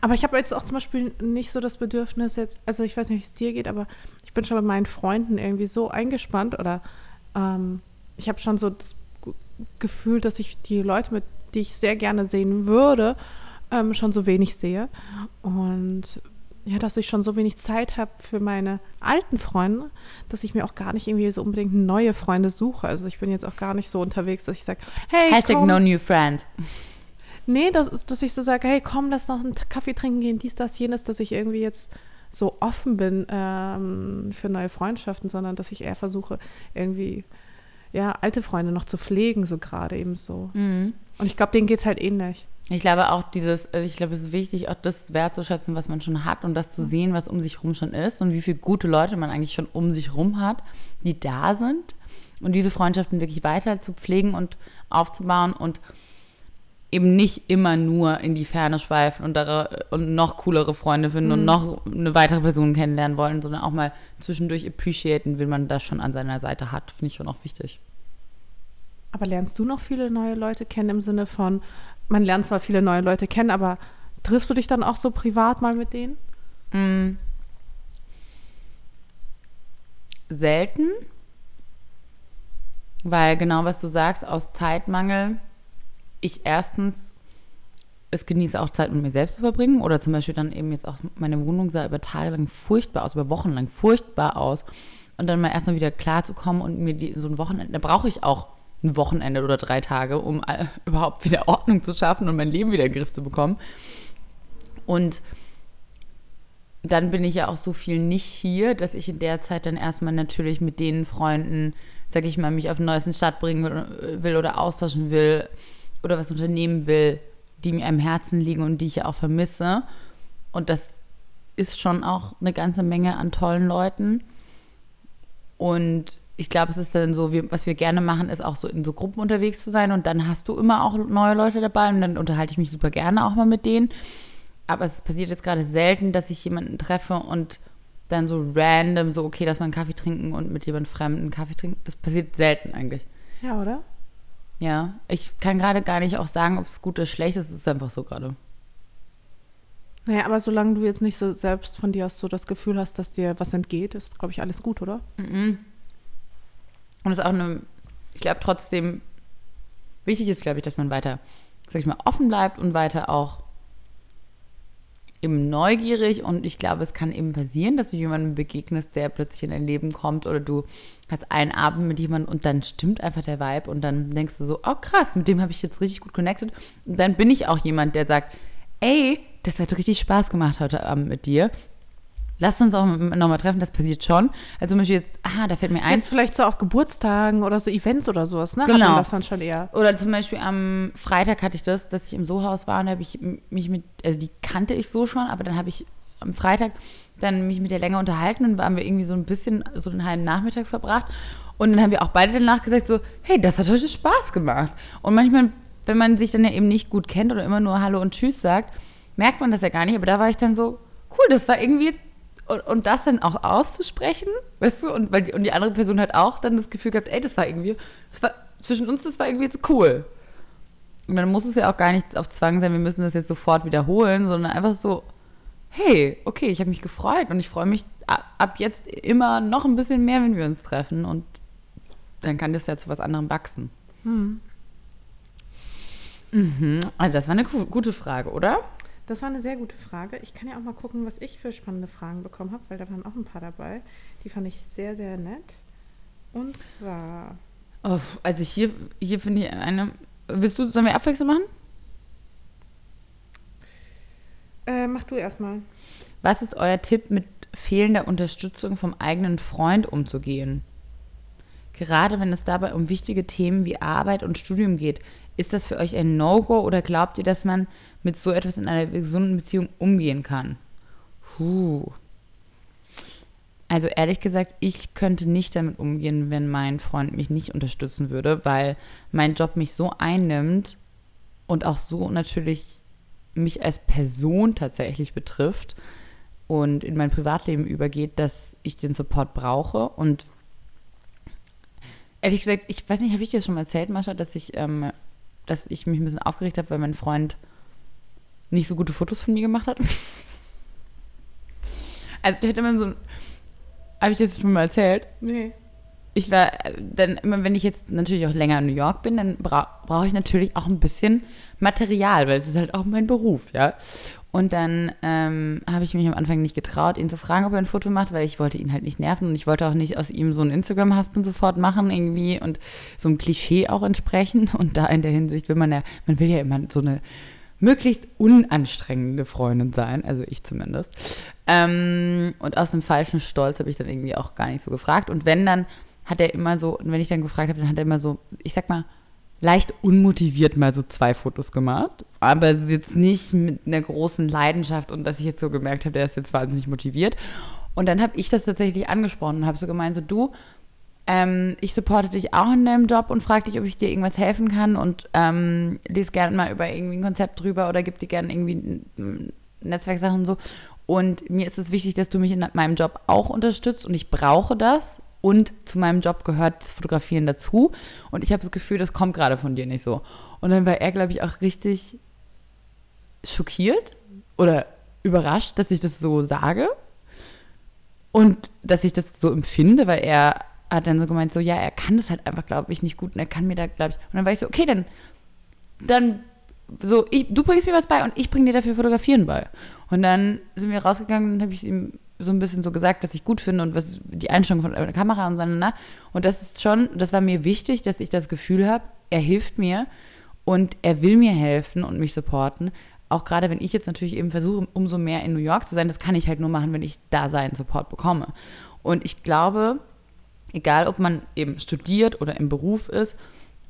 Speaker 1: Aber ich habe jetzt auch zum Beispiel nicht so das Bedürfnis jetzt, also ich weiß nicht, wie es dir geht, aber ich bin schon mit meinen Freunden irgendwie so eingespannt oder ähm, ich habe schon so das Gefühl, dass ich die Leute, mit die ich sehr gerne sehen würde, ähm, schon so wenig sehe. Und ja, dass ich schon so wenig Zeit habe für meine alten Freunde, dass ich mir auch gar nicht irgendwie so unbedingt neue Freunde suche. Also ich bin jetzt auch gar nicht so unterwegs, dass ich sage, hey,
Speaker 2: Hashtag
Speaker 1: komm,
Speaker 2: no new friend.
Speaker 1: Nee, das ist, dass ich so sage, hey, komm, lass noch einen Kaffee trinken gehen, dies, das, jenes, dass ich irgendwie jetzt so offen bin ähm, für neue Freundschaften, sondern dass ich eher versuche, irgendwie, ja, alte Freunde noch zu pflegen, so gerade eben so. Und ich glaube, denen geht es halt ähnlich.
Speaker 2: Ich glaube auch dieses, also ich glaube, es ist wichtig, auch das wertzuschätzen, was man schon hat und das zu sehen, was um sich rum schon ist und wie viele gute Leute man eigentlich schon um sich rum hat, die da sind und diese Freundschaften wirklich weiter zu pflegen und aufzubauen und eben nicht immer nur in die Ferne schweifen und, da, und noch coolere Freunde finden und noch eine weitere Person kennenlernen wollen, sondern auch mal zwischendurch appreciaten, wen man da schon an seiner Seite hat. Finde ich schon auch wichtig.
Speaker 1: Aber lernst du noch viele neue Leute kennen im Sinne von, man lernt zwar viele neue Leute kennen, aber triffst du dich dann auch so privat mal mit denen?
Speaker 2: selten, weil genau was du sagst, aus Zeitmangel ich erstens es genieße auch Zeit mit mir selbst zu verbringen oder zum Beispiel dann eben jetzt auch meine Wohnung sah über Tage lang furchtbar aus, über Wochen lang furchtbar aus und dann mal erstmal wieder klar zu kommen und mir die, so ein Wochenende, da brauche ich auch ein Wochenende oder drei Tage, um äh, *laughs* überhaupt wieder Ordnung zu schaffen und mein Leben wieder in den Griff zu bekommen. Und dann bin ich ja auch so viel nicht hier, dass ich in der Zeit dann erstmal natürlich mit den Freunden, sag ich mal, mich auf den neuesten Start bringen will, will oder austauschen will oder was unternehmen will, die mir am Herzen liegen und die ich ja auch vermisse. Und das ist schon auch eine ganze Menge an tollen Leuten. Und ich glaube, es ist dann so, wir, was wir gerne machen, ist auch so in so Gruppen unterwegs zu sein und dann hast du immer auch neue Leute dabei und dann unterhalte ich mich super gerne auch mal mit denen. Aber es passiert jetzt gerade selten, dass ich jemanden treffe und dann so random, so okay, dass man einen Kaffee trinken und mit jemandem Fremden Kaffee trinken. Das passiert selten eigentlich.
Speaker 1: Ja, oder?
Speaker 2: Ja, ich kann gerade gar nicht auch sagen, ob es gut oder schlecht ist. Es ist einfach so gerade.
Speaker 1: Naja, aber solange du jetzt nicht so selbst von dir aus so das Gefühl hast, dass dir was entgeht, ist, glaube ich, alles gut, oder?
Speaker 2: Und es ist auch eine, ich glaube trotzdem, wichtig ist, glaube ich, dass man weiter, sag ich mal, offen bleibt und weiter auch eben neugierig und ich glaube, es kann eben passieren, dass du jemandem begegnest, der plötzlich in dein Leben kommt oder du hast einen Abend mit jemandem und dann stimmt einfach der Vibe und dann denkst du so, oh krass, mit dem habe ich jetzt richtig gut connected und dann bin ich auch jemand, der sagt, ey, das hat richtig Spaß gemacht heute Abend mit dir. Lasst uns auch nochmal treffen, das passiert schon. Also zum Beispiel jetzt, aha, da fällt mir ein,
Speaker 1: Jetzt vielleicht so auf Geburtstagen oder so Events oder sowas, ne?
Speaker 2: Genau.
Speaker 1: das dann schon eher.
Speaker 2: Oder zum Beispiel am Freitag hatte ich das, dass ich im Sohaus war und da habe ich mich mit, also die kannte ich so schon, aber dann habe ich am Freitag dann mich mit der länger unterhalten und waren wir irgendwie so ein bisschen so einen halben Nachmittag verbracht. Und dann haben wir auch beide danach gesagt so, hey, das hat heute Spaß gemacht. Und manchmal, wenn man sich dann ja eben nicht gut kennt oder immer nur Hallo und Tschüss sagt, merkt man das ja gar nicht. Aber da war ich dann so, cool, das war irgendwie und, und das dann auch auszusprechen, weißt du, und, weil die, und die andere Person hat auch dann das Gefühl gehabt, ey, das war irgendwie, das war zwischen uns, das war irgendwie jetzt cool. Und dann muss es ja auch gar nicht auf Zwang sein, wir müssen das jetzt sofort wiederholen, sondern einfach so, hey, okay, ich habe mich gefreut und ich freue mich ab jetzt immer noch ein bisschen mehr, wenn wir uns treffen und dann kann das ja zu was anderem wachsen. Mhm. Also das war eine gu- gute Frage, oder?
Speaker 1: Das war eine sehr gute Frage. Ich kann ja auch mal gucken, was ich für spannende Fragen bekommen habe, weil da waren auch ein paar dabei. Die fand ich sehr, sehr nett. Und zwar,
Speaker 2: Oh, also hier, hier finde ich eine. Willst du, sollen wir Abwechslung machen?
Speaker 1: äh, mach du erstmal.
Speaker 2: Was ist euer Tipp, mit fehlender Unterstützung vom eigenen Freund umzugehen? Gerade wenn es dabei um wichtige Themen wie Arbeit und Studium geht, ist das für euch ein No-Go oder glaubt ihr, dass man mit so etwas in einer gesunden Beziehung umgehen kann? Puh. Also ehrlich gesagt, ich könnte nicht damit umgehen, wenn mein Freund mich nicht unterstützen würde, weil mein Job mich so einnimmt und auch so natürlich mich als Person tatsächlich betrifft und in mein Privatleben übergeht, dass ich den Support brauche. Und ehrlich gesagt, ich weiß nicht, habe ich dir das schon mal erzählt, Mascha, dass ich, ähm, dass ich mich ein bisschen aufgeregt habe, weil mein Freund nicht so gute Fotos von mir gemacht hat. *laughs* Also der hätte immer so, habe ich dir das schon mal erzählt?
Speaker 1: Nee.
Speaker 2: ich war äh, dann immer, wenn ich jetzt natürlich auch länger in New York bin, dann bra brauche ich natürlich auch ein bisschen Material, weil es ist halt auch mein Beruf, ja. Und dann ähm, habe ich mich am Anfang nicht getraut, ihn zu fragen, ob er ein Foto macht, weil ich wollte ihn halt nicht nerven und ich wollte auch nicht aus ihm so einen Instagram-Husband sofort machen irgendwie und so einem Klischee auch entsprechen. *laughs* Und da in der Hinsicht will man ja, man will ja immer so eine möglichst unanstrengende Freundin sein, also ich zumindest. Ähm, und aus einem falschen Stolz habe ich dann irgendwie auch gar nicht so gefragt. Und wenn dann, hat er immer so, und wenn ich dann gefragt habe, dann hat er immer so, ich sag mal, leicht unmotiviert mal so zwei Fotos gemacht. Aber jetzt nicht mit einer großen Leidenschaft und dass ich jetzt so gemerkt habe, der ist jetzt wahnsinnig motiviert. Und dann habe ich das tatsächlich angesprochen und habe so gemeint, so du, ähm, ich supporte dich auch in deinem Job und frage dich, ob ich dir irgendwas helfen kann und ähm, lese gerne mal über irgendwie ein Konzept drüber oder gib dir gerne irgendwie Netzwerksachen und so. Und mir ist es wichtig, dass du mich in meinem Job auch unterstützt und ich brauche das. Und zu meinem Job gehört das Fotografieren dazu. Und ich habe das Gefühl, das kommt gerade von dir nicht so. Und dann war er, glaube ich, auch richtig schockiert oder überrascht, dass ich das so sage. Und dass ich das so empfinde, weil er hat dann so gemeint, so, ja, er kann das halt einfach, glaube ich, nicht gut und er kann mir da, glaube ich. Und dann war ich so, okay, dann, dann, so, ich, du bringst mir was bei und ich bringe dir dafür Fotografieren bei. Und dann sind wir rausgegangen und habe ich ihm so ein bisschen so gesagt, was ich gut finde und was die Einstellung von der Kamera und so, ne? Und das ist schon, das war mir wichtig, dass ich das Gefühl habe, er hilft mir und er will mir helfen und mich supporten. Auch gerade wenn ich jetzt natürlich eben versuche, umso mehr in New York zu sein, das kann ich halt nur machen, wenn ich da seinen Support bekomme. Und ich glaube, egal ob man eben studiert oder im Beruf ist,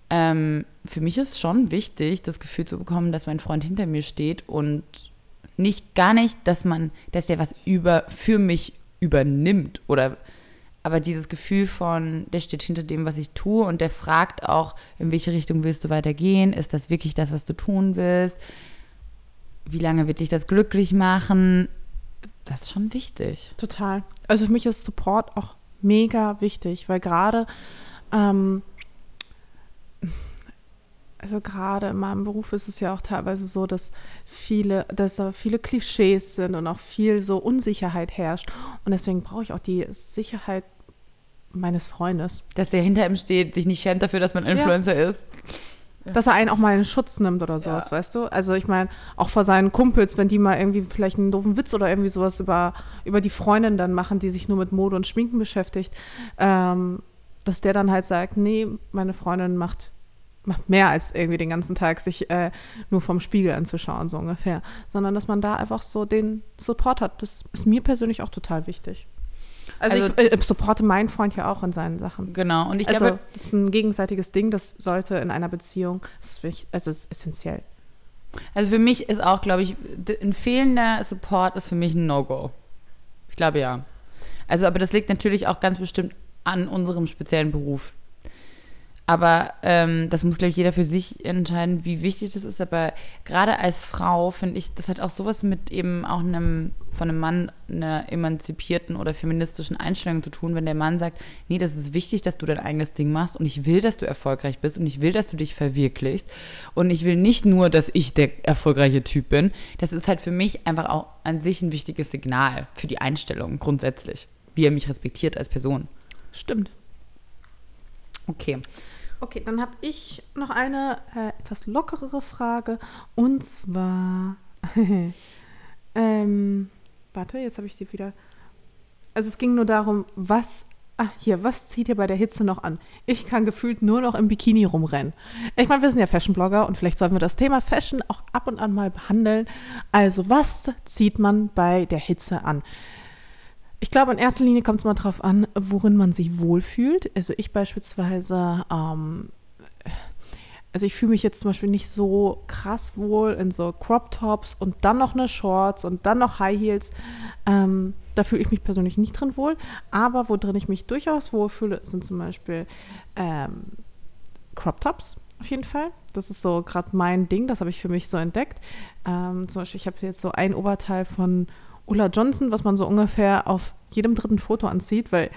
Speaker 2: ähm, für mich ist schon wichtig, das Gefühl zu bekommen, dass mein Freund hinter mir steht und nicht gar nicht, dass man, dass der was über für mich übernimmt oder aber dieses Gefühl von, der steht hinter dem, was ich tue und der fragt auch, in welche Richtung willst du weitergehen? Ist das wirklich das, was du tun willst? Wie lange wird dich das glücklich machen? Das ist schon wichtig.
Speaker 1: Total. Also für mich ist Support auch mega wichtig, weil gerade, ähm, also gerade in meinem Beruf ist es ja auch teilweise so, dass viele, dass da viele Klischees sind und auch viel so Unsicherheit herrscht. Und deswegen brauche ich auch die Sicherheit meines Freundes.
Speaker 2: Dass der hinter ihm steht, sich nicht schämt dafür, dass man Influencer ist.
Speaker 1: Dass er einen auch mal in Schutz nimmt oder sowas,
Speaker 2: Ja.
Speaker 1: weißt du? Also ich meine, auch vor seinen Kumpels, wenn die mal irgendwie vielleicht einen doofen Witz oder irgendwie sowas über, über die Freundin dann machen, die sich nur mit Mode und Schminken beschäftigt, ähm, dass der dann halt sagt, nee, meine Freundin macht, macht mehr als irgendwie den ganzen Tag sich äh, nur vom Spiegel anzuschauen, so ungefähr. Sondern dass man da einfach so den Support hat. Das ist mir persönlich auch total wichtig. Also,
Speaker 2: Also-
Speaker 1: ich äh, supporte meinen Freund ja auch in seinen Sachen.
Speaker 2: Genau. Und ich
Speaker 1: also,
Speaker 2: glaube,
Speaker 1: das ist ein gegenseitiges Ding, das sollte in einer Beziehung, wichtig, also ist essentiell.
Speaker 2: also für mich ist auch, glaube ich, ein fehlender Support ist für mich ein No-Go. Ich glaube ja. Also, aber das liegt natürlich auch ganz bestimmt an unserem speziellen Beruf. Aber ähm, das muss, glaube ich, jeder für sich entscheiden, wie wichtig das ist. Aber gerade als Frau finde ich, das hat auch sowas mit eben auch einem, von einem Mann einer emanzipierten oder feministischen Einstellung zu tun, wenn der Mann sagt, nee, das ist wichtig, dass du dein eigenes Ding machst und ich will, dass du erfolgreich bist und ich will, dass du dich verwirklichst und ich will nicht nur, dass ich der erfolgreiche Typ bin. Das ist halt für mich einfach auch an sich ein wichtiges Signal für die Einstellung grundsätzlich, wie er mich respektiert als Person.
Speaker 1: Stimmt.
Speaker 2: Okay.
Speaker 1: Okay, dann habe ich noch eine äh, etwas lockerere Frage. Und zwar, *laughs* ähm, warte, jetzt habe ich sie wieder. Also es ging nur darum, was, ach hier, was zieht ihr bei der Hitze noch an? Ich kann gefühlt nur noch im Bikini rumrennen. Ich meine, wir sind ja Fashion-Blogger und vielleicht sollten wir das Thema Fashion auch ab und an mal behandeln. Also was zieht man bei der Hitze an? Ich glaube, in erster Linie kommt es mal drauf an, worin man sich wohlfühlt. Also ich beispielsweise, ähm, also ich fühle mich jetzt zum Beispiel nicht so krass wohl in so Crop Tops und dann noch eine Shorts und dann noch High Heels. Ähm, da fühle ich mich persönlich nicht drin wohl. Aber wo drin ich mich durchaus wohlfühle, sind zum Beispiel ähm, Crop Tops auf jeden Fall. Das ist so gerade mein Ding, das habe ich für mich so entdeckt. Ähm, zum Beispiel, ich habe jetzt so ein Oberteil von Ulla Johnson, was man so ungefähr auf jedem dritten Foto anzieht, weil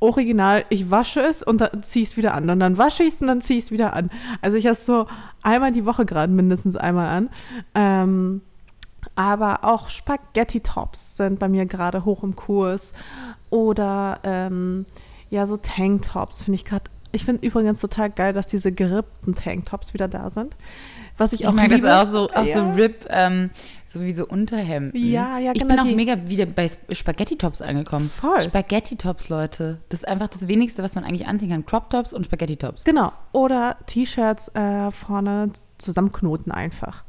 Speaker 1: original, ich wasche es und dann ziehe ich es wieder an. Und dann wasche ich es und dann ziehe ich es wieder an. Also ich habe es so einmal die Woche gerade mindestens einmal an. Ähm, aber auch Spaghetti-Tops sind bei mir gerade hoch im Kurs. Oder ähm, ja, so Tanktops finde ich gerade. Ich finde übrigens total geil, dass diese gerippten Tanktops wieder da sind. Was ich,
Speaker 2: Ich
Speaker 1: auch
Speaker 2: mag
Speaker 1: liebe.
Speaker 2: das auch so, auch
Speaker 1: Ja.
Speaker 2: so Rip, ähm, so wie so Unterhemden.
Speaker 1: Ja, ja,
Speaker 2: Ich
Speaker 1: genau,
Speaker 2: bin auch mega wieder bei Sp- Spaghetti-Tops angekommen.
Speaker 1: Voll.
Speaker 2: Spaghetti-Tops, Leute. Das ist einfach das Wenigste, was man eigentlich anziehen kann. Crop-Tops und Spaghetti-Tops.
Speaker 1: Genau. Oder T-Shirts äh, vorne zusammenknoten einfach.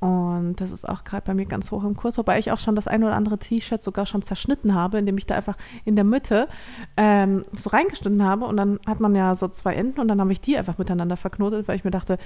Speaker 1: Und das ist auch gerade bei mir ganz hoch im Kurs, wobei ich auch schon das ein oder andere T-Shirt sogar schon zerschnitten habe, indem ich da einfach in der Mitte ähm, so reingeschnitten habe. Und dann hat man ja so zwei Enden und dann habe ich die einfach miteinander verknotet, weil ich mir dachte,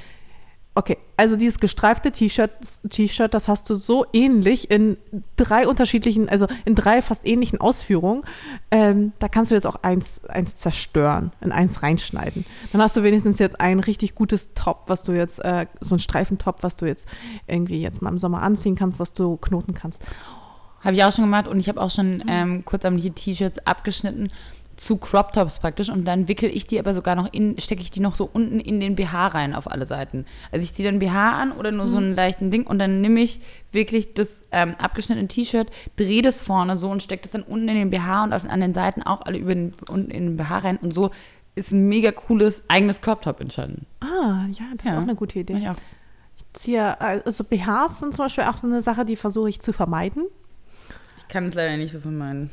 Speaker 1: Okay, also dieses gestreifte T-Shirt, das hast du so ähnlich in drei unterschiedlichen, also in drei fast ähnlichen Ausführungen. Ähm, da kannst du jetzt auch eins, eins zerstören, in eins reinschneiden. Dann hast du wenigstens jetzt ein richtig gutes Top, was du jetzt, äh, so ein Streifentop, was du jetzt irgendwie jetzt mal im Sommer anziehen kannst, was du knoten kannst.
Speaker 2: Habe ich auch schon gemacht und ich habe auch schon ähm, kurzärmeliche T-Shirts abgeschnitten zu Crop Tops praktisch und dann wickel ich die aber sogar noch in, stecke ich die noch so unten in den BH rein auf alle Seiten. Also ich ziehe dann BH an oder nur
Speaker 1: Mhm.
Speaker 2: so einen leichten Ding und dann nehme ich wirklich das ähm, abgeschnittene T-Shirt, drehe das vorne so und stecke das dann unten in den BH und auf an den Seiten auch alle über den, unten in den BH rein und so ist ein mega cooles eigenes Crop Top entstanden.
Speaker 1: Ah, ja, das ist
Speaker 2: Ja.
Speaker 1: auch eine gute Idee.
Speaker 2: ich auch.
Speaker 1: Ziehe, also BHs sind zum Beispiel auch so eine Sache, die versuche ich zu vermeiden.
Speaker 2: Ich kann es leider nicht so von meinen.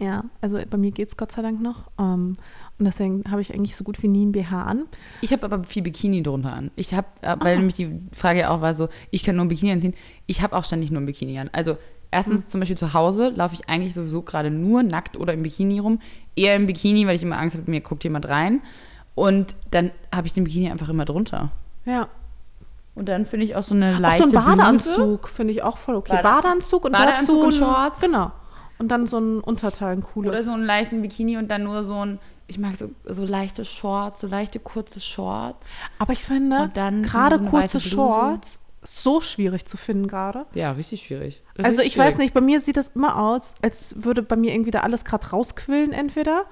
Speaker 1: Ja, also bei mir geht es Gott sei Dank noch. Ähm, und deswegen habe ich eigentlich so gut wie nie ein BH an.
Speaker 2: Ich habe aber viel Bikini drunter an. Ich habe, äh, weil nämlich die Frage ja auch war so, ich kann nur ein Bikini anziehen. Ich habe auch ständig nur ein Bikini an. Also erstens zum Beispiel zu Hause laufe ich eigentlich sowieso gerade nur nackt oder im Bikini rum. Eher im Bikini, weil ich immer Angst habe, mir guckt jemand rein. Und dann habe ich den Bikini einfach immer drunter.
Speaker 1: Ja.
Speaker 2: Und dann finde ich auch so eine
Speaker 1: Auch
Speaker 2: leichte
Speaker 1: so ein. Badeanzug finde ich auch voll okay.
Speaker 2: Bade-
Speaker 1: Badeanzug und
Speaker 2: Badeanzug
Speaker 1: dazu
Speaker 2: und Shorts.
Speaker 1: Genau. Und dann so ein Unterteil, ein cooles.
Speaker 2: Oder so einen leichten Bikini und dann nur so ein, ich mag so, so leichte Shorts, so leichte kurze Shorts.
Speaker 1: Aber ich finde,
Speaker 2: Und dann
Speaker 1: gerade
Speaker 2: so
Speaker 1: kurze. Shorts so schwierig zu finden gerade.
Speaker 2: Ja, richtig schwierig.
Speaker 1: Also ich weiß nicht, bei mir sieht das immer aus, als würde bei mir irgendwie da alles gerade rausquillen entweder.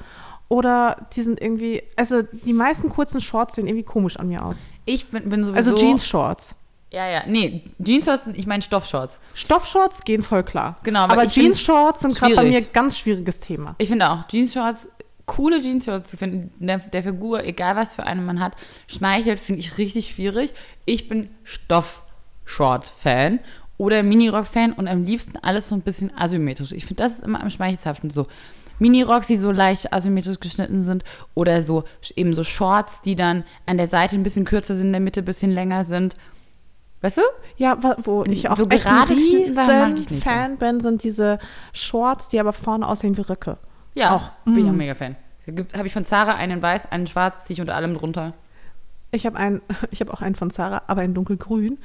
Speaker 1: Oder die sind irgendwie, also die meisten kurzen Shorts sehen irgendwie komisch an mir aus.
Speaker 2: Ich bin, bin sowieso.
Speaker 1: Also Jeans-Shorts.
Speaker 2: Ja, ja. Nee, Jeans-Shorts, sind- ich meine Stoffshorts.
Speaker 1: Stoffshorts gehen voll klar.
Speaker 2: Genau, aber
Speaker 1: aber Jeans-Shorts sind gerade bei mir ganz schwieriges Thema.
Speaker 2: Ich finde auch, Jeans-Shorts, coole Jeans-Shorts zu finden, der, der Figur, egal was für eine man hat, schmeichelt, finde ich richtig schwierig. Ich bin Stoff-Short-Fan oder Minirock-Fan und am liebsten alles so ein bisschen asymmetrisch. Ich finde, das ist immer am schmeichelhaften so. Minirocks, die so leicht asymmetrisch geschnitten sind oder so eben so Shorts, die dann an der Seite ein bisschen kürzer sind, in der Mitte ein bisschen länger sind. Weißt du?
Speaker 1: Ja, wo ich auch
Speaker 2: so
Speaker 1: echt
Speaker 2: gerade
Speaker 1: ein riesen
Speaker 2: nicht so.
Speaker 1: Fan bin, sind diese Shorts, die aber vorne aussehen wie Röcke.
Speaker 2: Ja,
Speaker 1: Auch.
Speaker 2: bin
Speaker 1: Mm.
Speaker 2: ich auch mega Fan. Habe ich von Zara einen weiß, einen schwarz, ziehe ich unter allem drunter.
Speaker 1: Ich habe einen, *laughs* ich habe auch einen von Zara, aber einen dunkelgrün.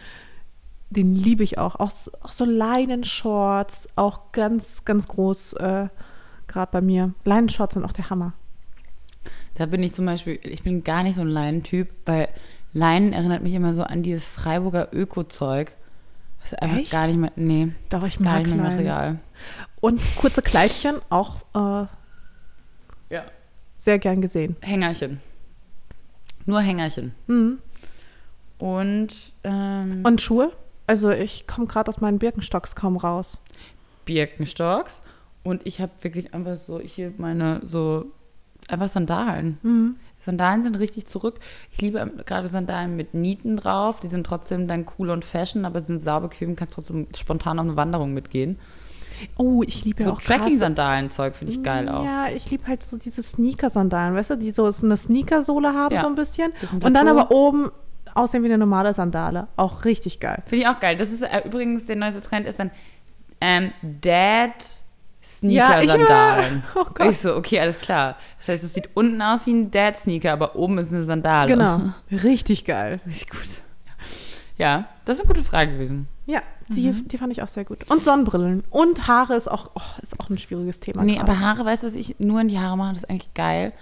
Speaker 1: Den liebe ich auch. Auch, auch so Leinenshorts, auch ganz, ganz groß, äh, gerade bei mir. Leinenshorts sind auch der Hammer.
Speaker 2: Da bin ich zum Beispiel, ich bin gar nicht so ein Leinentyp, weil Leinen erinnert mich immer so an dieses Freiburger Öko-Zeug. Das ist einfach
Speaker 1: Echt?
Speaker 2: gar nicht mehr, nee,
Speaker 1: Doch, ich
Speaker 2: gar
Speaker 1: mag
Speaker 2: nicht mehr
Speaker 1: Leinen.
Speaker 2: Material.
Speaker 1: Und kurze Kleidchen, auch äh,
Speaker 2: Ja.
Speaker 1: sehr gern gesehen.
Speaker 2: Hängerchen. Nur Hängerchen.
Speaker 1: Mhm.
Speaker 2: Und, ähm,
Speaker 1: Und Schuhe? Also ich komme gerade aus meinen Birkenstocks kaum raus.
Speaker 2: Birkenstocks. Und ich habe wirklich einfach so hier meine so einfach Sandalen.
Speaker 1: Mhm.
Speaker 2: Sandalen sind richtig zurück. Ich liebe gerade Sandalen mit Nieten drauf. Die sind trotzdem dann cool und fashion, aber sind sauber bequem, kannst trotzdem spontan auf eine Wanderung mitgehen.
Speaker 1: Oh, ich liebe ja
Speaker 2: So
Speaker 1: auch
Speaker 2: Tracking-Sandalen-Zeug finde ich geil auch.
Speaker 1: Ja, ich liebe halt so diese Sneaker-Sandalen, weißt du, die so eine Sneakersohle haben
Speaker 2: Ja.
Speaker 1: so ein bisschen.
Speaker 2: Bisschen
Speaker 1: Und dann aber oben aussehen wie eine normale Sandale. Auch richtig geil.
Speaker 2: Finde ich auch geil. Das ist äh, übrigens der neueste Trend ist dann ähm, Dad
Speaker 1: Ja, ich-
Speaker 2: Sneaker-Sandalen. *laughs*
Speaker 1: Oh
Speaker 2: ich so, okay, alles klar. Das heißt, es sieht unten aus wie ein Dad-Sneaker, aber oben ist eine Sandale.
Speaker 1: Genau. *laughs* Richtig geil.
Speaker 2: Richtig gut. Ja, das ist eine gute Frage gewesen.
Speaker 1: Ja, die,
Speaker 2: Mhm.
Speaker 1: die fand ich auch sehr gut. Und Sonnenbrillen. Und Haare ist auch, oh, ist auch ein schwieriges Thema.
Speaker 2: Nee,
Speaker 1: gerade.
Speaker 2: aber Haare, weißt du, was ich nur in die Haare mache, das ist eigentlich geil.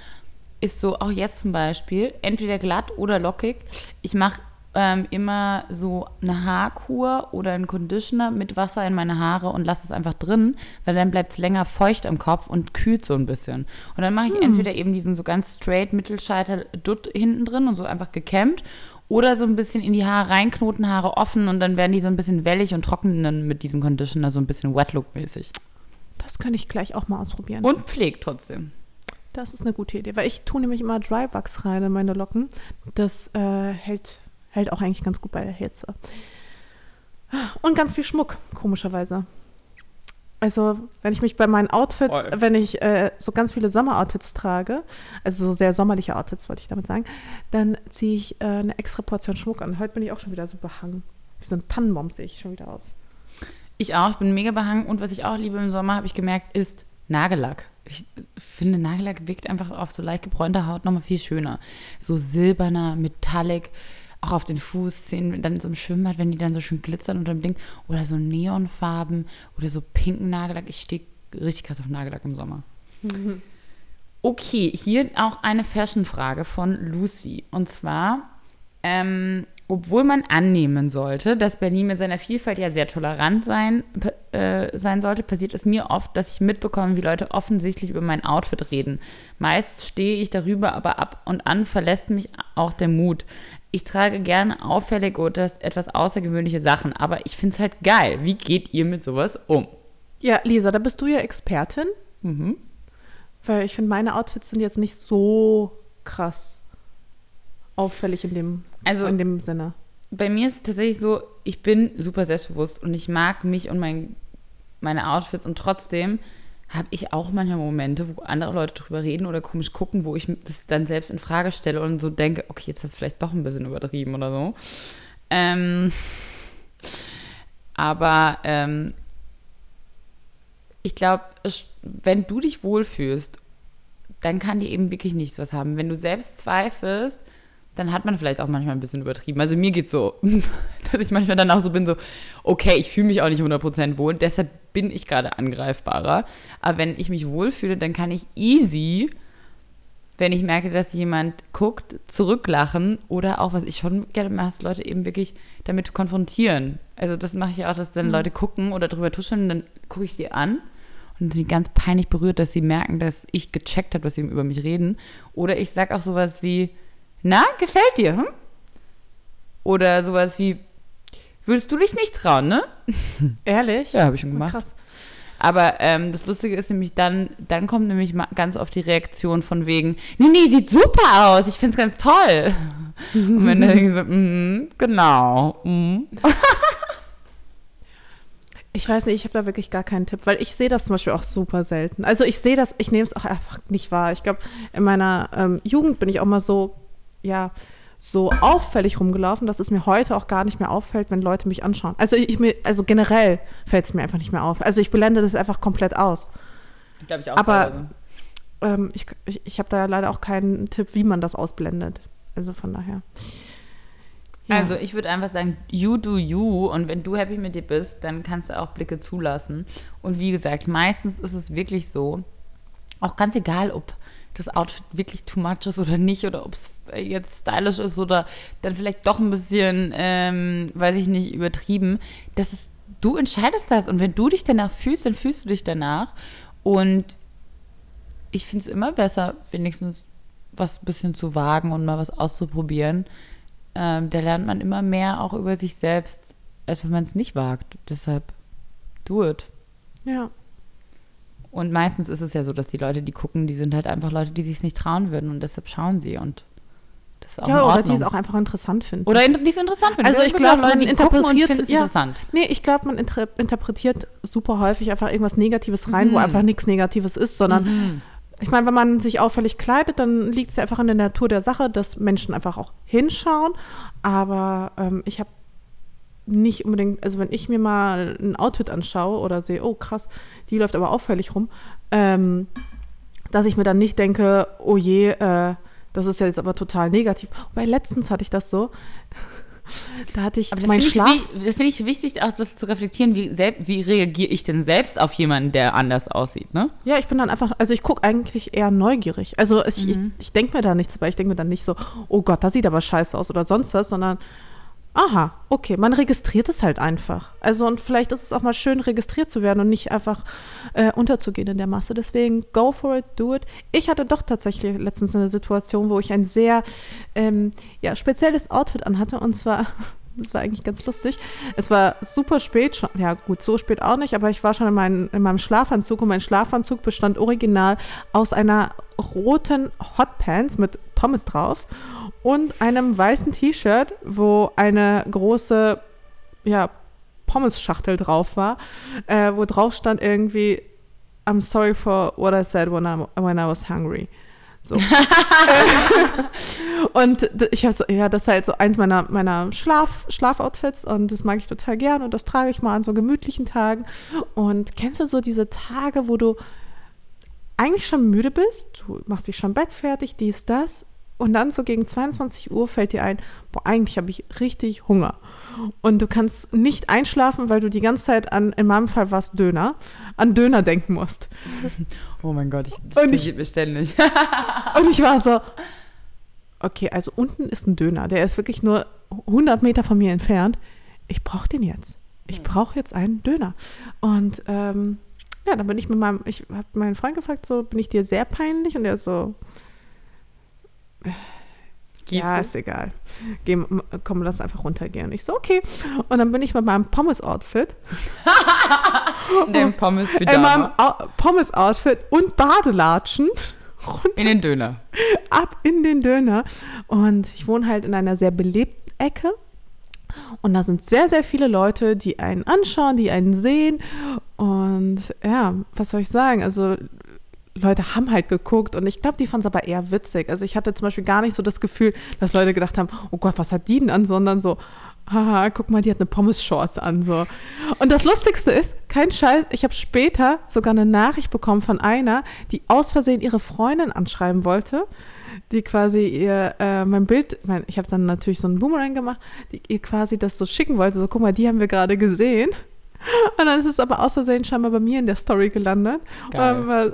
Speaker 2: Ist so, auch jetzt zum Beispiel, entweder glatt oder lockig. Ich mache ähm, immer so eine Haarkur oder einen Conditioner mit Wasser in meine Haare und lasse es einfach drin, weil dann bleibt es länger feucht am Kopf und kühlt so ein bisschen. Und dann mache ich entweder eben diesen so ganz straight Mittelscheitel Dutt hinten drin und so einfach gekämmt oder so ein bisschen in die Haare reinknoten, Haare offen und dann werden die so ein bisschen wellig und trocknen dann mit diesem Conditioner so ein bisschen Wet-Look-mäßig.
Speaker 1: Das könnte ich gleich auch mal ausprobieren.
Speaker 2: Und pflegt trotzdem.
Speaker 1: Das ist eine gute Idee, weil ich tue nämlich immer Dry Wax rein in meine Locken. Das äh, hält, hält auch eigentlich ganz gut bei der Hitze. Und ganz viel Schmuck, komischerweise. Also, wenn ich mich bei meinen Outfits,
Speaker 2: Voll.
Speaker 1: wenn ich äh, so ganz viele Sommeroutfits trage, also so sehr sommerliche Outfits, wollte ich damit sagen, dann ziehe ich äh, eine extra Portion Schmuck an. Heute bin ich auch schon wieder so behangen. Wie so ein Tannenbaum sehe ich schon wieder aus.
Speaker 2: Ich auch, ich bin mega behangen. Und was ich auch liebe im Sommer, habe ich gemerkt, ist Nagellack. Ich finde, Nagellack wirkt einfach auf so leicht gebräunter Haut nochmal viel schöner. So silberner, metallic, auch auf den Fußzehen, dann so im Schwimmbad, wenn die dann so schön glitzern unter dem Ding. Oder so Neonfarben oder so pinken Nagellack. Ich stehe richtig krass auf Nagellack im Sommer. Okay, hier auch eine Fashion-Frage von Lucy. Und zwar, ähm, obwohl man annehmen sollte, dass Berlin mit seiner Vielfalt ja sehr tolerant sein, äh, sein sollte, passiert es mir oft, dass ich mitbekomme, wie Leute offensichtlich über mein Outfit reden. Meist stehe ich darüber, aber ab und an verlässt mich auch der Mut. Ich trage gerne auffällig oder etwas außergewöhnliche Sachen, aber ich finde es halt geil. Wie geht ihr mit sowas um?
Speaker 1: Ja, Lisa, da bist du ja Expertin.
Speaker 2: Mhm.
Speaker 1: Weil ich finde, meine Outfits sind jetzt nicht so krass auffällig in dem,
Speaker 2: Also-
Speaker 1: in dem Sinne.
Speaker 2: bei mir ist es tatsächlich so, ich bin super selbstbewusst und ich mag mich und mein, meine Outfits und trotzdem habe ich auch manchmal Momente, wo andere Leute drüber reden oder komisch gucken, wo ich das dann selbst in Frage stelle und so denke, okay, jetzt hast du vielleicht doch ein bisschen übertrieben oder so. Ähm, aber ähm, ich glaube, wenn du dich wohlfühlst, dann kann dir eben wirklich nichts was haben. Wenn du selbst zweifelst, dann hat man vielleicht auch manchmal ein bisschen übertrieben. Also mir geht's so, *laughs* dass ich manchmal dann auch so bin, so, okay, ich fühle mich auch nicht 100% wohl, deshalb bin ich gerade angreifbarer. Aber wenn ich mich wohlfühle, dann kann ich easy, wenn ich merke, dass jemand guckt, zurücklachen oder auch, was ich schon gerne mache, ist Leute eben wirklich damit konfrontieren. Also das mache ich auch, dass dann Leute gucken oder drüber tuscheln, dann gucke ich die an und sind ganz peinlich berührt, dass sie merken, dass ich gecheckt habe, dass sie über mich reden. Oder ich sag auch sowas wie, na, gefällt dir, hm? Oder sowas wie, würdest du dich nicht trauen, ne? *laughs*
Speaker 1: Ehrlich?
Speaker 2: Ja, habe ich schon
Speaker 1: Oh,
Speaker 2: gemacht.
Speaker 1: Krass.
Speaker 2: Aber ähm, das Lustige ist nämlich dann, dann kommt nämlich ganz oft die Reaktion von wegen, nee, nee, sieht super aus, ich find's ganz toll. *laughs* Und wenn dann so, mhm, genau, mhm. *laughs*
Speaker 1: Ich weiß nicht, ich habe da wirklich gar keinen Tipp, weil ich sehe das zum Beispiel auch super selten. Also ich sehe das, ich nehme es auch einfach nicht wahr. Ich glaube, in meiner ähm, Jugend bin ich auch mal so, ja, so auffällig rumgelaufen, dass es mir heute auch gar nicht mehr auffällt, wenn Leute mich anschauen. Also ich mir, also generell fällt es mir einfach nicht mehr auf. Also ich blende das einfach komplett aus.
Speaker 2: glaube ich auch.
Speaker 1: Aber-. Ähm, ich ich, ich habe da leider auch keinen Tipp, wie man das ausblendet. Also von daher. Ja.
Speaker 2: Also ich würde einfach sagen, you do you und wenn du happy mit dir bist, dann kannst du auch Blicke zulassen. Und wie gesagt, meistens ist es wirklich so, auch ganz egal, ob das Outfit wirklich too much ist oder nicht oder ob es jetzt stylisch ist oder dann vielleicht doch ein bisschen, ähm, weiß ich nicht, übertrieben. Das ist, du entscheidest das und wenn du dich danach fühlst, dann fühlst du dich danach und ich finde es immer besser, wenigstens was ein bisschen zu wagen und mal was auszuprobieren ähm, da lernt man immer mehr auch über sich selbst, als wenn man es nicht wagt. Deshalb do it.
Speaker 1: ja.
Speaker 2: Und meistens ist es ja so, dass die Leute, die gucken, die sind halt einfach Leute, die sich nicht trauen würden und deshalb schauen sie und das ist auch
Speaker 1: ja, oder die es auch einfach interessant finden.
Speaker 2: Oder in, die es interessant finden.
Speaker 1: Also ich glaube, man
Speaker 2: die und
Speaker 1: interpretiert
Speaker 2: es
Speaker 1: ja,
Speaker 2: interessant.
Speaker 1: Nee, ich glaube, man inter interpretiert super häufig einfach irgendwas Negatives rein, wo
Speaker 2: Mhm.
Speaker 1: einfach nichts Negatives ist, sondern ich meine, wenn man sich auffällig kleidet, dann liegt es ja einfach in der Natur der Sache, dass Menschen einfach auch hinschauen. Aber ähm, ich habe nicht unbedingt, also wenn ich mir mal ein Outfit anschaue oder sehe, oh krass, die läuft aber auffällig rum, ähm, dass ich mir dann nicht denke, oh je, äh, das ist ja jetzt aber total negativ. Weil letztens hatte ich das so, *laughs* da hatte ich
Speaker 2: Aber das
Speaker 1: mein
Speaker 2: finde ich,
Speaker 1: Schlaf.
Speaker 2: wi- das finde ich wichtig, auch das zu reflektieren, wie, wie reagiere ich denn selbst auf jemanden, der anders aussieht, ne?
Speaker 1: Ja, ich bin dann einfach, also ich gucke eigentlich eher neugierig. Also ich,
Speaker 2: Mhm.
Speaker 1: ich, ich denke mir da nichts dabei. Ich denke mir dann nicht so, oh Gott, das sieht aber scheiße aus oder sonst was, sondern aha, okay, man registriert es halt einfach. Also und vielleicht ist es auch mal schön, registriert zu werden und nicht einfach äh, unterzugehen in der Masse. Deswegen go for it, do it. Ich hatte doch tatsächlich letztens eine Situation, wo ich ein sehr ähm, ja, spezielles Outfit anhatte und zwar *laughs* das war eigentlich ganz lustig. Es war super spät schon. Ja, gut, so spät auch nicht, aber ich war schon in, mein, in meinem Schlafanzug und mein Schlafanzug bestand original aus einer roten Hotpants mit Pommes drauf und einem weißen T-Shirt, wo eine große, ja, Pommes-Schachtel drauf war, äh, wo drauf stand irgendwie I'm sorry for what I said when I, when I was hungry. So. *laughs* und ich habe so, ja, das ist halt so eins meiner, meiner Schlaf, Schlafoutfits und das mag ich total gern und das trage ich mal an so gemütlichen Tagen. Und kennst du so diese Tage, wo du eigentlich schon müde bist, du machst dich schon Bett fertig, dies, das und dann so gegen 22 Uhr fällt dir ein, boah, eigentlich habe ich richtig Hunger. Und du kannst nicht einschlafen, weil du die ganze Zeit an, in meinem Fall war es Döner, an Döner denken musst. *laughs*
Speaker 2: Oh mein Gott, ich,
Speaker 1: Und ich-
Speaker 2: mir ständig. *laughs*
Speaker 1: Und ich war so, okay, also unten ist ein Döner, der ist wirklich nur 100 Meter von mir entfernt. Ich brauche den jetzt. Ich brauche jetzt einen Döner. Und ähm, ja, dann bin ich mit meinem, ich habe meinen Freund gefragt, so, bin ich dir sehr peinlich? Und er so, ja, ist egal. Geh, komm, lass einfach runtergehen. Und ich so, okay. Und dann bin ich mit meinem Pommes-Outfit, *laughs*
Speaker 2: In dem pommes
Speaker 1: in meinem Pommes-Outfit und Badelatschen runter
Speaker 2: In den Döner. *laughs*
Speaker 1: ab in den Döner. Und ich wohne halt in einer sehr belebten Ecke. Und da sind sehr, sehr viele Leute, die einen anschauen, die einen sehen. Und ja, was soll ich sagen? Also Leute haben halt geguckt und ich glaube, die fanden es aber eher witzig. Also ich hatte zum Beispiel gar nicht so das Gefühl, dass Leute gedacht haben, oh Gott, was hat die denn an, sondern so, haha, guck mal, die hat eine Pommes-Shorts an. So. Und das Lustigste ist, kein Scheiß, ich habe später sogar eine Nachricht bekommen von einer, die aus Versehen ihre Freundin anschreiben wollte, die quasi ihr, äh, mein Bild, ich, mein, ich habe dann natürlich so einen Boomerang gemacht, die ihr quasi das so schicken wollte, so guck mal, die haben wir gerade gesehen. Und dann ist es aber aus Versehen scheinbar bei mir in der Story gelandet.
Speaker 2: Geil.
Speaker 1: Und, war-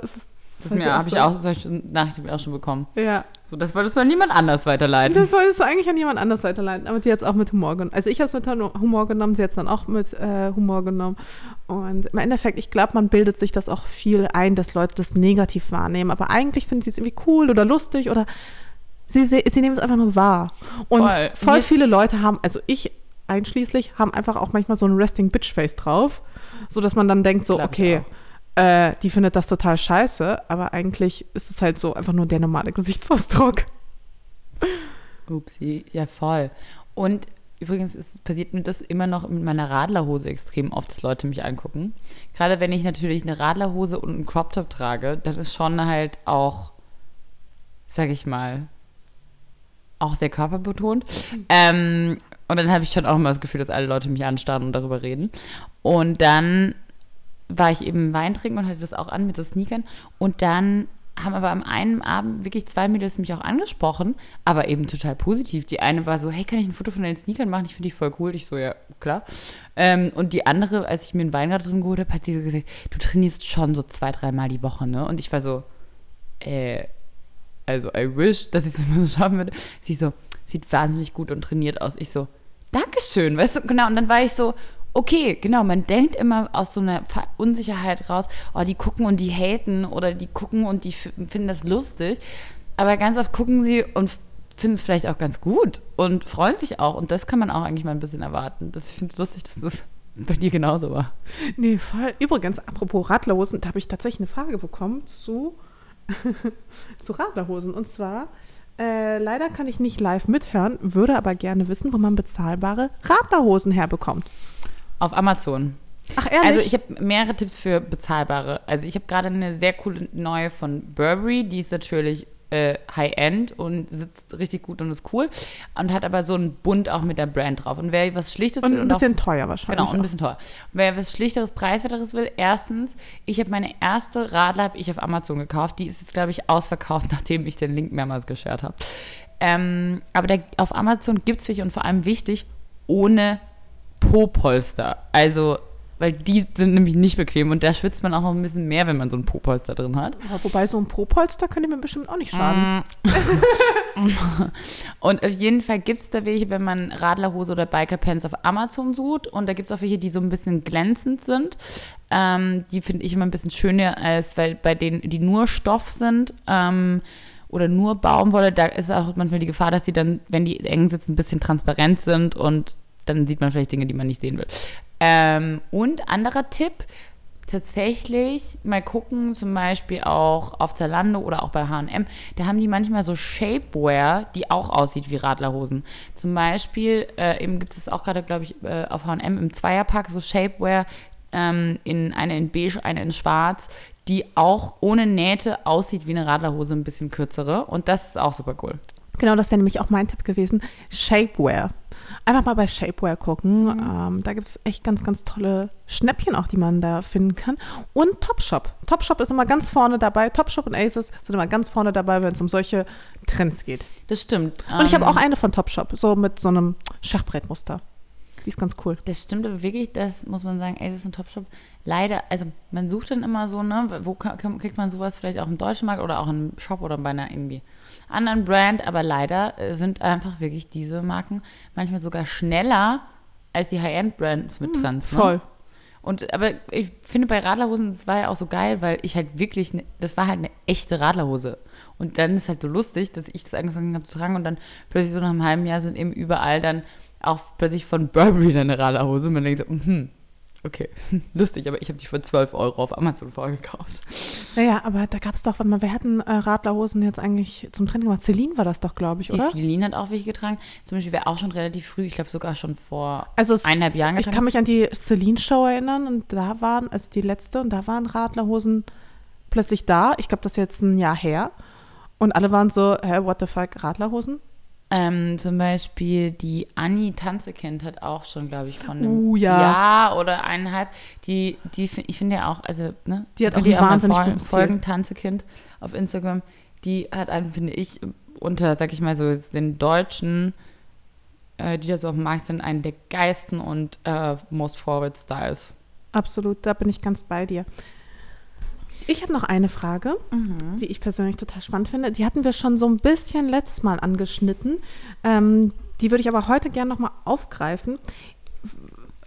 Speaker 2: Das habe ich auch solche Nachrichten auch schon bekommen.
Speaker 1: Ja,
Speaker 2: So, das wolltest du an niemand anders weiterleiten.
Speaker 1: das wolltest du eigentlich an jemand anders weiterleiten, aber die hat es auch mit Humor genommen. Also ich habe es mit Humor genommen, sie hat es dann auch mit äh, Humor genommen. Und im Endeffekt, ich glaube, man bildet sich das auch viel ein, dass Leute das negativ wahrnehmen. Aber eigentlich finden sie es irgendwie cool oder lustig oder sie, sie nehmen es einfach nur wahr. Und
Speaker 2: Voll.
Speaker 1: voll, viele Leute haben, also ich einschließlich, haben einfach auch manchmal so ein Resting Bitch Face drauf, so dass man dann denkt so, okay, äh, die findet das total scheiße, aber eigentlich ist es halt so einfach nur der normale Gesichtsausdruck.
Speaker 2: Upsi, ja voll. Und übrigens ist, passiert mir das immer noch mit meiner Radlerhose extrem oft, dass Leute mich angucken. Gerade wenn ich natürlich eine Radlerhose und einen Crop Top trage, dann ist schon halt auch, sag ich mal, auch sehr körperbetont. Ähm, und dann habe ich schon auch immer das Gefühl, dass alle Leute mich anstarren und darüber reden. Und dann war ich eben Wein trinken und hatte das auch an mit so Sneakern. Und dann haben aber am einen Abend wirklich zwei Mädels mich auch angesprochen, aber eben total positiv. Die eine war so, hey, kann ich ein Foto von deinen Sneakern machen? Ich finde die voll cool. Ich so, ja, klar. Ähm, und die andere, als ich mir einen Wein gerade drin geholt habe, hat sie so gesagt, du trainierst schon so zwei, dreimal die Woche, ne? Und ich war so, äh, also I wish, dass ich das mal so schaffen würde. Sie so, sieht wahnsinnig gut und trainiert aus. Ich so, Dankeschön, weißt du, genau. Und dann war ich so, okay, genau, man denkt immer aus so einer Unsicherheit raus, oh, die gucken und die haten oder die gucken und die finden das lustig. Aber ganz oft gucken sie und finden es vielleicht auch ganz gut und freuen sich auch. Und das kann man auch eigentlich mal ein bisschen erwarten. Das, ich finde es lustig, dass das *laughs* bei dir genauso war.
Speaker 1: Nee, voll. Übrigens, apropos Radlerhosen, da habe ich tatsächlich eine Frage bekommen zu, *laughs* zu Radlerhosen. Und zwar, äh, leider kann ich nicht live mithören, würde aber gerne wissen, wo man bezahlbare Radlerhosen herbekommt.
Speaker 2: Auf Amazon.
Speaker 1: Ach, ehrlich?
Speaker 2: Also ich habe mehrere Tipps für bezahlbare. Also ich habe gerade eine sehr coole neue von Burberry, die ist natürlich äh, High-End und sitzt richtig gut und ist cool und hat aber so einen Bund auch mit der Brand drauf. Und wer was Schlichtes
Speaker 1: und
Speaker 2: will
Speaker 1: ein bisschen
Speaker 2: auch,
Speaker 1: teuer wahrscheinlich.
Speaker 2: Genau, und ein bisschen teuer. Und wer was Schlichteres, Preiswerteres will, erstens, ich habe meine erste Radler habe ich auf Amazon gekauft. Die ist jetzt, glaube ich, ausverkauft, *laughs* nachdem ich den Link mehrmals geshared habe. Ähm, aber der, auf Amazon gibt es und vor allem wichtig, ohne Po-Polster. Also weil die sind nämlich nicht bequem und da schwitzt man auch noch ein bisschen mehr, wenn man so ein Popolster drin hat.
Speaker 1: Ja, wobei so ein Popolster könnte mir bestimmt auch nicht schaden. *laughs*
Speaker 2: und auf jeden Fall gibt es da welche, wenn man Radlerhose oder Bikerpants auf Amazon sucht und da gibt es auch welche, die so ein bisschen glänzend sind. Ähm, die finde ich immer ein bisschen schöner, als weil bei denen, die nur Stoff sind, ähm, oder nur Baumwolle, da ist auch manchmal die Gefahr, dass die dann, wenn die eng sitzen, ein bisschen transparent sind und dann sieht man vielleicht Dinge, die man nicht sehen will. Ähm, und anderer Tipp, tatsächlich mal gucken, zum Beispiel auch auf Zalando oder auch bei H&M, da haben die manchmal so Shapewear, die auch aussieht wie Radlerhosen. Zum Beispiel, äh, eben gibt es auch gerade, glaube ich, äh, auf H&M im Zweierpack so Shapewear, ähm, in eine in beige, eine in schwarz, die auch ohne Nähte aussieht wie eine Radlerhose, ein bisschen kürzere. Und das ist auch super cool.
Speaker 1: Genau, das wäre nämlich auch mein Tipp gewesen. Shapewear. Einfach mal bei Shapewear gucken. Mhm. Ähm, da gibt es echt ganz, ganz tolle Schnäppchen auch, die man da finden kann. Und Topshop. Topshop ist immer ganz vorne dabei. Topshop und Aces sind immer ganz vorne dabei, wenn es um solche Trends geht.
Speaker 2: Das stimmt.
Speaker 1: Und ich habe ähm, auch eine von Topshop, so mit so einem Schachbrettmuster. Die ist ganz cool.
Speaker 2: Das stimmt aber wirklich, das muss man sagen, Aces und Topshop. Leider, also man sucht dann immer so, ne, wo kriegt man sowas vielleicht auch im deutschen Markt oder auch im Shop oder bei einer irgendwie anderen Brand, aber leider äh, sind einfach wirklich diese Marken manchmal sogar schneller als die High-End-Brands mit Trans.
Speaker 1: Ne? Voll.
Speaker 2: Und aber ich finde bei Radlerhosen, das war ja auch so geil, weil ich halt wirklich, ne, das war halt eine echte Radlerhose. Und dann ist halt so lustig, dass ich das angefangen habe zu tragen und dann plötzlich so nach einem halben Jahr sind eben überall dann auch plötzlich von Burberry eine Radlerhose. Und man denkt so, hm, Okay, *laughs* lustig, aber ich habe die für 12 Euro auf Amazon vorgekauft.
Speaker 1: Naja, aber da gab es doch, warte mal, wer hatten äh, Radlerhosen jetzt eigentlich zum Training gemacht? Celine war das doch, glaube ich, oder?
Speaker 2: Die Celine hat auch welche getragen. Zum Beispiel wäre auch schon relativ früh, ich glaube sogar schon vor also es, eineinhalb Jahren
Speaker 1: getragen. Ich kann mich an die Celine-Show erinnern und da waren, also die letzte, und da waren Radlerhosen plötzlich da. Ich glaube, das ist jetzt ein Jahr her. Und alle waren so, hä, what the fuck, Radlerhosen?
Speaker 2: Ähm, zum Beispiel die Anni Tanzekind hat auch schon, glaube ich, von einem
Speaker 1: uh, ja.
Speaker 2: Jahr oder eineinhalb. Die, die ich finde ja auch, also, ne?
Speaker 1: Die hat auch die wahnsinnig auch
Speaker 2: Folgen, Tanzekind auf Instagram. Die hat einen, finde ich, unter, sag ich mal so, den Deutschen, äh, die da so auf dem Markt sind, einen der geisten und äh, most forward Styles.
Speaker 1: Absolut, da bin ich ganz bei dir. Ich habe noch eine Frage, mhm. die ich persönlich total spannend finde. Die hatten wir schon so ein bisschen letztes Mal angeschnitten. Ähm, die würde ich aber heute gerne nochmal aufgreifen,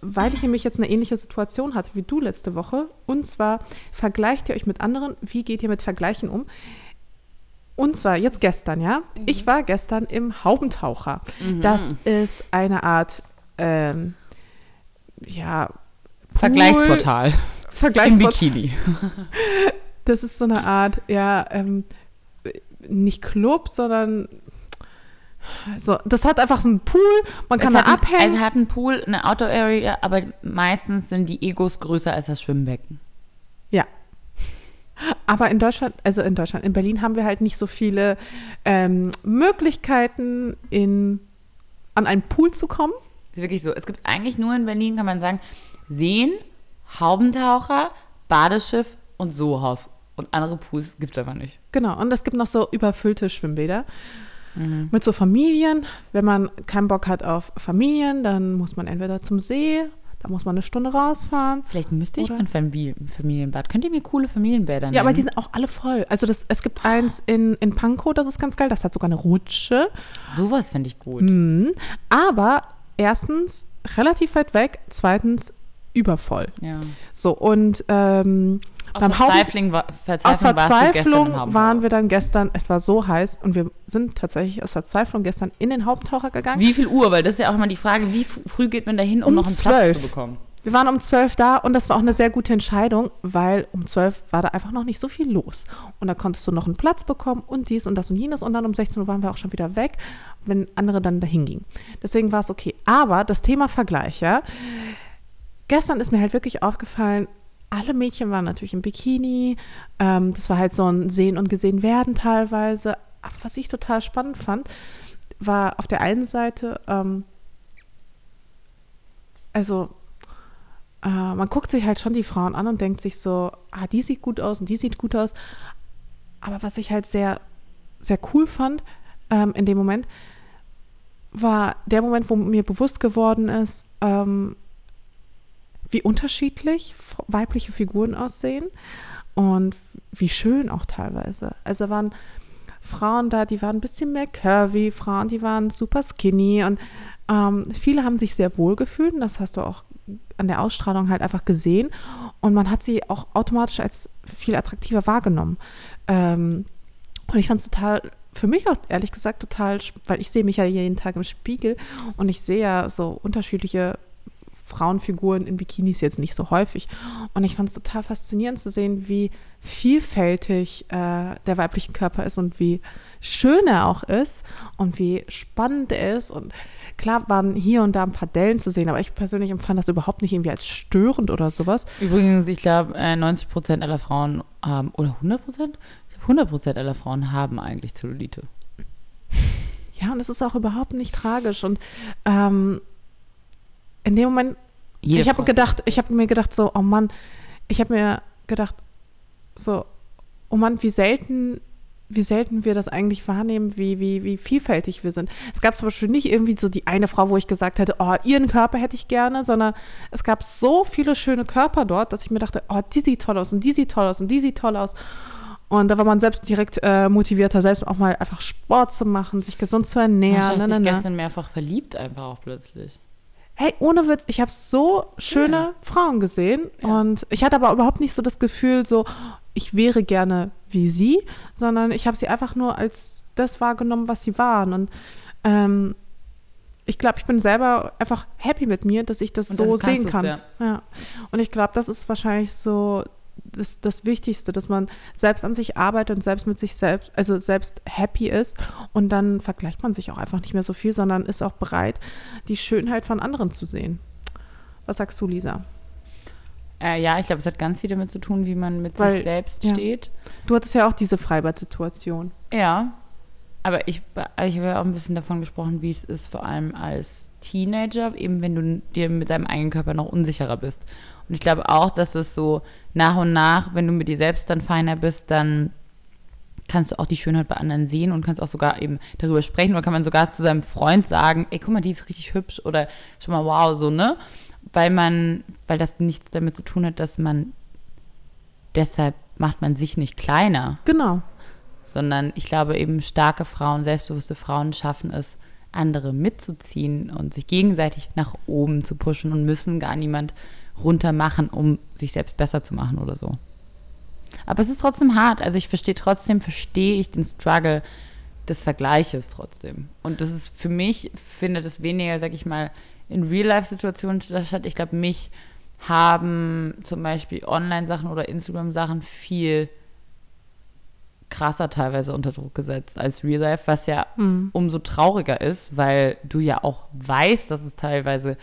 Speaker 1: weil ich nämlich jetzt eine ähnliche Situation hatte wie du letzte Woche. Und zwar vergleicht ihr euch mit anderen. Wie geht ihr mit Vergleichen um? Und zwar jetzt gestern, ja. Mhm. Ich war gestern im Haubentaucher. Mhm. Das ist eine Art, ähm, ja,
Speaker 2: Vergleichsportal.
Speaker 1: Vergleichsportal.
Speaker 2: Im Bikini. *laughs*
Speaker 1: Das ist so eine Art, ja, ähm, nicht Club, sondern so, das hat einfach so einen Pool, man kann
Speaker 2: es
Speaker 1: da abhängen.
Speaker 2: also hat einen Pool, eine Outdoor Area, aber meistens sind die Egos größer als das Schwimmbecken.
Speaker 1: Ja. Aber in Deutschland, also in Deutschland, in Berlin haben wir halt nicht so viele ähm, Möglichkeiten, in, an einen Pool zu kommen.
Speaker 2: Wirklich so. Es gibt eigentlich nur in Berlin, kann man sagen, Seen, Haubentaucher, Badeschiff und Sohaus. Und andere Pools gibt es aber nicht.
Speaker 1: Genau, und es gibt noch so überfüllte Schwimmbäder. Mhm. Mit so Familien. Wenn man keinen Bock hat auf Familien, dann muss man entweder zum See, da muss man eine Stunde rausfahren.
Speaker 2: Vielleicht müsste ich mal ein Familienbad. Könnt ihr mir coole Familienbäder nennen?
Speaker 1: Ja, aber die sind auch alle voll. Also das, es gibt eins in, in Pankow, das ist ganz geil. Das hat sogar eine Rutsche.
Speaker 2: Sowas finde ich gut.
Speaker 1: Mhm. Aber erstens relativ weit weg, zweitens übervoll.
Speaker 2: Ja.
Speaker 1: So, und ähm,
Speaker 2: aus beim Verzweiflung, war,
Speaker 1: Verzweiflung, aus Verzweiflung waren wir dann gestern, es war so heiß und wir sind tatsächlich aus Verzweiflung gestern in den Haupttaucher gegangen.
Speaker 2: Wie viel Uhr? Weil das ist ja auch immer die Frage, wie früh geht man da hin, um, um noch einen 12. Platz zu bekommen?
Speaker 1: Wir waren um 12 da und das war auch eine sehr gute Entscheidung, weil um 12 war da einfach noch nicht so viel los. Und da konntest du noch einen Platz bekommen und dies und das und jenes und dann um 16 Uhr waren wir auch schon wieder weg, wenn andere dann dahin gingen. Deswegen war es okay. Aber das Thema Vergleich, ja. Gestern ist mir halt wirklich aufgefallen, alle Mädchen waren natürlich im Bikini. Ähm, das war halt so ein Sehen und Gesehen werden teilweise. Aber was ich total spannend fand, war auf der einen Seite, ähm, also äh, man guckt sich halt schon die Frauen an und denkt sich so, ah, die sieht gut aus und die sieht gut aus. Aber was ich halt sehr, sehr cool fand ähm, in dem Moment, war der Moment, wo mir bewusst geworden ist, ähm, wie unterschiedlich weibliche Figuren aussehen und wie schön auch teilweise. Also waren Frauen da, die waren ein bisschen mehr curvy, Frauen, die waren super skinny und ähm, viele haben sich sehr wohl gefühlt und das hast du auch an der Ausstrahlung halt einfach gesehen und man hat sie auch automatisch als viel attraktiver wahrgenommen. Ähm, und ich fand es total, für mich auch ehrlich gesagt total, weil ich sehe mich ja jeden Tag im Spiegel und ich sehe ja so unterschiedliche Frauenfiguren in Bikinis jetzt nicht so häufig. Und ich fand es total faszinierend zu sehen, wie vielfältig äh, der weibliche Körper ist und wie schön er auch ist und wie spannend er ist. Und klar waren hier und da ein paar Dellen zu sehen, aber ich persönlich empfand das überhaupt nicht irgendwie als störend oder sowas.
Speaker 2: Übrigens, ich glaube, 90 äh, Prozent aller Frauen haben, oder 100 Prozent? 100 Prozent aller Frauen haben eigentlich Zellulite.
Speaker 1: Ja, und es ist auch überhaupt nicht tragisch. Und ähm, in dem Moment, Jede ich habe gedacht, ich habe mir gedacht so, oh Mann, ich habe mir gedacht so, oh Mann, wie selten wie selten wir das eigentlich wahrnehmen, wie, wie, wie vielfältig wir sind. Es gab zum Beispiel nicht irgendwie so die eine Frau, wo ich gesagt hätte, oh, ihren Körper hätte ich gerne, sondern es gab so viele schöne Körper dort, dass ich mir dachte, oh, die sieht toll aus und die sieht toll aus und die sieht toll aus. Und da war man selbst direkt äh, motivierter, selbst auch mal einfach Sport zu machen, sich gesund zu ernähren. Ich
Speaker 2: habe mich gestern mehrfach verliebt einfach auch plötzlich
Speaker 1: hey, ohne Witz, ich habe so schöne ja. Frauen gesehen ja. und ich hatte aber überhaupt nicht so das Gefühl, so, ich wäre gerne wie sie, sondern ich habe sie einfach nur als das wahrgenommen, was sie waren und ähm, ich glaube, ich bin selber einfach happy mit mir, dass ich das und so sehen kann. Ja. ja. Und ich glaube, das ist wahrscheinlich so das, das Wichtigste, dass man selbst an sich arbeitet und selbst mit sich selbst, also selbst happy ist und dann vergleicht man sich auch einfach nicht mehr so viel, sondern ist auch bereit, die Schönheit von anderen zu sehen. Was sagst du, Lisa?
Speaker 2: Äh, ja, ich glaube, es hat ganz viel damit zu tun, wie man mit Weil, sich selbst ja. steht.
Speaker 1: Du hattest ja auch diese Freibad-Situation.
Speaker 2: Ja, aber ich, ich habe ja auch ein bisschen davon gesprochen, wie es ist, vor allem als Teenager, eben wenn du dir mit deinem eigenen Körper noch unsicherer bist. Und ich glaube auch, dass es so nach und nach, wenn du mit dir selbst dann feiner bist, dann kannst du auch die Schönheit bei anderen sehen und kannst auch sogar eben darüber sprechen oder kann man sogar zu seinem Freund sagen, ey, guck mal, die ist richtig hübsch oder schon mal wow, so, ne? Weil man, weil das nichts damit zu tun hat, dass man deshalb macht man sich nicht kleiner.
Speaker 1: Genau
Speaker 2: sondern ich glaube eben starke Frauen, selbstbewusste Frauen schaffen es, andere mitzuziehen und sich gegenseitig nach oben zu pushen und müssen gar niemand runter machen, um sich selbst besser zu machen oder so. Aber es ist trotzdem hart. Also ich verstehe trotzdem, verstehe ich den Struggle des Vergleiches trotzdem. Und das ist für mich, findet es weniger, sag ich mal, in Real-Life-Situationen statt. Ich glaube, mich haben zum Beispiel Online-Sachen oder Instagram-Sachen viel krasser teilweise unter Druck gesetzt als Real Life, was ja mhm. umso trauriger ist, weil du ja auch weißt, dass es teilweise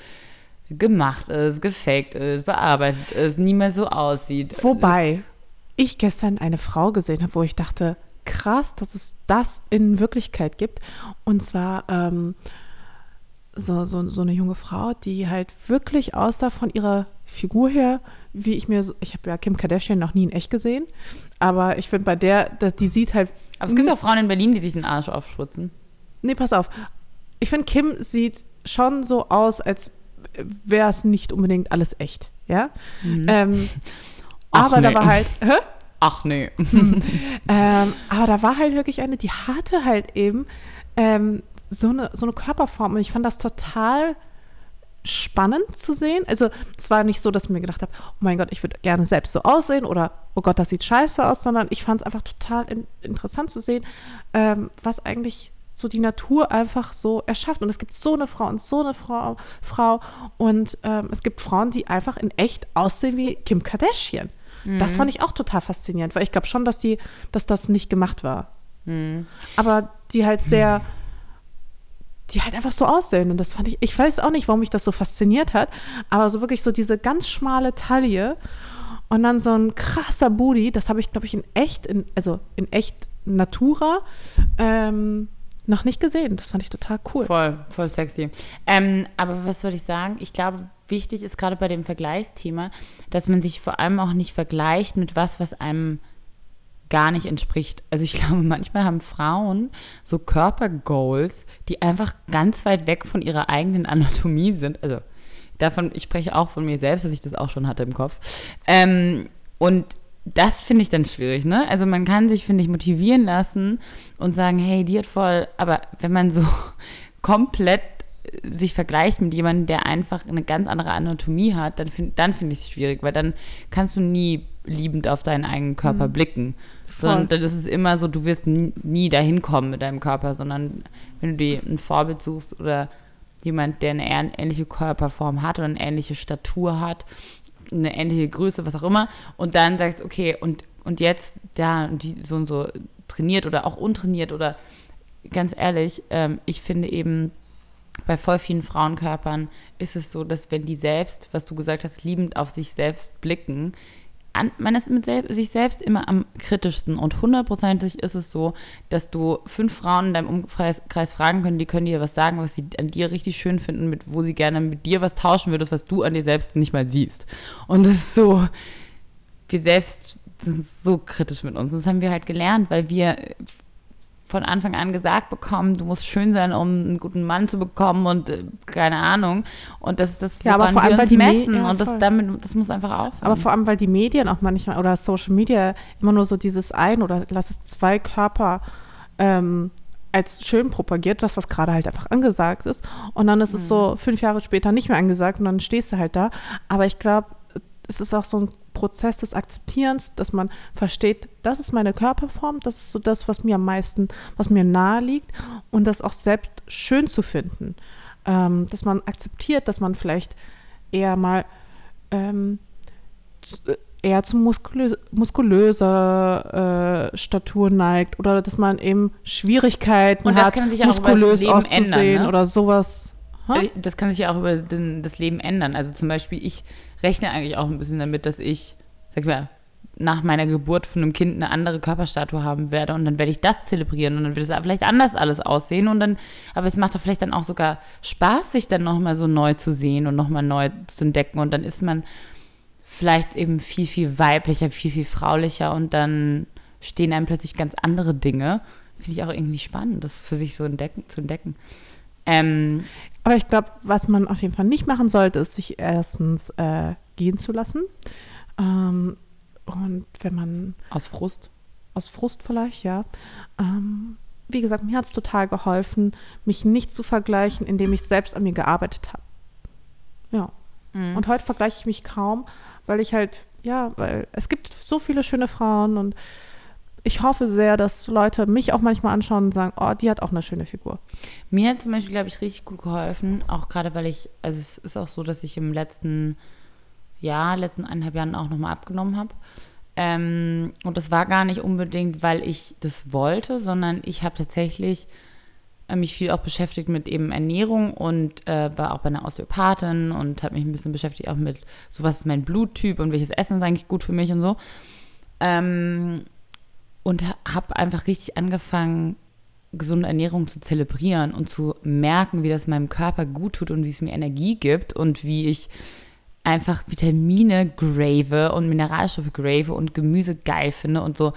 Speaker 2: gemacht ist, gefaked ist, bearbeitet ist, nie mehr so aussieht.
Speaker 1: Wobei ich gestern eine Frau gesehen habe, wo ich dachte, krass, dass es das in Wirklichkeit gibt. Und zwar ähm, so, so, so eine junge Frau, die halt wirklich aussah von ihrer Figur her, wie ich mir, ich habe ja Kim Kardashian noch nie in echt gesehen, aber ich finde bei der, die sieht halt.
Speaker 2: Aber es gibt auch Frauen in Berlin, die sich den Arsch aufspritzen.
Speaker 1: Nee, pass auf. Ich finde, Kim sieht schon so aus, als wäre es nicht unbedingt alles echt, ja. Mhm. Ähm, aber nee. da war halt, hä?
Speaker 2: Ach nee. *laughs*
Speaker 1: ähm, aber da war halt wirklich eine, die hatte halt eben ähm, so, eine, so eine Körperform und ich fand das total spannend zu sehen. Also es war nicht so, dass ich mir gedacht habe, oh mein Gott, ich würde gerne selbst so aussehen oder oh Gott, das sieht scheiße aus, sondern ich fand es einfach total in, interessant zu sehen, ähm, was eigentlich so die Natur einfach so erschafft. Und es gibt so eine Frau und so eine Frau, Frau und ähm, es gibt Frauen, die einfach in echt aussehen wie Kim Kardashian. Mhm. Das fand ich auch total faszinierend, weil ich glaube schon, dass die, dass das nicht gemacht war. Mhm. Aber die halt sehr, die halt einfach so aussehen. Und das fand ich, ich weiß auch nicht, warum mich das so fasziniert hat, aber so wirklich so diese ganz schmale Taille und dann so ein krasser Booty, das habe ich, glaube ich, in echt, in, also in echt Natura, ähm, noch nicht gesehen. Das fand ich total cool.
Speaker 2: Voll, voll sexy. Ähm, aber was würde ich sagen? Ich glaube, wichtig ist gerade bei dem Vergleichsthema, dass man sich vor allem auch nicht vergleicht mit was, was einem gar nicht entspricht. Also ich *laughs* glaube, manchmal haben Frauen so Körpergoals, die einfach ganz weit weg von ihrer eigenen Anatomie sind. Also davon, ich spreche auch von mir selbst, dass ich das auch schon hatte im Kopf. Ähm, und das finde ich dann schwierig, ne? Also man kann sich, finde ich, motivieren lassen und sagen, hey, die hat voll, aber wenn man so *laughs* komplett sich vergleicht mit jemandem, der einfach eine ganz andere Anatomie hat, dann, find, dann finde ich es schwierig, weil dann kannst du nie liebend auf deinen eigenen Körper mhm. blicken. Sondern dann ist es immer so, du wirst nie, nie dahin kommen mit deinem Körper, sondern wenn du dir ein Vorbild suchst oder jemand, der eine ähnliche Körperform hat oder eine ähnliche Statur hat, eine ähnliche Größe, was auch immer, und dann sagst, okay, und, und jetzt da die so und so trainiert oder auch untrainiert oder ganz ehrlich, ähm, ich finde eben, bei voll vielen Frauenkörpern ist es so, dass wenn die selbst, was du gesagt hast, liebend auf sich selbst blicken, an, man ist mit selbst, sich selbst immer am kritischsten und hundertprozentig ist es so, dass du fünf Frauen in deinem Umkreis fragen können, die können dir was sagen, was sie an dir richtig schön finden, mit, wo sie gerne mit dir was tauschen würdest, was du an dir selbst nicht mal siehst. Und das ist so, wir selbst sind so kritisch mit uns. Das haben wir halt gelernt, weil wir von Anfang an gesagt bekommen, du musst schön sein, um einen guten Mann zu bekommen und äh, keine Ahnung. Und das ist das,
Speaker 1: ja, aber vor allem, wir uns messen.
Speaker 2: Ja, und das, damit, das muss einfach aufhören.
Speaker 1: Aber vor allem, weil die Medien auch manchmal oder Social Media immer nur so dieses ein oder lass es zwei Körper ähm, als schön propagiert, das, was gerade halt einfach angesagt ist. Und dann ist mhm. es so mhm. fünf Jahre später nicht mehr angesagt und dann stehst du halt da. Aber ich glaube, es ist auch so ein Prozess des Akzeptierens, dass man versteht, das ist meine Körperform, das ist so das, was mir am meisten, was mir nahe liegt und das auch selbst schön zu finden. Ähm, dass man akzeptiert, dass man vielleicht eher mal ähm, eher zu muskulö muskulöser äh, Statur neigt oder dass man eben Schwierigkeiten
Speaker 2: und
Speaker 1: das hat,
Speaker 2: kann sich muskulös auszusehen ändern,
Speaker 1: ne? oder sowas.
Speaker 2: Äh, das kann sich ja auch über den, das Leben ändern. Also zum Beispiel, ich rechne eigentlich auch ein bisschen damit, dass ich, sag mal, nach meiner Geburt von einem Kind eine andere Körperstatue haben werde und dann werde ich das zelebrieren und dann wird es vielleicht anders alles aussehen und dann, aber es macht doch vielleicht dann auch sogar Spaß, sich dann nochmal so neu zu sehen und nochmal neu zu entdecken und dann ist man vielleicht eben viel, viel weiblicher, viel, viel fraulicher und dann stehen einem plötzlich ganz andere Dinge. Finde ich auch irgendwie spannend, das für sich so entdecken, zu entdecken.
Speaker 1: Ähm, aber ich glaube, was man auf jeden Fall nicht machen sollte, ist sich erstens äh, gehen zu lassen. Ähm, und wenn man.
Speaker 2: Aus Frust?
Speaker 1: Aus Frust vielleicht, ja. Ähm, wie gesagt, mir hat es total geholfen, mich nicht zu vergleichen, indem ich selbst an mir gearbeitet habe. Ja. Mhm. Und heute vergleiche ich mich kaum, weil ich halt, ja, weil es gibt so viele schöne Frauen und ich hoffe sehr, dass Leute mich auch manchmal anschauen und sagen, oh, die hat auch eine schöne Figur.
Speaker 2: Mir hat zum Beispiel, glaube ich, richtig gut geholfen, auch gerade weil ich, also es ist auch so, dass ich im letzten Jahr, letzten eineinhalb Jahren auch nochmal abgenommen habe. Ähm, und das war gar nicht unbedingt, weil ich das wollte, sondern ich habe tatsächlich äh, mich viel auch beschäftigt mit eben Ernährung und äh, war auch bei einer Osteopathin und habe mich ein bisschen beschäftigt auch mit, so was ist mein Bluttyp und welches Essen ist eigentlich gut für mich und so. Ähm, und habe einfach richtig angefangen, gesunde Ernährung zu zelebrieren und zu merken, wie das meinem Körper gut tut und wie es mir Energie gibt und wie ich einfach Vitamine grave und Mineralstoffe grave und Gemüse geil finde und so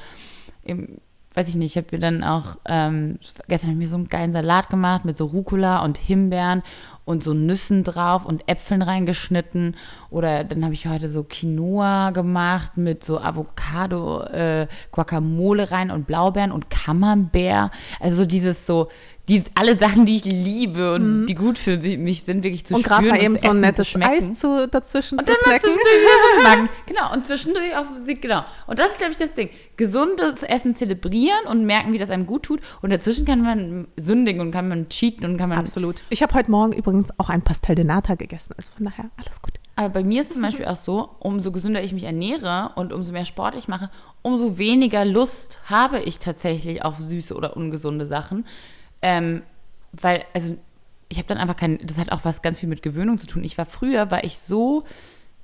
Speaker 2: weiß ich nicht, ich habe mir dann auch, ähm, gestern habe ich mir so einen geilen Salat gemacht mit so Rucola und Himbeeren und so Nüssen drauf und Äpfeln reingeschnitten. Oder dann habe ich heute so Quinoa gemacht mit so Avocado, äh, Guacamole rein und Blaubeeren und Camembert. Also so dieses so die alle Sachen, die ich liebe und die gut für mich sind, wirklich zu
Speaker 1: Mhm. Und gerade
Speaker 2: spüren
Speaker 1: mal eben so ein nettes. Eis zu, dazwischen
Speaker 2: Und
Speaker 1: zu
Speaker 2: dann
Speaker 1: snacken.
Speaker 2: zwischendurch. *laughs* Genau, und zwischendurch auf Musik, genau. Und das ist, glaube ich, das Ding. Gesundes Essen zelebrieren und merken, wie das einem gut tut. Und dazwischen kann man sündigen und kann man cheaten und kann man.
Speaker 1: Absolut. Ich habe heute Morgen übrigens auch ein Pastel de Nata gegessen. Also von daher alles gut.
Speaker 2: Aber bei mir ist zum Beispiel auch so, umso gesünder ich mich ernähre und umso mehr Sport ich mache, umso weniger Lust habe ich tatsächlich auf süße oder ungesunde Sachen. Ähm, weil, also, ich habe dann einfach kein, das hat auch was ganz viel mit Gewöhnung zu tun. Ich war früher, war ich so,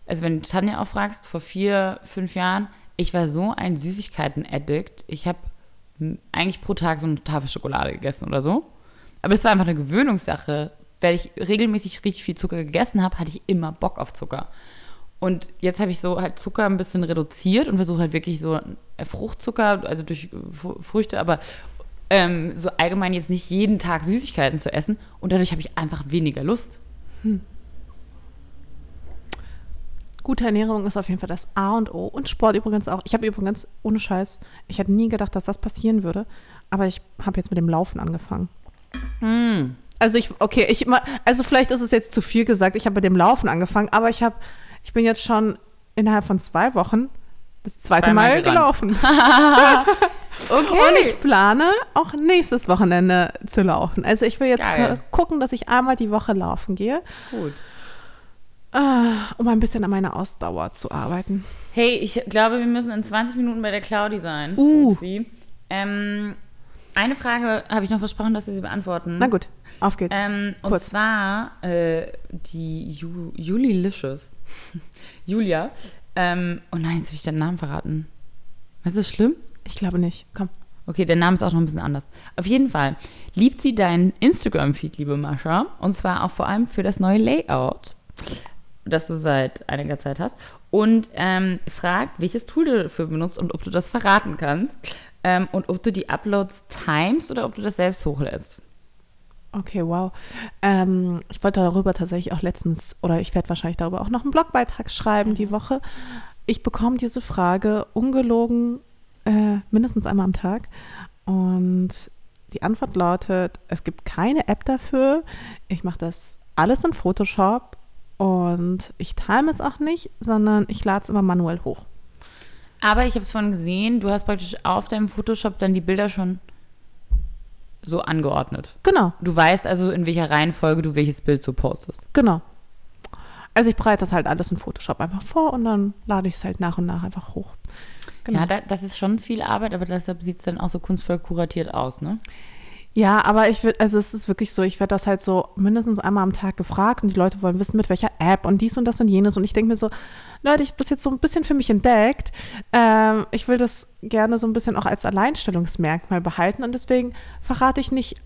Speaker 2: also wenn du Tanja auch fragst, vor vier, fünf Jahren, ich war so ein Süßigkeiten-Addict. Ich habe eigentlich pro Tag so eine Tafel Schokolade gegessen oder so. Aber es war einfach eine Gewöhnungssache. Weil ich regelmäßig richtig viel Zucker gegessen habe, hatte ich immer Bock auf Zucker. Und jetzt habe ich so halt Zucker ein bisschen reduziert und versuche halt wirklich so äh, Fruchtzucker, also durch Früchte, aber ähm, so allgemein jetzt nicht jeden Tag Süßigkeiten zu essen. Und dadurch habe ich einfach weniger Lust.
Speaker 1: Gute Ernährung ist auf jeden Fall das A und O. Und Sport übrigens auch. Ich habe übrigens, ohne Scheiß, ich hätte nie gedacht, dass das passieren würde. Aber ich habe jetzt mit dem Laufen angefangen.
Speaker 2: Hm.
Speaker 1: Also ich, okay, ich, also vielleicht ist es jetzt zu viel gesagt. Ich habe mit dem Laufen angefangen, aber ich habe, ich bin jetzt schon innerhalb von zwei Wochen das zweite
Speaker 2: Zweimal
Speaker 1: Mal
Speaker 2: gerannt.
Speaker 1: gelaufen. *laughs* *laughs*
Speaker 2: Okay.
Speaker 1: Und ich plane auch nächstes Wochenende zu laufen. Also ich will jetzt
Speaker 2: Geil.
Speaker 1: gucken, dass ich einmal die Woche laufen gehe,
Speaker 2: Gut.
Speaker 1: äh, um ein bisschen an meiner Ausdauer zu arbeiten.
Speaker 2: Hey, ich glaube, wir müssen in 20 Minuten bei der Claudi sein.
Speaker 1: Uh.
Speaker 2: Ähm, eine Frage habe ich noch versprochen, dass wir sie beantworten.
Speaker 1: Na gut, auf geht's.
Speaker 2: Ähm, und
Speaker 1: Kurz.
Speaker 2: zwar äh, die Ju Julilicious. *laughs* Julia. Ähm, oh nein, jetzt habe ich den Namen verraten. Was ist schlimm?
Speaker 1: Ich glaube nicht. Komm.
Speaker 2: Okay, der Name ist auch noch ein bisschen anders. Auf jeden Fall liebt sie deinen Instagram-Feed, liebe Mascha. Und zwar auch vor allem für das neue Layout, das du seit einiger Zeit hast. Und ähm, fragt, welches Tool du dafür benutzt und ob du das verraten kannst. Ähm, und ob du die Uploads timest oder ob du das selbst hochlädst.
Speaker 1: Okay, wow. Ähm, ich wollte darüber tatsächlich auch letztens, oder ich werde wahrscheinlich darüber auch noch einen Blogbeitrag schreiben die Woche. Ich bekomme diese Frage ungelogen äh, mindestens einmal am Tag. Und die Antwort lautet, es gibt keine App dafür. Ich mache das alles in Photoshop und ich time es auch nicht, sondern ich lade es immer manuell hoch.
Speaker 2: Aber ich habe es vorhin gesehen, du hast praktisch auf deinem Photoshop dann die Bilder schon so angeordnet.
Speaker 1: Genau,
Speaker 2: Du weißt also, in welcher Reihenfolge du welches Bild so postest.
Speaker 1: genau. Also ich bereite das halt alles in Photoshop einfach vor und dann lade ich es halt nach und nach einfach hoch. Genau.
Speaker 2: Ja, da, das ist schon viel Arbeit, aber deshalb sieht es dann auch so kunstvoll kuratiert aus, ne?
Speaker 1: Ja, aber ich würde, also es ist wirklich so, ich werde das halt so mindestens einmal am Tag gefragt und die Leute wollen wissen, mit welcher App und dies und das und jenes. Und ich denke mir so, Leute, ich habe das jetzt so ein bisschen für mich entdeckt. Ähm, ich will das gerne so ein bisschen auch als Alleinstellungsmerkmal behalten und deswegen verrate ich nicht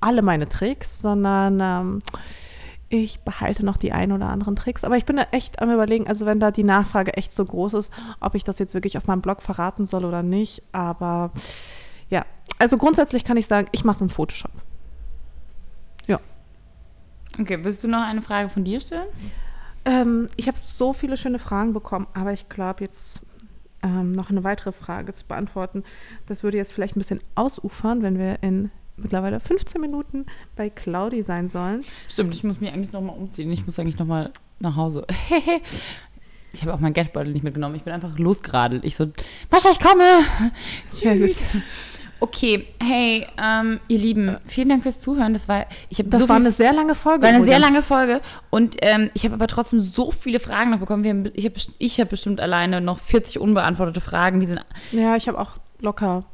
Speaker 1: alle meine Tricks, sondern ähm, ich behalte noch die ein oder anderen Tricks. Aber ich bin da echt am überlegen, also wenn da die Nachfrage echt so groß ist, ob ich das jetzt wirklich auf meinem Blog verraten soll oder nicht. Aber ja, also grundsätzlich kann ich sagen, ich mache es in Photoshop.
Speaker 2: Okay, willst du noch eine Frage von dir stellen?
Speaker 1: Ähm, ich habe so viele schöne Fragen bekommen, aber ich glaube jetzt ähm, noch eine weitere Frage zu beantworten. Das würde jetzt vielleicht ein bisschen ausufern, wenn wir in mittlerweile 15 Minuten bei Claudi sein sollen.
Speaker 2: Stimmt, ich muss mich eigentlich nochmal umziehen. Ich muss eigentlich nochmal nach Hause. *laughs* ich habe auch meinen Geldbeutel nicht mitgenommen. Ich bin einfach losgeradelt. Ich so, Mascha, ich komme.
Speaker 1: Gut.
Speaker 2: Okay, hey, ähm, ihr Lieben, vielen Dank fürs Zuhören. Das war, ich habe
Speaker 1: Das
Speaker 2: so
Speaker 1: war eine sehr lange Folge.
Speaker 2: War eine sehr lange Folge und ähm, ich habe aber trotzdem so viele Fragen noch bekommen. Wir haben, ich habe ich hab bestimmt alleine noch 40 unbeantwortete Fragen. Die sind,
Speaker 1: Ja, ich habe auch locker.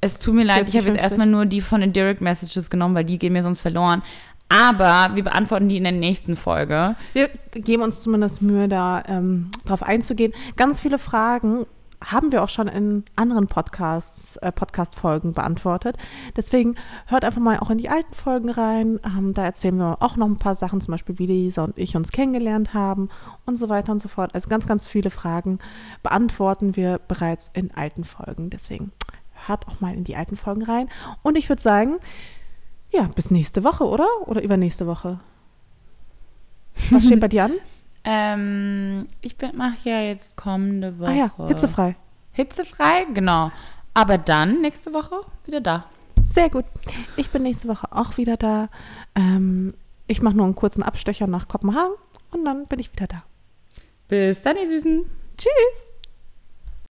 Speaker 2: Es tut mir leid, ich
Speaker 1: 40,
Speaker 2: habe jetzt
Speaker 1: 50.
Speaker 2: erstmal nur die von den Direct Messages genommen, weil die gehen mir sonst verloren. Aber wir beantworten die in der nächsten Folge.
Speaker 1: Wir geben uns zumindest Mühe, da ähm, drauf einzugehen. Ganz viele Fragen haben wir auch schon in anderen Podcasts, äh, Podcast-Folgen beantwortet. Deswegen hört einfach mal auch in die alten Folgen rein. Ähm, da erzählen wir auch noch ein paar Sachen, zum Beispiel, wie Lisa und ich uns kennengelernt haben und so weiter und so fort. Also ganz, ganz viele Fragen beantworten wir bereits in alten Folgen. Deswegen hört auch mal in die alten Folgen rein. Und ich würde sagen, ja, bis nächste Woche, oder? Oder übernächste Woche? Was steht bei dir an? *laughs*
Speaker 2: Ähm, ich mache ja jetzt kommende Woche.
Speaker 1: Ah ja, hitzefrei.
Speaker 2: Hitzefrei, genau. Aber dann nächste Woche wieder da.
Speaker 1: Sehr gut. Ich bin nächste Woche auch wieder da. Ähm, ich mache nur einen kurzen Abstecher nach Kopenhagen und dann bin ich wieder da.
Speaker 2: Bis dann, ihr Süßen.
Speaker 1: Tschüss.